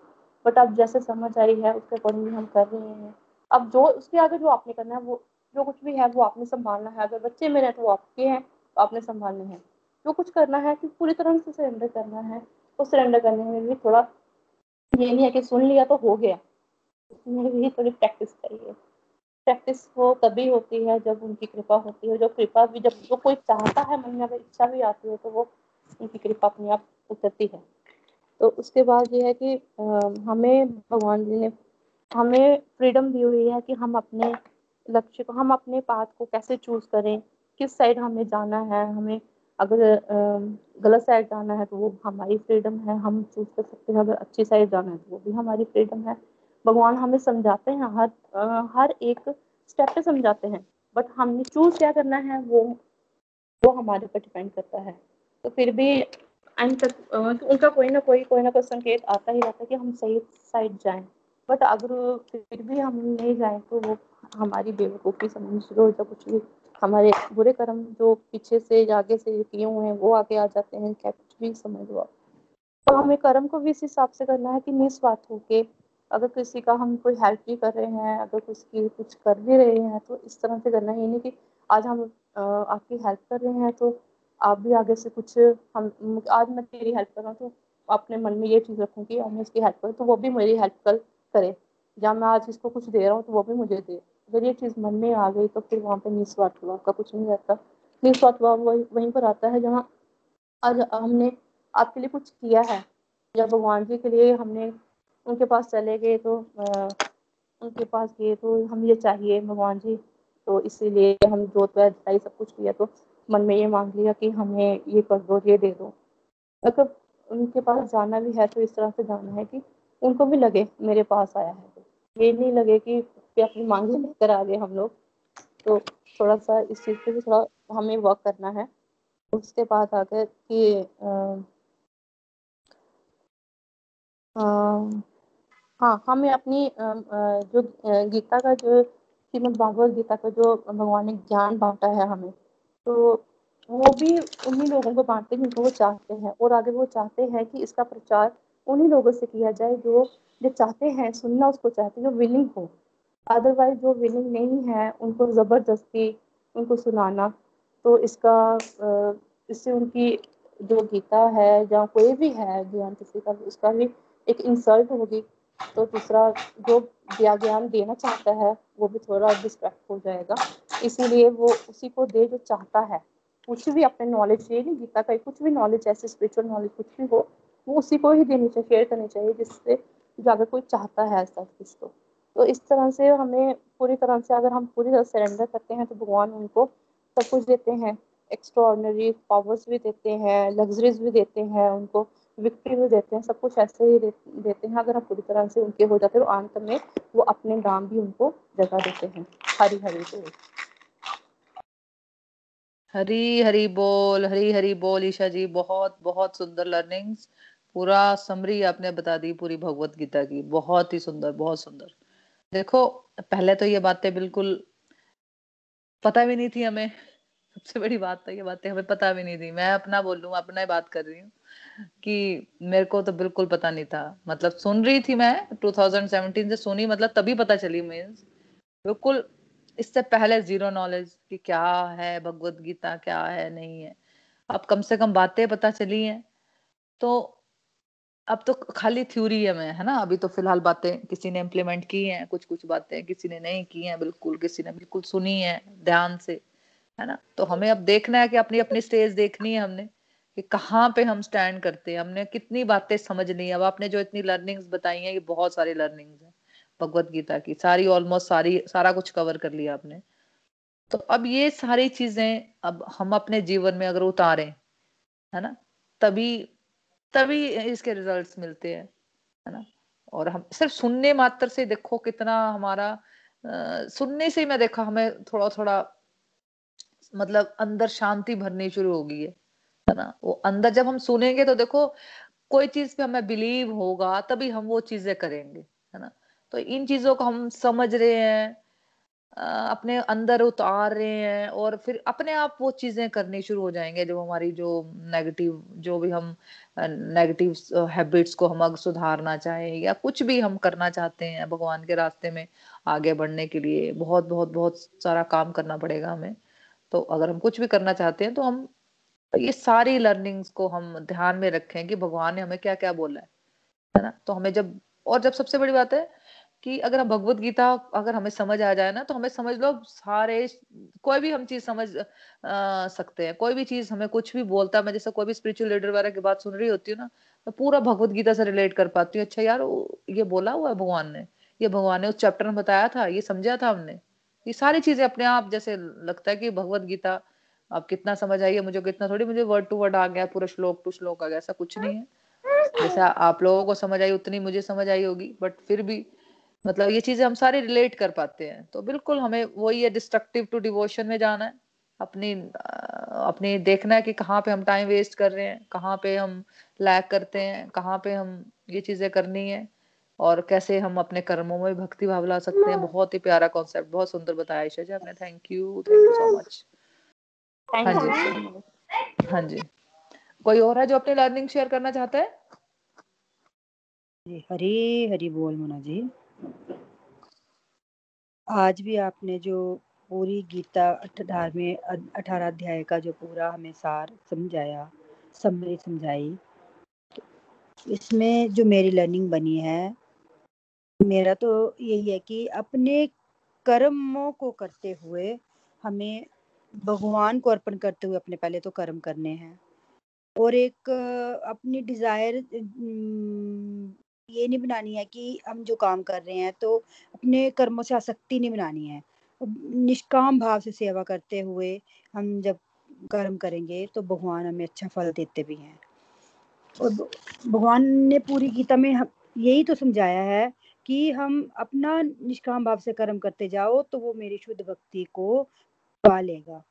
बट अब जैसे समझ आई है, उसके अकॉर्डिंगली हम कर रहे हैं। अब जो, उसके आगे जो आपने करना है, वो, जो कुछ भी है, वो आपने संभालना है। अगर बच्चे मेरे तो वो आपके हैं तो आपने संभालने हैं। जो कुछ करना है, कि पूरी तरह से सरेंडर करना है तो सरेंडर करने में भी थोड़ा, ये नहीं है कि सुन लिया तो हो गया। उसमें भी थोड़ी प्रैक्टिस चाहिए प्रैक्टिस वो तभी होती है जब उनकी कृपा होती है। जो कृपा भी, जब जो कोई चाहता है, मन में अगर इच्छा भी आती है तो वो उनकी कृपा अपने आप उतरती है। तो उसके बाद ये है कि हमें भगवान जी ने, हमें फ्रीडम दी हुई है कि हम अपने लक्ष्य को, हम अपने पाथ को कैसे चूज़ करें, किस साइड हमें जाना है, हमें अगर गलत साइड जाना है तो वो हमारी फ्रीडम है, हम चूज़ कर सकते हैं। अगर अच्छी साइड जाना है तो वो भी हमारी फ्रीडम है। भगवान हमें समझाते हैं, हर हर एक स्टेप पे समझाते हैं। बट हमने चूज़ क्या करना है, वो वो हमारे पर डिपेंड करता है। तो फिर भी एंड तक तो उनका कोई ना कोई कोई ना कोई संकेत आता ही रहता है कि हम सही साइड जाएँ। बट अगर फिर भी हम नहीं जाएँ तो वो हमारी बेवकूफ़ी समझ लो या कुछ भी, हमारे बुरे कर्म जो पीछे से, आगे से किए हुए हैं, वो आगे आ जाते हैं, क्या कुछ भी समझ लो तो हमें कर्म को भी इस हिसाब से करना है कि निस्वार्थ होके अगर किसी का हम कोई हेल्प भी कर रहे हैं, अगर किसी कुछ कर भी रहे हैं तो इस तरह से करना ही नहीं कि आज हम आपकी हेल्प कर रहे हैं तो आप भी आगे से कुछ हम, आज मैं तेरी हेल्प कर रहा हूँ तो अपने मन में ये चीज़ रखूँ कि मैं इसकी हेल्प करूँ तो वो भी मेरी हेल्प कर, करे। जब मैं आज इसको कुछ दे रहा हूँ तो वो भी मुझे दे। अगर ये चीज़ मन में आ गई तो फिर वहाँ पे निस्वार्थ भाव का कुछ नहीं रहता। निस्वार्थ भाव वही, वहीं पर आता है जहाँ आज हमने आपके लिए कुछ किया है। या भगवान जी के लिए हमने उनके पास चले गए तो उनके पास गए तो हम ये चाहिए भगवान जी। तो इसीलिए हम जो तो सब कुछ किया तो मन में ये मांग लिया कि हमें ये कर दो ये दे दो। अगर उनके पास जाना भी है तो इस तरह से जाना है कि उनको भी लगे मेरे पास आया है तो। ये नहीं लगे कि, अपनी मांग लेकर आ गए हम लोग। तो थोड़ा सा इस चीज़ पे भी थोड़ा हमें वर्क करना है। उसके बाद आकर कि हाँ हमें अपनी जो गीता का जो, श्रीमद भागवत गीता का जो भगवान ने ज्ञान बांटा है हमें तो वो भी उन्हीं लोगों को बांटते हैं जिनको वो चाहते हैं और आगे वो चाहते हैं कि इसका प्रचार उन्हीं लोगों से किया जाए जो जो चाहते हैं सुनना उसको चाहते हैं, जो विलिंग हो। अदरवाइज़ जो विलिंग नहीं है, उनको ज़बरदस्ती उनको सुनाना तो इसका इससे उनकी जो गीता है या कोई भी है, ज्ञान किसी का, उसका भी एक इंसल्ट होगी। तो दूसरा जो ज्ञान देना चाहता है, वो भी थोड़ा डिस्ट्रैक्ट हो जाएगा। इसीलिए वो उसी को दे जो चाहता है। कुछ भी अपने नॉलेज ये नहीं, गीता का कुछ भी नॉलेज ऐसे स्पिरिचुअल नॉलेज कुछ भी हो, वो उसी को ही देनी चाहिए शेयर करनी चाहिए, जिससे अगर कोई चाहता है ऐसा कुछ तो। तो इस तरह से हमें पूरी तरह से अगर हम पूरी तरह सरेंडर करते हैं तो भगवान उनको सब कुछ देते हैं। एक्स्ट्रा पावर्स भी देते हैं लग्जरीज भी देते हैं उनको। विक्ट्री भी देते हैं, सब कुछ ऐसे ही देते हैं। अगर हम पूरी तरह से उनके हो जाते हैं तो अंत में वो अपने नाम भी उनको जगह देते हैं। हरी हरी बोल। हरी हरी बोल, हरी हरी बोल ईशा जी, बहुत बहुत सुंदर लर्निंग्स पूरा समरी आपने बता दी पूरी भगवत गीता की। बहुत ही सुंदर, बहुत सुंदर। देखो, पहले तो ये बातें बिल्कुल पता भी नहीं थी हमें सबसे बड़ी बात तो ये बातें हमें पता भी नहीं थी। मैं अपना बोल लू अपना ही बात कर रही हूँ कि मेरे को तो बिल्कुल पता नहीं था। मतलब सुन रही थी मैं 2017 से सुनी मतलब तभी पता चली मीन्स बिल्कुल इससे पहले ज़ीरो नॉलेज कि क्या है, भगवत गीता क्या है, नहीं है। अब कम से कम बातें पता चली हैं। तो अब तो खाली थ्योरी है मैं, है ना? अभी तो फ़िलहाल बातें किसी ने इम्प्लीमेंट की हैं कुछ कुछ बातें किसी ने नहीं की हैं, बिल्कुल किसी ने बिल्कुल सुनी है ध्यान से। है ना? तो हमें अब देखना है कि अपनी अपनी स्टेज देखनी है हमने कि कहाँ पे हम स्टैंड करते हैं। हमने कितनी बातें समझ ली अब आपने जो इतनी लर्निंग्स बताई हैं ये बहुत सारी लर्निंग्स हैं भगवत गीता की। सारी ऑलमोस्ट सारी सारा कुछ कवर कर लिया आपने। तो अब ये सारी चीज़ें अब हम अपने जीवन में अगर उतारें है ना? तभी तभी इसके रिजल्ट्स मिलते हैं है ना? और हम सिर्फ़ सुनने मात्र से देखो कितना हमारा आ, सुनने से ही मैं देखा हमें थोड़ा थोड़ा मतलब अंदर शांति भरनी शुरू हो गई है ना? वो अंदर जब हम सुनेंगे तो देखो, कोई चीज़ पे हमें बिलीव होगा, तभी हम वो चीज़ें करेंगे, है ना? तो इन चीज़ों को हम समझ रहे हैं अपने अंदर उतार रहे हैं और फिर अपने आप वो चीज़ें करनी शुरू हो जाएँगे जब हमारी जो नेगेटिव जो भी हम नेगेटिव हैबिट्स को हम सुधारना चाहें या कुछ भी हम करना चाहते हैं, भगवान के रास्ते में आगे बढ़ने के लिए बहुत बहुत बहुत सारा काम करना पड़ेगा हमें। तो अगर हम कुछ भी करना चाहते हैं तो हम ये सारी लर्निंग्स को हम ध्यान में रखें कि भगवान ने हमें क्या क्या बोला है है ना? तो हमें जब और जब सबसे बड़ी बात है कि अगर हम भगवत गीता अगर हमें समझ आ जाए ना तो हमें समझ लो सारे कोई भी हम चीज़ समझ आ, सकते हैं। कोई भी चीज़ हमें कुछ भी बोलता है मैं जैसे कोई भी स्पिरिचुअल लीडर वगैरह की बात सुन रही होती हूँ ना मैं पूरा भगवत गीता से रिलेट कर पाती हूँ। अच्छा यार ये बोला हुआ है भगवान ने ये भगवान ने उस चैप्टर में बताया था ये समझा था हमने। ये सारी चीज़ें अपने आप जैसे लगता है कि भगवत गीता, आप कितना समझ आई है मुझे कितना थोड़ी, मुझे वर्ड टू वर्ड आ गया, पूरा श्लोक टू श्लोक आ गया, ऐसा कुछ नहीं है। जैसा आप लोगों को समझ आई, उतनी मुझे समझ आई होगी बट फिर भी मतलब ये चीज़ें हम सारे रिलेट कर पाते हैं। तो बिल्कुल हमें वही है डिस्ट्रक्टिव टू डिवोशन में जाना है। अपनी अपनी देखना है कि कहाँ पे हम टाइम वेस्ट कर रहे हैं, कहाँ पे हम लैक करते हैं, कहाँ पे हम ये चीज़ें करनी है। और कैसे हम अपने कर्मों में भक्ति भाव ला सकते हैं। बहुत ही प्यारा कॉन्सेप्ट बहुत सुंदर बताया ईशा जी आपने। Thank you thank you so much हाँ जी। हाँ जी। कोई और है जो अपनी लर्निंग शेयर करना चाहता है? जी हरी हरी बोल मुना जी। आज भी आपने जो पूरी गीता अठारहवें अठारह अध्याय का जो पूरा हमें सार समझाया समरी समझाई इसमें जो मेरी लर्निंग बनी है मेरा तो यही है कि अपने कर्मों को करते हुए हमें भगवान को अर्पण करते हुए अपने पहले तो कर्म करने हैं। और एक अपनी डिज़ायर ये नहीं बनानी है कि हम जो काम कर रहे हैं तो अपने कर्मों से आसक्ति नहीं बनानी है। निष्काम भाव से सेवा करते हुए हम जब कर्म करेंगे तो भगवान हमें अच्छा फल देते भी हैं। और भगवान ने पूरी गीता में यही तो समझाया है कि हम अपना निष्काम भाव से कर्म करते जाओ तो वो मेरी शुद्ध भक्ति को पा लेगा।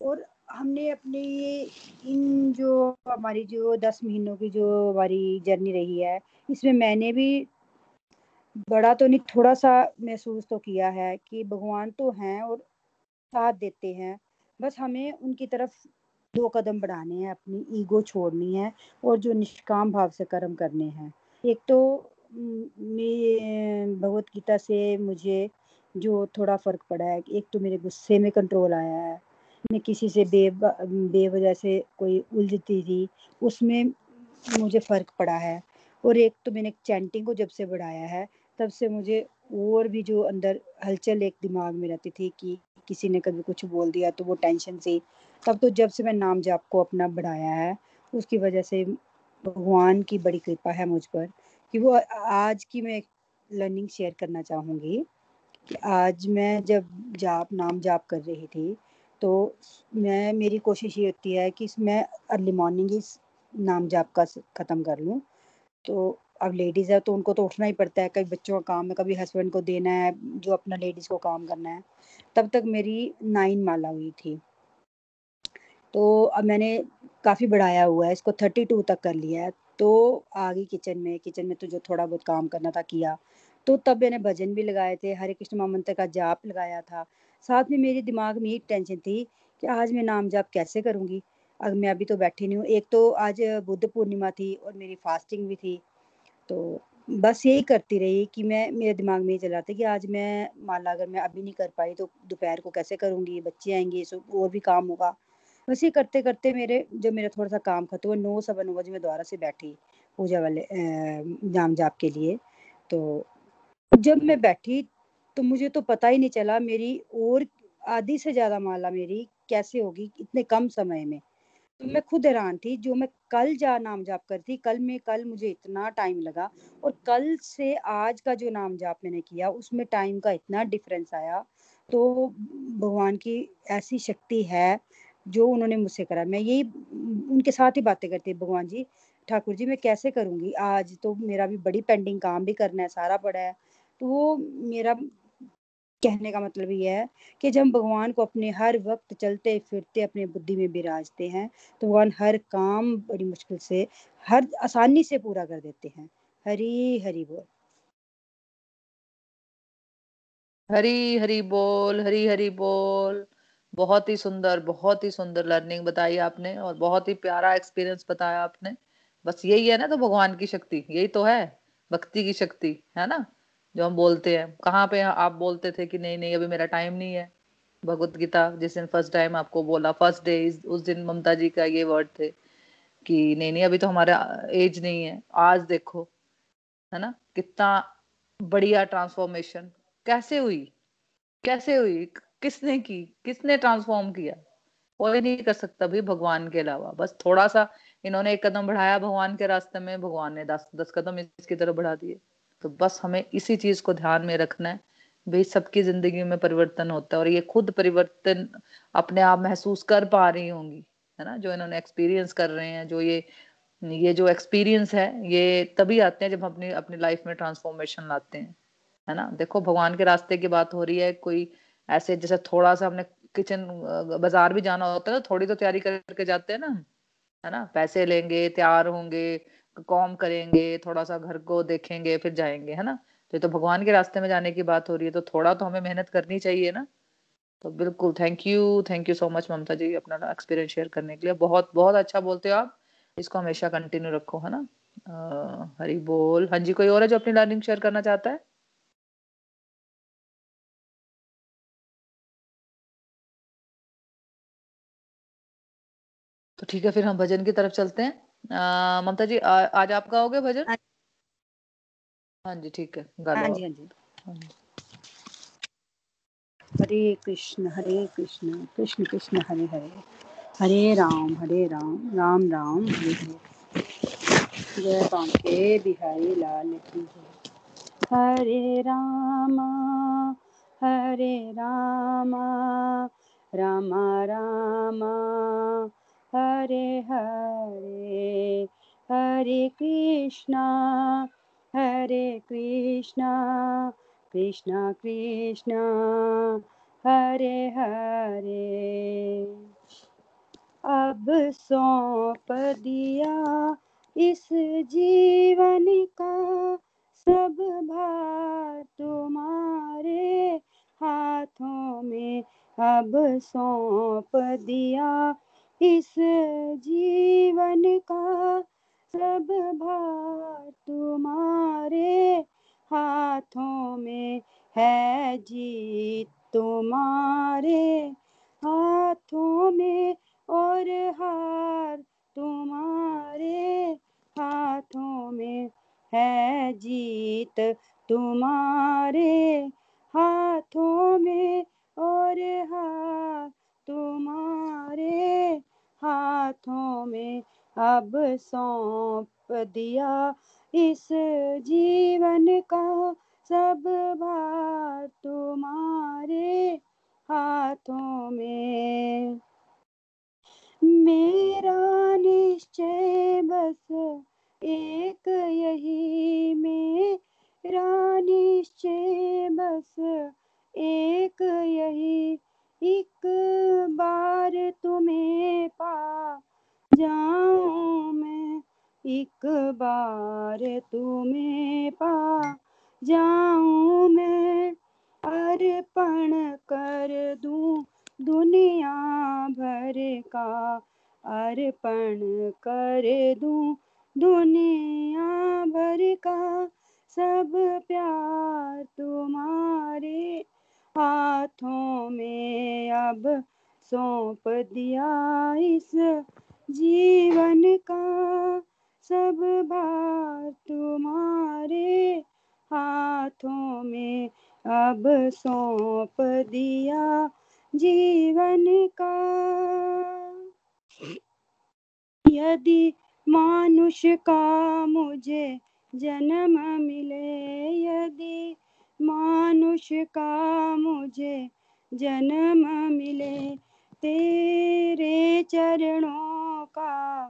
और हमने अपने इन जो हमारी जो दस महीनों की जो हमारी जर्नी रही है, इसमें मैंने भी बड़ा तो नहीं, थोड़ा सा महसूस तो किया है कि भगवान तो हैं और साथ देते हैं। बस हमें उनकी तरफ़ दो कदम बढ़ाने हैं, अपनी ईगो छोड़नी है और जो निष्काम भाव से कर्म करने हैं। एक तो भगवत गीता से मुझे जो थोड़ा फ़र्क पड़ा है, एक तो मेरे गुस्से में कंट्रोल आया है। मैं किसी से बे बेवजह से कोई उलझती थी, उसमें मुझे फ़र्क पड़ा है। और एक तो मैंने चैंटिंग को जब से बढ़ाया है, तब से मुझे और भी जो अंदर हलचल एक दिमाग में रहती थी कि किसी ने कभी कुछ बोल दिया तो वो टेंशन से। तब तो जब से मैं नाम जाप को अपना बढ़ाया है, उसकी वजह से भगवान की बड़ी कृपा है मुझ पर। कि वो आज की मैं लर्निंग शेयर करना चाहूँगी कि आज मैं जब जाप, नाम जाप कर रही थी तो मैं, मेरी कोशिश ये होती है कि मैं अर्ली मॉर्निंग ही नाम जाप का ख़त्म कर लूँ। तो अब लेडीज़ है तो उनको तो उठना ही पड़ता है कभी बच्चों का काम है, कभी हस्बैंड को देना है, जो अपना लेडीज़ को काम करना है। तब तक मेरी नाइन माला हुई थी। तो अब मैंने काफ़ी बढ़ाया हुआ है, इसको थर्टी टू तक कर लिया है। तो आ गई किचन में किचन में तो जो थोड़ा बहुत काम करना था, किया। तो तब मैंने भजन भी लगाए थे, हरे कृष्ण महामंत्र का जाप लगाया था। साथ में मेरे दिमाग में एक टेंशन थी कि आज मैं नाम जाप कैसे करूँगी? अब मैं अभी तो बैठी नहीं हूँ। एक तो आज बुद्ध पूर्णिमा थी और मेरी फास्टिंग भी थी। तो बस यही करती रही कि मैं, मेरे दिमाग में ये चला था कि आज मैं, मान ला अगर मैं अभी नहीं कर पाई तो दोपहर को कैसे करूँगी? बच्चे आएँगे सो और भी काम होगा। बस ये करते करते मेरे, जब मेरा थोड़ा सा काम खत्म हुआ नौ सवा नौ बजे मैं दोबारा से बैठी पूजा वाले जाम जाप के लिए। तो जब मैं बैठी तो मुझे तो पता ही नहीं चला मेरी और आधी से ज़्यादा माला मेरी कैसे होगी इतने कम समय में। तो मैं खुद हैरान थी, जो मैं कल जा नाम जाप करती कल में कल मुझे इतना टाइम लगा और कल से आज का जो नाम जाप मैंने किया, उसमें टाइम का इतना डिफरेंस आया। तो भगवान की ऐसी शक्ति है जो उन्होंने मुझसे करा। मैं यही, उनके साथ ही बातें करती भगवान जी। ठाकुर जी, मैं कैसे करूँगी? आज तो मेरा भी बड़ी पेंडिंग काम भी करना है, सारा पड़ा है। तो वो मेरा कहने का मतलब ये है कि जब भगवान को अपने हर वक्त चलते, फिरते, अपने बुद्धि में बिराजते हैं तो भगवान हर काम बड़ी मुश्किल से, हर आसानी से पूरा कर देते हैं। हरी हरी बोल। हरी हरी बोल, हरी हरी बोल। बहुत ही सुंदर, बहुत ही सुंदर लर्निंग बताई आपने और बहुत ही प्यारा एक्सपीरियंस बताया आपने। बस यही है ना तो भगवान की शक्ति, यही तो है, भक्ति की शक्ति, है ना? जो हम बोलते हैं। कहाँ पे आप बोलते थे कि नहीं नहीं, अभी मेरा टाइम नहीं है? भगवत गीता, जिस दिन फ़र्स्ट टाइम आपको बोला फ़र्स्ट डे उस दिन ममता जी का ये वर्ड थे कि नहीं नहीं, अभी तो हमारा एज नहीं है, आज देखो, है ना? कितना बढ़िया ट्रांसफॉर्मेशन कैसे हुई? कैसे हुई? किसने की? किसने ट्रांसफॉर्म किया? कोई नहीं कर सकता भाई भगवान के अलावा। बस थोड़ा सा इन्होंने एक कदम बढ़ाया भगवान के रास्ते में, भगवान ने दस दस कदम इसकी तरफ़ बढ़ा दिए। तो बस हमें इसी चीज़ को ध्यान में रखना है भाई सबकी ज़िंदगी में परिवर्तन होता है और ये खुद परिवर्तन अपने आप महसूस कर पा रही होंगी, है ना? जो इन्होंने एक्सपीरियंस कर रहे हैं, जो ये ये जो एक्सपीरियंस है, ये तभी आते हैं जब अपनी अपनी लाइफ में ट्रांसफॉर्मेशन लाते हैं, है ना? देखो, भगवान के रास्ते की बात हो रही है, कोई ऐसे जैसे थोड़ा सा हमने किचन बाज़ार भी जाना होता है तो थोड़ी तो तैयारी करके जाते हैं ना, है ना? पैसे लेंगे, तैयार होंगे, कॉम करेंगे, थोड़ा सा घर को देखेंगे, फिर जाएँगे, है ना? तो तो भगवान के रास्ते में जाने की बात हो रही है तो थोड़ा तो हमें मेहनत करनी चाहिए ना। तो बिल्कुल thank you thank you so much Mamta ji, अपना एक्सपीरियंस शेयर करने के लिए। बहुत बहुत अच्छा बोलते हो आप, इसको हमेशा कंटिन्यू रखो, है ना? हरी बोल। हाँ जी, कोई और है जो अपनी लर्निंग शेयर करना चाहता है? तो ठीक है फिर हम भजन की तरफ़ चलते हैं। ममता जी आ, आज आप गाओगे भजन? हाँ, हाँ जी ठीक है गा हाँ जी हाँ जी। हाँ हरे कृष्ण हरे कृष्ण कृष्ण कृष्ण हरे हरे। हरे राम हरे राम राम राम हरे हरे। जय बांके बिहारी लाल की हरे रामा हरे रामा रामा रामा। हरे हरे हरे कृष्णा हरे कृष्णा कृष्णा कृष्णा, हरे हरे। अब सौंप दिया इस जीवन का, सब भार तुम्हारे हाथों में। अब सौंप दिया इस जीवन का सब भार तुम्हारे हाथों में है जीत तुम्हारे हाथों में और हार तुम्हारे हाथों में है जीत तुम्हारे हाथों में और हार तुम्हारे हाथों में अब सौंप दिया। इस जीवन का सब भार तुम्हारे हाथों में। मेरा निश्चय बस एक यही, मेरा निश्चय बस एक यही। एक बार तुम्हें पा जाऊँ मैं, एक बार तुम्हें पा जाऊँ मैं, अर्पण कर दूँ दुनिया भर का, अर्पण कर दूँ दुनिया भर का, सब प्यार तुम्हारे हाथों में अब सौंप दिया इस जीवन का। सब भार तुम्हारे हाथों में अब सौंप दिया जीवन का। यदि मानुष का मुझे जन्म मिले, यदि मानुष का मुझे जन्म मिले, तेरे चरणों का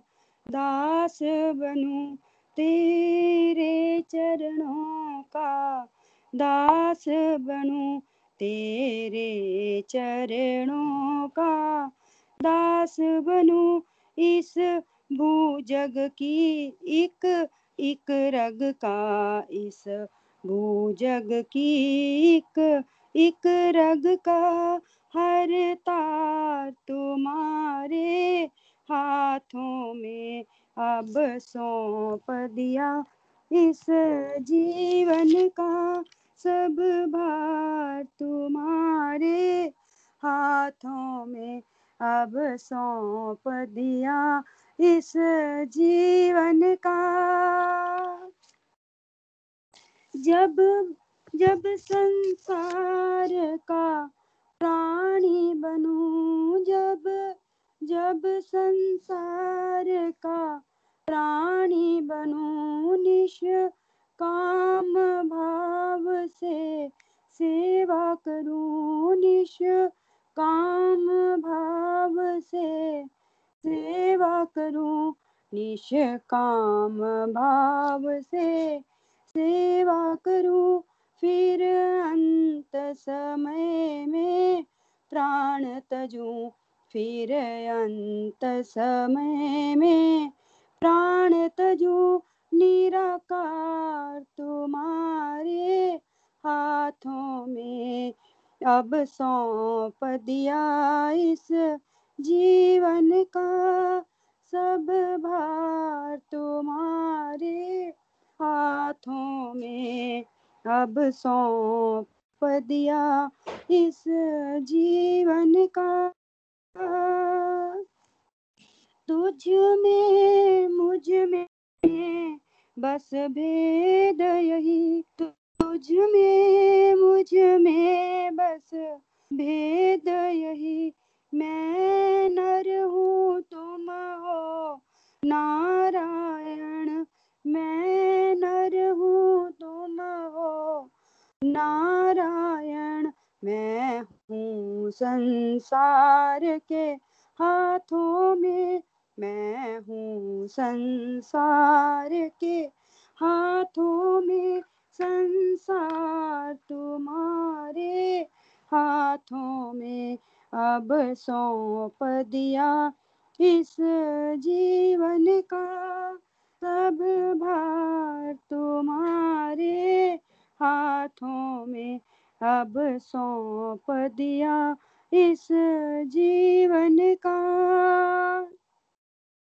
दास बनूं, तेरे चरणों का दास बनूं, तेरे चरणों का दास बनूं, इस भूजग की एक एक रग का इस भूजग की एक एक रग का हर तार तुम्हारे हाथों में अब सौंप दिया। इस जीवन का सब भार तुम्हारे हाथों में अब सौंप दिया। इस जीवन का जब जब संसार का प्राणी बनूं, जब जब संसार का प्राणी बनूं, निश काम भाव से सेवा करूँ, निश काम भाव से सेवा करूँ, निश काम भाव से सेवा करूँ, फिर अंत समय में प्राण तजूं, फिर अंत समय में प्राण तजूं। निराकार तुम्हारे हाथों में, अब सौंप दिया इस जीवन का। सब भार तुम्हारे हाथों में अब सौंप दिया इस जीवन का। तुझ में, मुझमें, बस भेद यही। तुझ में, मुझमें, बस भेद यही। मैं नर हूँ, तुम हो नारायण। मैं नर हूँ तुम हो। नारायण, मैं हूँ संसार के हाथों में। मैं हूँ संसार के हाथों में। संसार तुम्हारे हाथों में। अब सौंप दिया इस जीवन का। सब भार तुम्हारे हाथों में अब सौंप दिया इस जीवन का।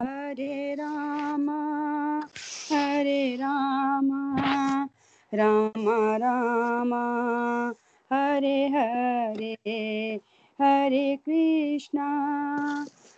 हरे रामा हरे रामा, राम, रामा, हरे हरे हरे कृष्णा।